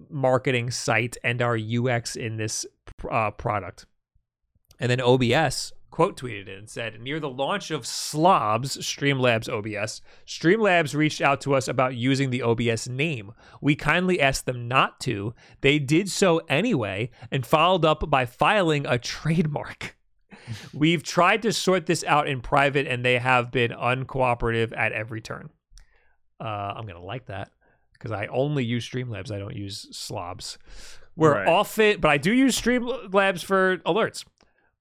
marketing site and our ux in this uh, product. And then obs quote tweeted it and said near the launch of slobs streamlabs obs streamlabs reached out to us about using the obs name we kindly asked them not to they did so anyway and followed up by filing a trademark We've tried to sort this out in private, and they have been uncooperative at every turn. Uh, I'm gonna like that because I only use Streamlabs. I don't use slobs. We're Right. often, but I do use Streamlabs for alerts.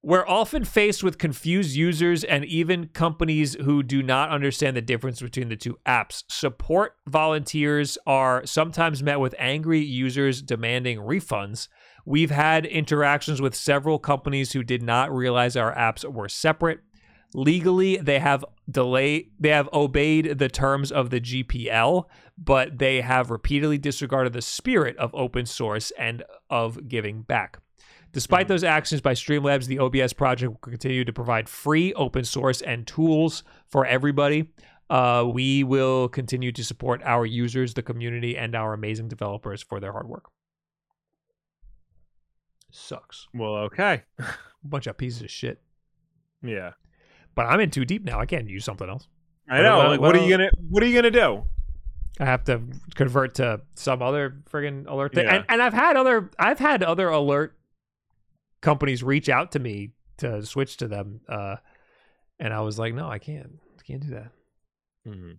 We're often faced with confused users and even companies who do not understand the difference between the two apps. Support volunteers are sometimes met with angry users demanding refunds. We've had interactions with several companies who did not realize our apps were separate. Legally, they have delay they have obeyed the terms of the GPL, but they have repeatedly disregarded the spirit of open source and of giving back. Despite those actions by Streamlabs, the OBS project will continue to provide free open source and tools for everybody. Uh, we will continue to support our users, the community, and our amazing developers for their hard work. Sucks. Well, okay. bunch of pieces of shit. Yeah. But I'm in too deep now. I can't use something else. I know. about- like, what are you gonna What are you gonna do? I have to convert to some other friggin' alert thing. Yeah. And, and I've had other I've had other alert companies reach out to me to switch to them. Uh, and I was like, no, I can't. I can't do that. Mhm.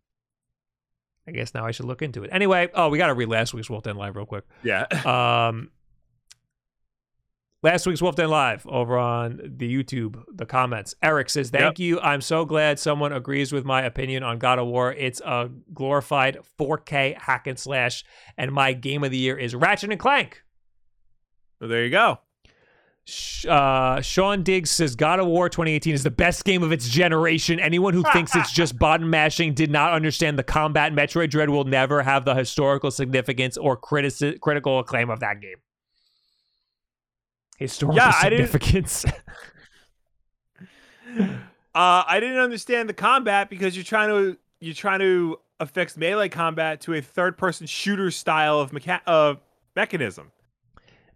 I guess now I should look into it. Anyway, oh, we got to read last week's Wolf Den Live real quick. Yeah. Um, last week's Wolf Den Live over on the YouTube, the comments. Eric says, Thank you. I'm so glad someone agrees with my opinion on God of War. It's a glorified 4K hack and slash, and my game of the year is Ratchet and Clank. well, there you go. Sh- Uh, Sean Diggs says God of War 2018 is the best game of its generation. Anyone who thinks it's just button mashing did not understand the combat. Metroid Dread will never have the historical significance or critici- critical acclaim of that game. Historical Yeah, I didn't- significance. Uh, I didn't understand the combat because you're trying to you're trying to affix melee combat to a third person shooter style of mecha- of mechanism.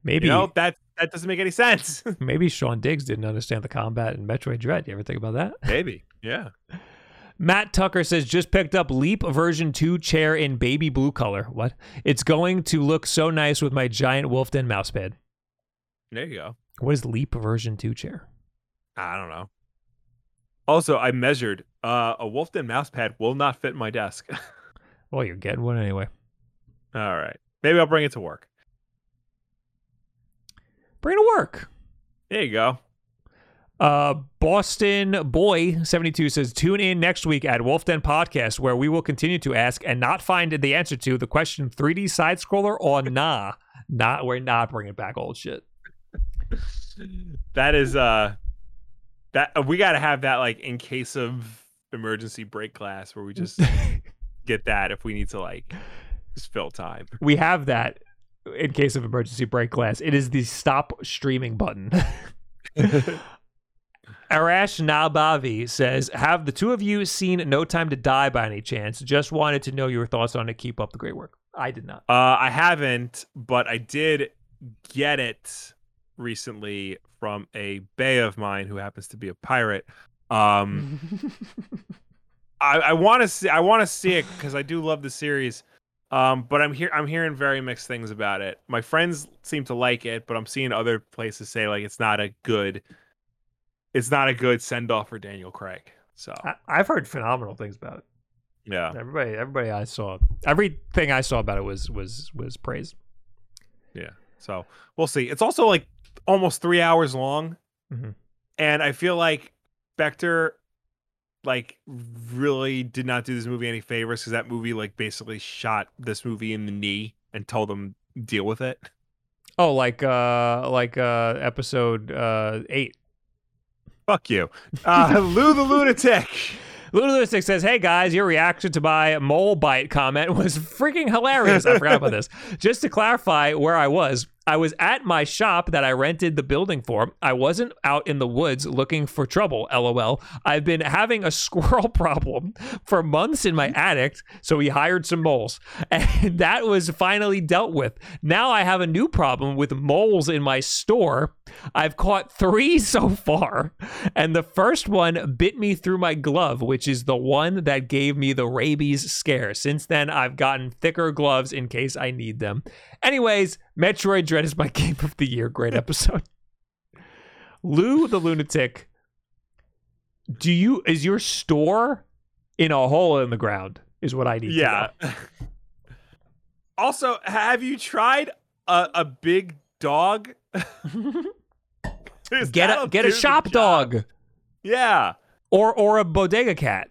maybe You know that that doesn't make any sense. maybe Sean Diggs didn't understand the combat in Metroid Dread. You ever think about that? Maybe. Yeah. Matt Tucker says just picked up Leap version 2 chair in baby blue color. What? It's going to look so nice with my giant Wolfden mousepad. There you go. What is Leap version 2 chair? I don't know. Also, I measured. Uh, a Wolfden mousepad will not fit my desk. Well, you're getting one anyway. All right. Maybe I'll bring it to work. Bring it to work. There you go. Uh, Boston Boy 72 says, tune in next week at Wolf Den Podcast, where we will continue to ask and not find the answer to the question 3D side scroller or nah. Not, we're not bringing back old shit. That is uh that uh, we got to have that like in case of emergency break class where we just get that if we need to like just fill time. we have that in case of emergency break glass. It is the stop streaming button. Arash Nabavi says, Have the two of you seen No Time to Die by any chance? Just wanted to know your thoughts on it. Keep up the great work. I did not. Uh I haven't, but I did get it recently from a bay of mine who happens to be a pirate. Um I, I want to see I want to see it because I do love the series. Um, but I'm here I'm hearing very mixed things about it. My friends seem to like it, but I'm seeing other places say like it's not a good it's not a good send off for Daniel Craig. So I, I've heard phenomenal things about it. yeah. Everybody, everybody I saw, everything I saw about it was was was praise. Yeah. So we'll see. It's also like almost three hours long. Mhm. And I feel like Spectre like really did not do this movie any favors because that movie like basically shot this movie in the knee and told them deal with it. Oh, like uh, like uh, episode uh eight. Fuck you. Uh Lou the Lunatic. Lou the Lunatic says, "Hey guys, your reaction to my mole bite comment was freaking hilarious. I forgot about this. Just to clarify where I was, I was at my shop that I rented the building for. I wasn't out in the woods looking for trouble. LOL. I've been having a squirrel problem for months in my attic, so we hired some moles, and that was finally dealt with. Now I have a new problem with moles in my store. I've caught three so far, and the first one bit me through my glove, which is the one that gave me the rabies scare. Since then, I've gotten thicker gloves in case I need them. Anyways, Metroid Dread is my game of the year. Great episode. Lou the Lunatic, do you is your store in a hole in the ground? Is what I need yeah. also, have you tried a, a big dog? Get a get a shop dog Yeah. or or a bodega cat.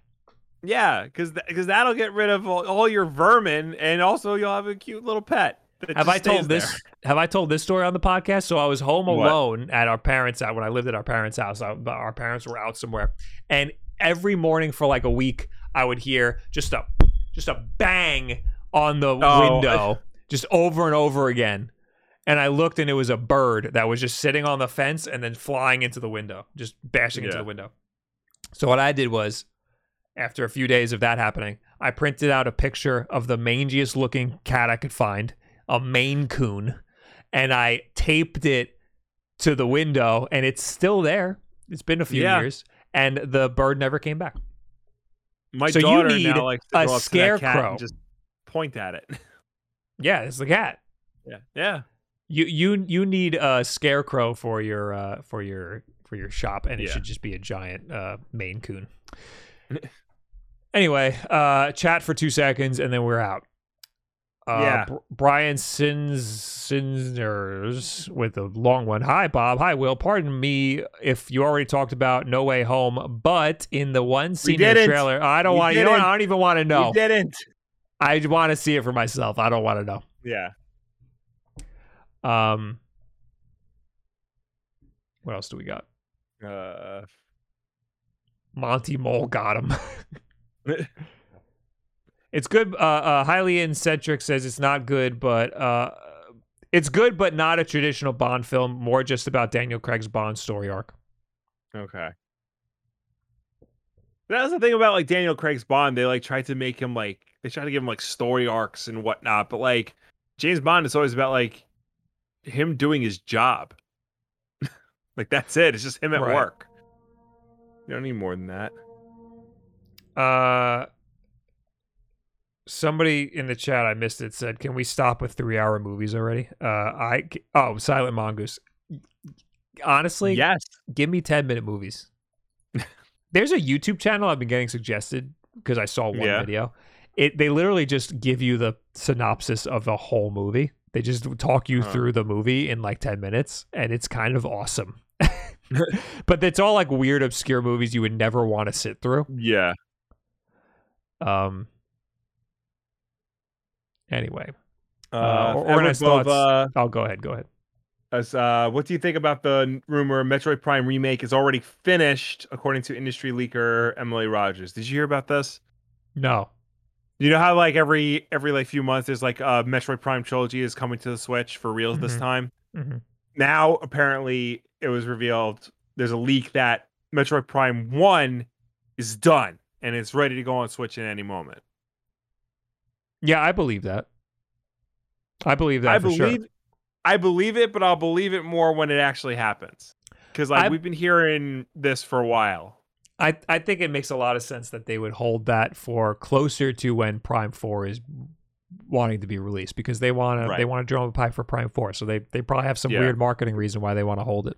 Yeah, because because that'll get rid of all, all your vermin, and also you'll have a cute little pet. Have I told this? there. Have I told this story on the podcast? So I was home What? alone at our parents' house when I lived at our parents' house. Uh, I, our parents were out somewhere, and every morning for like a week, I would hear just a just a bang on the Oh. window, just over and over again. And I looked, and it was a bird that was just sitting on the fence and then flying into the window, just bashing into the window. So what I did was, after a few days of that happening, I printed out a picture of the mangiest looking cat I could find, a Maine Coon, and I taped it to the window, and it's still there. It's been a few Yeah. years, and the bird never came back. My So you daughter need now likes to a go up to that cat scarecrow. and just point at it. Yeah, it's the cat. yeah, yeah. You you you need a scarecrow for your uh for your for your shop, and it Yeah. should just be a giant uh Maine Coon. anyway, uh, chat for two seconds, and then we're out. Uh, Yeah. Br- Brian Sins with a long one. Hi, Bob. Hi, Will. Pardon me if you already talked about No Way Home, but in the one scene in the trailer, I don't want. You know what? I don't even want to know. You didn't. I want to see it for myself. I don't want to know. Yeah. Um, what else do we got? Uh, Monty Mole got him. it's good. Uh, uh, highly eccentric says it's not good, but uh, it's good, but not a traditional Bond film. More just about Daniel Craig's Bond story arc. okay. That was the thing about like Daniel Craig's Bond. They like tried to make him like they tried to give him like story arcs and whatnot, but like James Bond is always about like him doing his job. like that's it. It's just him at Right. work. You don't need more than that. Uh, somebody in the chat I missed it said, "Can we stop with three-hour movies already?" Uh, I oh, Silent Mongoose. Honestly, yes. give me 10 minute movies. There's a YouTube channel I've been getting suggested because I saw one Yeah. video. It they literally just give you the synopsis of the whole movie. They just talk you Huh. through the movie in like 10 minutes and it's kind of awesome. but it's all like weird obscure movies you would never want to sit through. Yeah. Um anyway, Uh, Uh, organized thoughts. Bova, I'll go ahead, go ahead. as, uh, what do you think about the rumor Metroid Prime remake is already finished, according to industry leaker Emily Rogers? Did you hear about this? No. You know how like every every like few months there's like a Metroid Prime trilogy is coming to the Switch for reals this Mhm. time. Mhm. Now apparently it was revealed there's a leak that Metroid Prime One is done and it's ready to go on Switch in any moment. Yeah, I believe that. I believe that I for believe sure. I believe it, but I'll believe it more when it actually happens. Because like I- we've been hearing this for a while. I I think it makes a lot of sense that they would hold that for closer to when Prime Four is wanting to be released because they want to they want to drum a pipe for Prime Four, so they they probably have some Yeah. weird marketing reason why they want to hold it.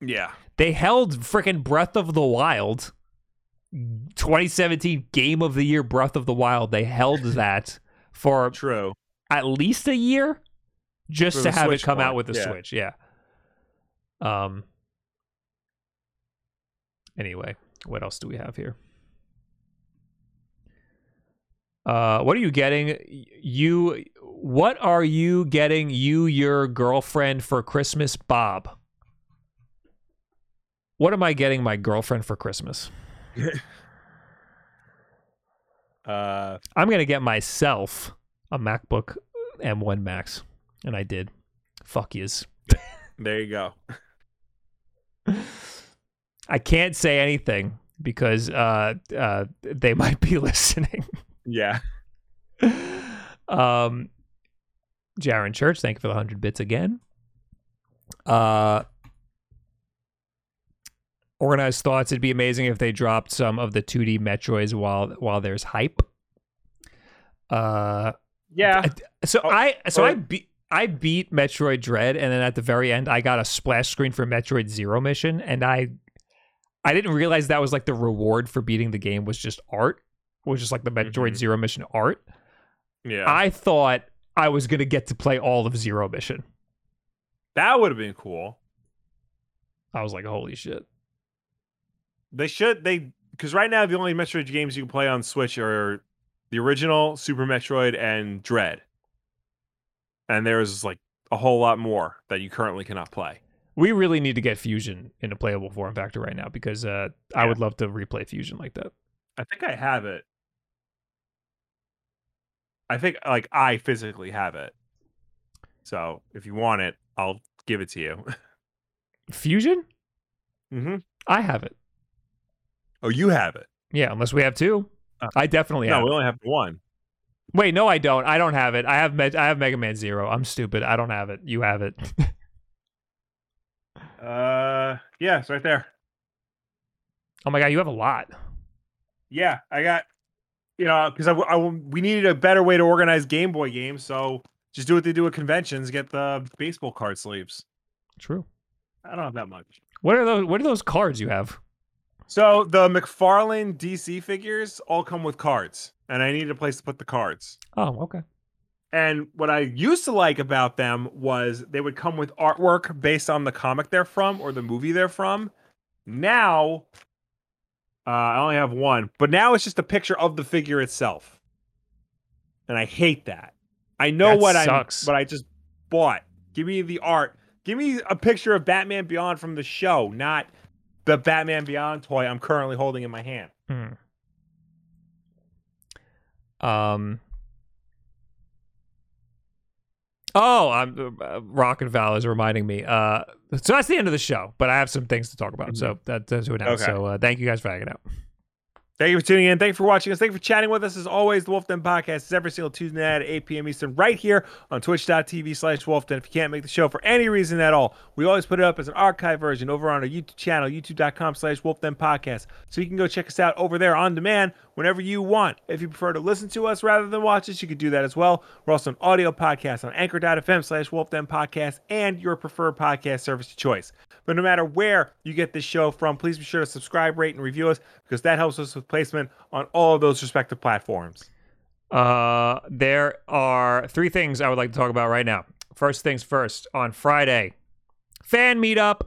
Yeah. They held freaking Breath of the Wild, 2017 Game of the Year Breath of the Wild. They held that for True. at least a year just For to have Switch it come out with the yeah. Switch. Yeah. Um. Anyway, what else do we have here? Uh, what are you getting? You, what are you getting? You, your girlfriend for Christmas, Bob. What am I getting my girlfriend for Christmas? Uh, I'm gonna get myself a MacBook M1 Max, and I did. Fuck yous. there you go. I can't say anything because uh, uh, they might be listening. Yeah. um, Jaron Church, thank you for the hundred bits again. Uh, organized thoughts. It'd be amazing if they dropped some of the 2D Metroids while while there's hype. Uh, Yeah. so Oh, I so I oh. beat I beat Metroid Dread, and then at the very end, I got a splash screen for Metroid Zero Mission, and I I didn't realize that was like the reward for beating the game was just art, was just like the Metroid Mhm. Zero Mission art. Yeah. I thought I was gonna get to play all of Zero Mission. that would have been cool. I was like, holy shit. They should they because right now the only Metroid games you can play on Switch are the original Super Metroid and Dread, and there's like a whole lot more that you currently cannot play. We really need to get Fusion in a playable form factor right now because uh, I Yeah. would love to replay Fusion like that. I think I have it. I think like I physically have it. So if you want it, I'll give it to you. Fusion? Mm-hmm. I have it. Oh, you have it. Yeah, unless we have two. Uh, I definitely No, have. No, we it. only have one. Wait, no, I don't. I don't have it. I have Me- I have Mega Man Zero. I'm stupid. I don't have it. You have it. Uh, yeah, it's right there. oh my god, you have a lot. Yeah, I got. You know, because I, I we needed a better way to organize Game Boy games, so just do what they do at conventions: get the baseball card sleeves. True. I don't have that much. What are those? What are those cards you have? So the McFarlane DC figures all come with cards, and I needed a place to put the cards. Oh, okay. And what I used to like about them was they would come with artwork based on the comic they're from or the movie they're from. Now, uh, I only have one, but now it's just a picture of the figure itself, and I hate that. I know That what sucks. I, but I just bought. Give me the art. Give me a picture of Batman Beyond from the show, not the Batman Beyond toy I'm currently holding in my hand. Hmm. Um. Oh, I'm uh, Rock and Val is reminding me. Uh, so that's the end of the show, but I have some things to talk about. So that, that's what now. Okay. So uh, thank you guys for hanging out. Thank you for tuning in. Thank you for watching us. Thank you for chatting with us. As always, the Wolf Den Podcast is every single Tuesday night at 8 p.m. Eastern, right here on twitch.tv slash Wolfden. If you can't make the show for any reason at all, we always put it up as an archive version over on our YouTube channel, youtube.com slash Wolfden Podcast. So you can go check us out over there on demand whenever you want. If you prefer to listen to us rather than watch us, you could do that as well. We're also an audio podcast on anchor.fm slash Wolfden Podcast and your preferred podcast service of choice. But no matter where you get this show from, please be sure to subscribe, rate, and review us because that helps us with placement on all of those respective platforms. Uh, there are three things I would like to talk about right now. First things first. On Friday, fan meetup,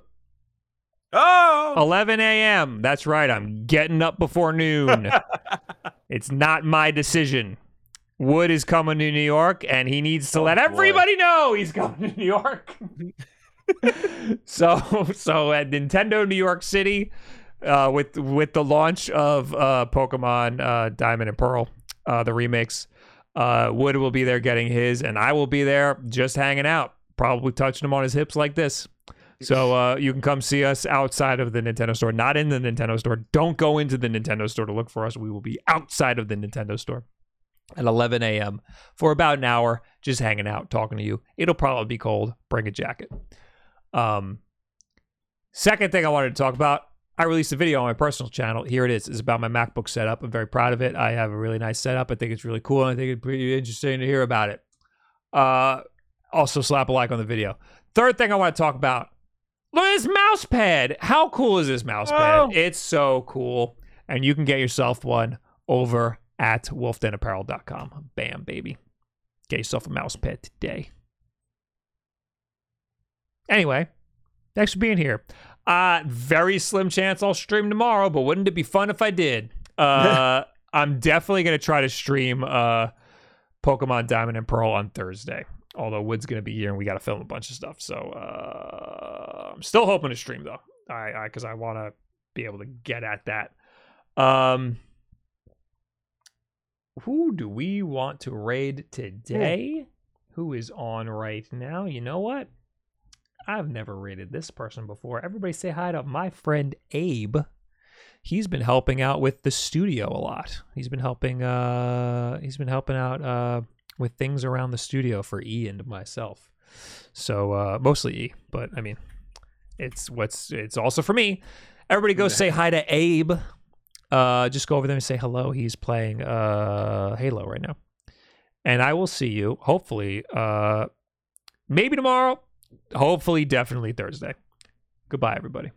Oh, 11 a.m. That's right. I'm getting up before noon. it's not my decision. Wood is coming to New York, and he needs to Oh, let boy. everybody know he's coming to New York. so, so at Nintendo New York City, uh, with with the launch of uh, Pokemon uh, Diamond and Pearl, uh, the remakes, uh, Wood will be there getting his, and I will be there just hanging out, probably touching him on his hips like this. So you can come see us outside of the Nintendo store, not in the Nintendo store. Don't go into the Nintendo store to look for us. We will be outside of the Nintendo store at 11 a.m. for about an hour, just hanging out, talking to you. It'll probably be cold. Bring a jacket. Um, second thing I wanted to talk about I released a video on my personal channel. Here it is. It's about my MacBook setup. I'm very proud of it. I have a really nice setup. I think it's really cool. And I think it's pretty interesting to hear about it. Uh, also, slap a like on the video. Third thing I want to talk about look at this mouse pad. How cool is this mouse pad? Oh. It's so cool. And you can get yourself one over at wolfdenapparel.com. Bam, baby. Get yourself a mouse pad today. Anyway, thanks for being here. Uh, very slim chance I'll stream tomorrow, but wouldn't it be fun if I did? Uh, I'm definitely gonna try to stream uh, Pokemon Diamond and Pearl on Thursday. Although Wood's gonna be here and we gotta film a bunch of stuff, so uh, I'm still hoping to stream though. I because I, want to be able to get at that. Um, who do we want to raid today? Who is on right now? You know what? I've never rated this person before. Everybody say hi to my friend Abe. He's been helping out with the studio a lot. He's been helping uh he's been helping out uh with things around the studio for E and myself. So uh mostly E, but I mean it's what's it's also for me. Everybody go say hi to Abe. Uh just go over there and say hello. He's playing uh Halo right now. And I will see you hopefully uh maybe tomorrow, hopefully definitely Thursday. Goodbye everybody.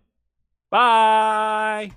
Bye.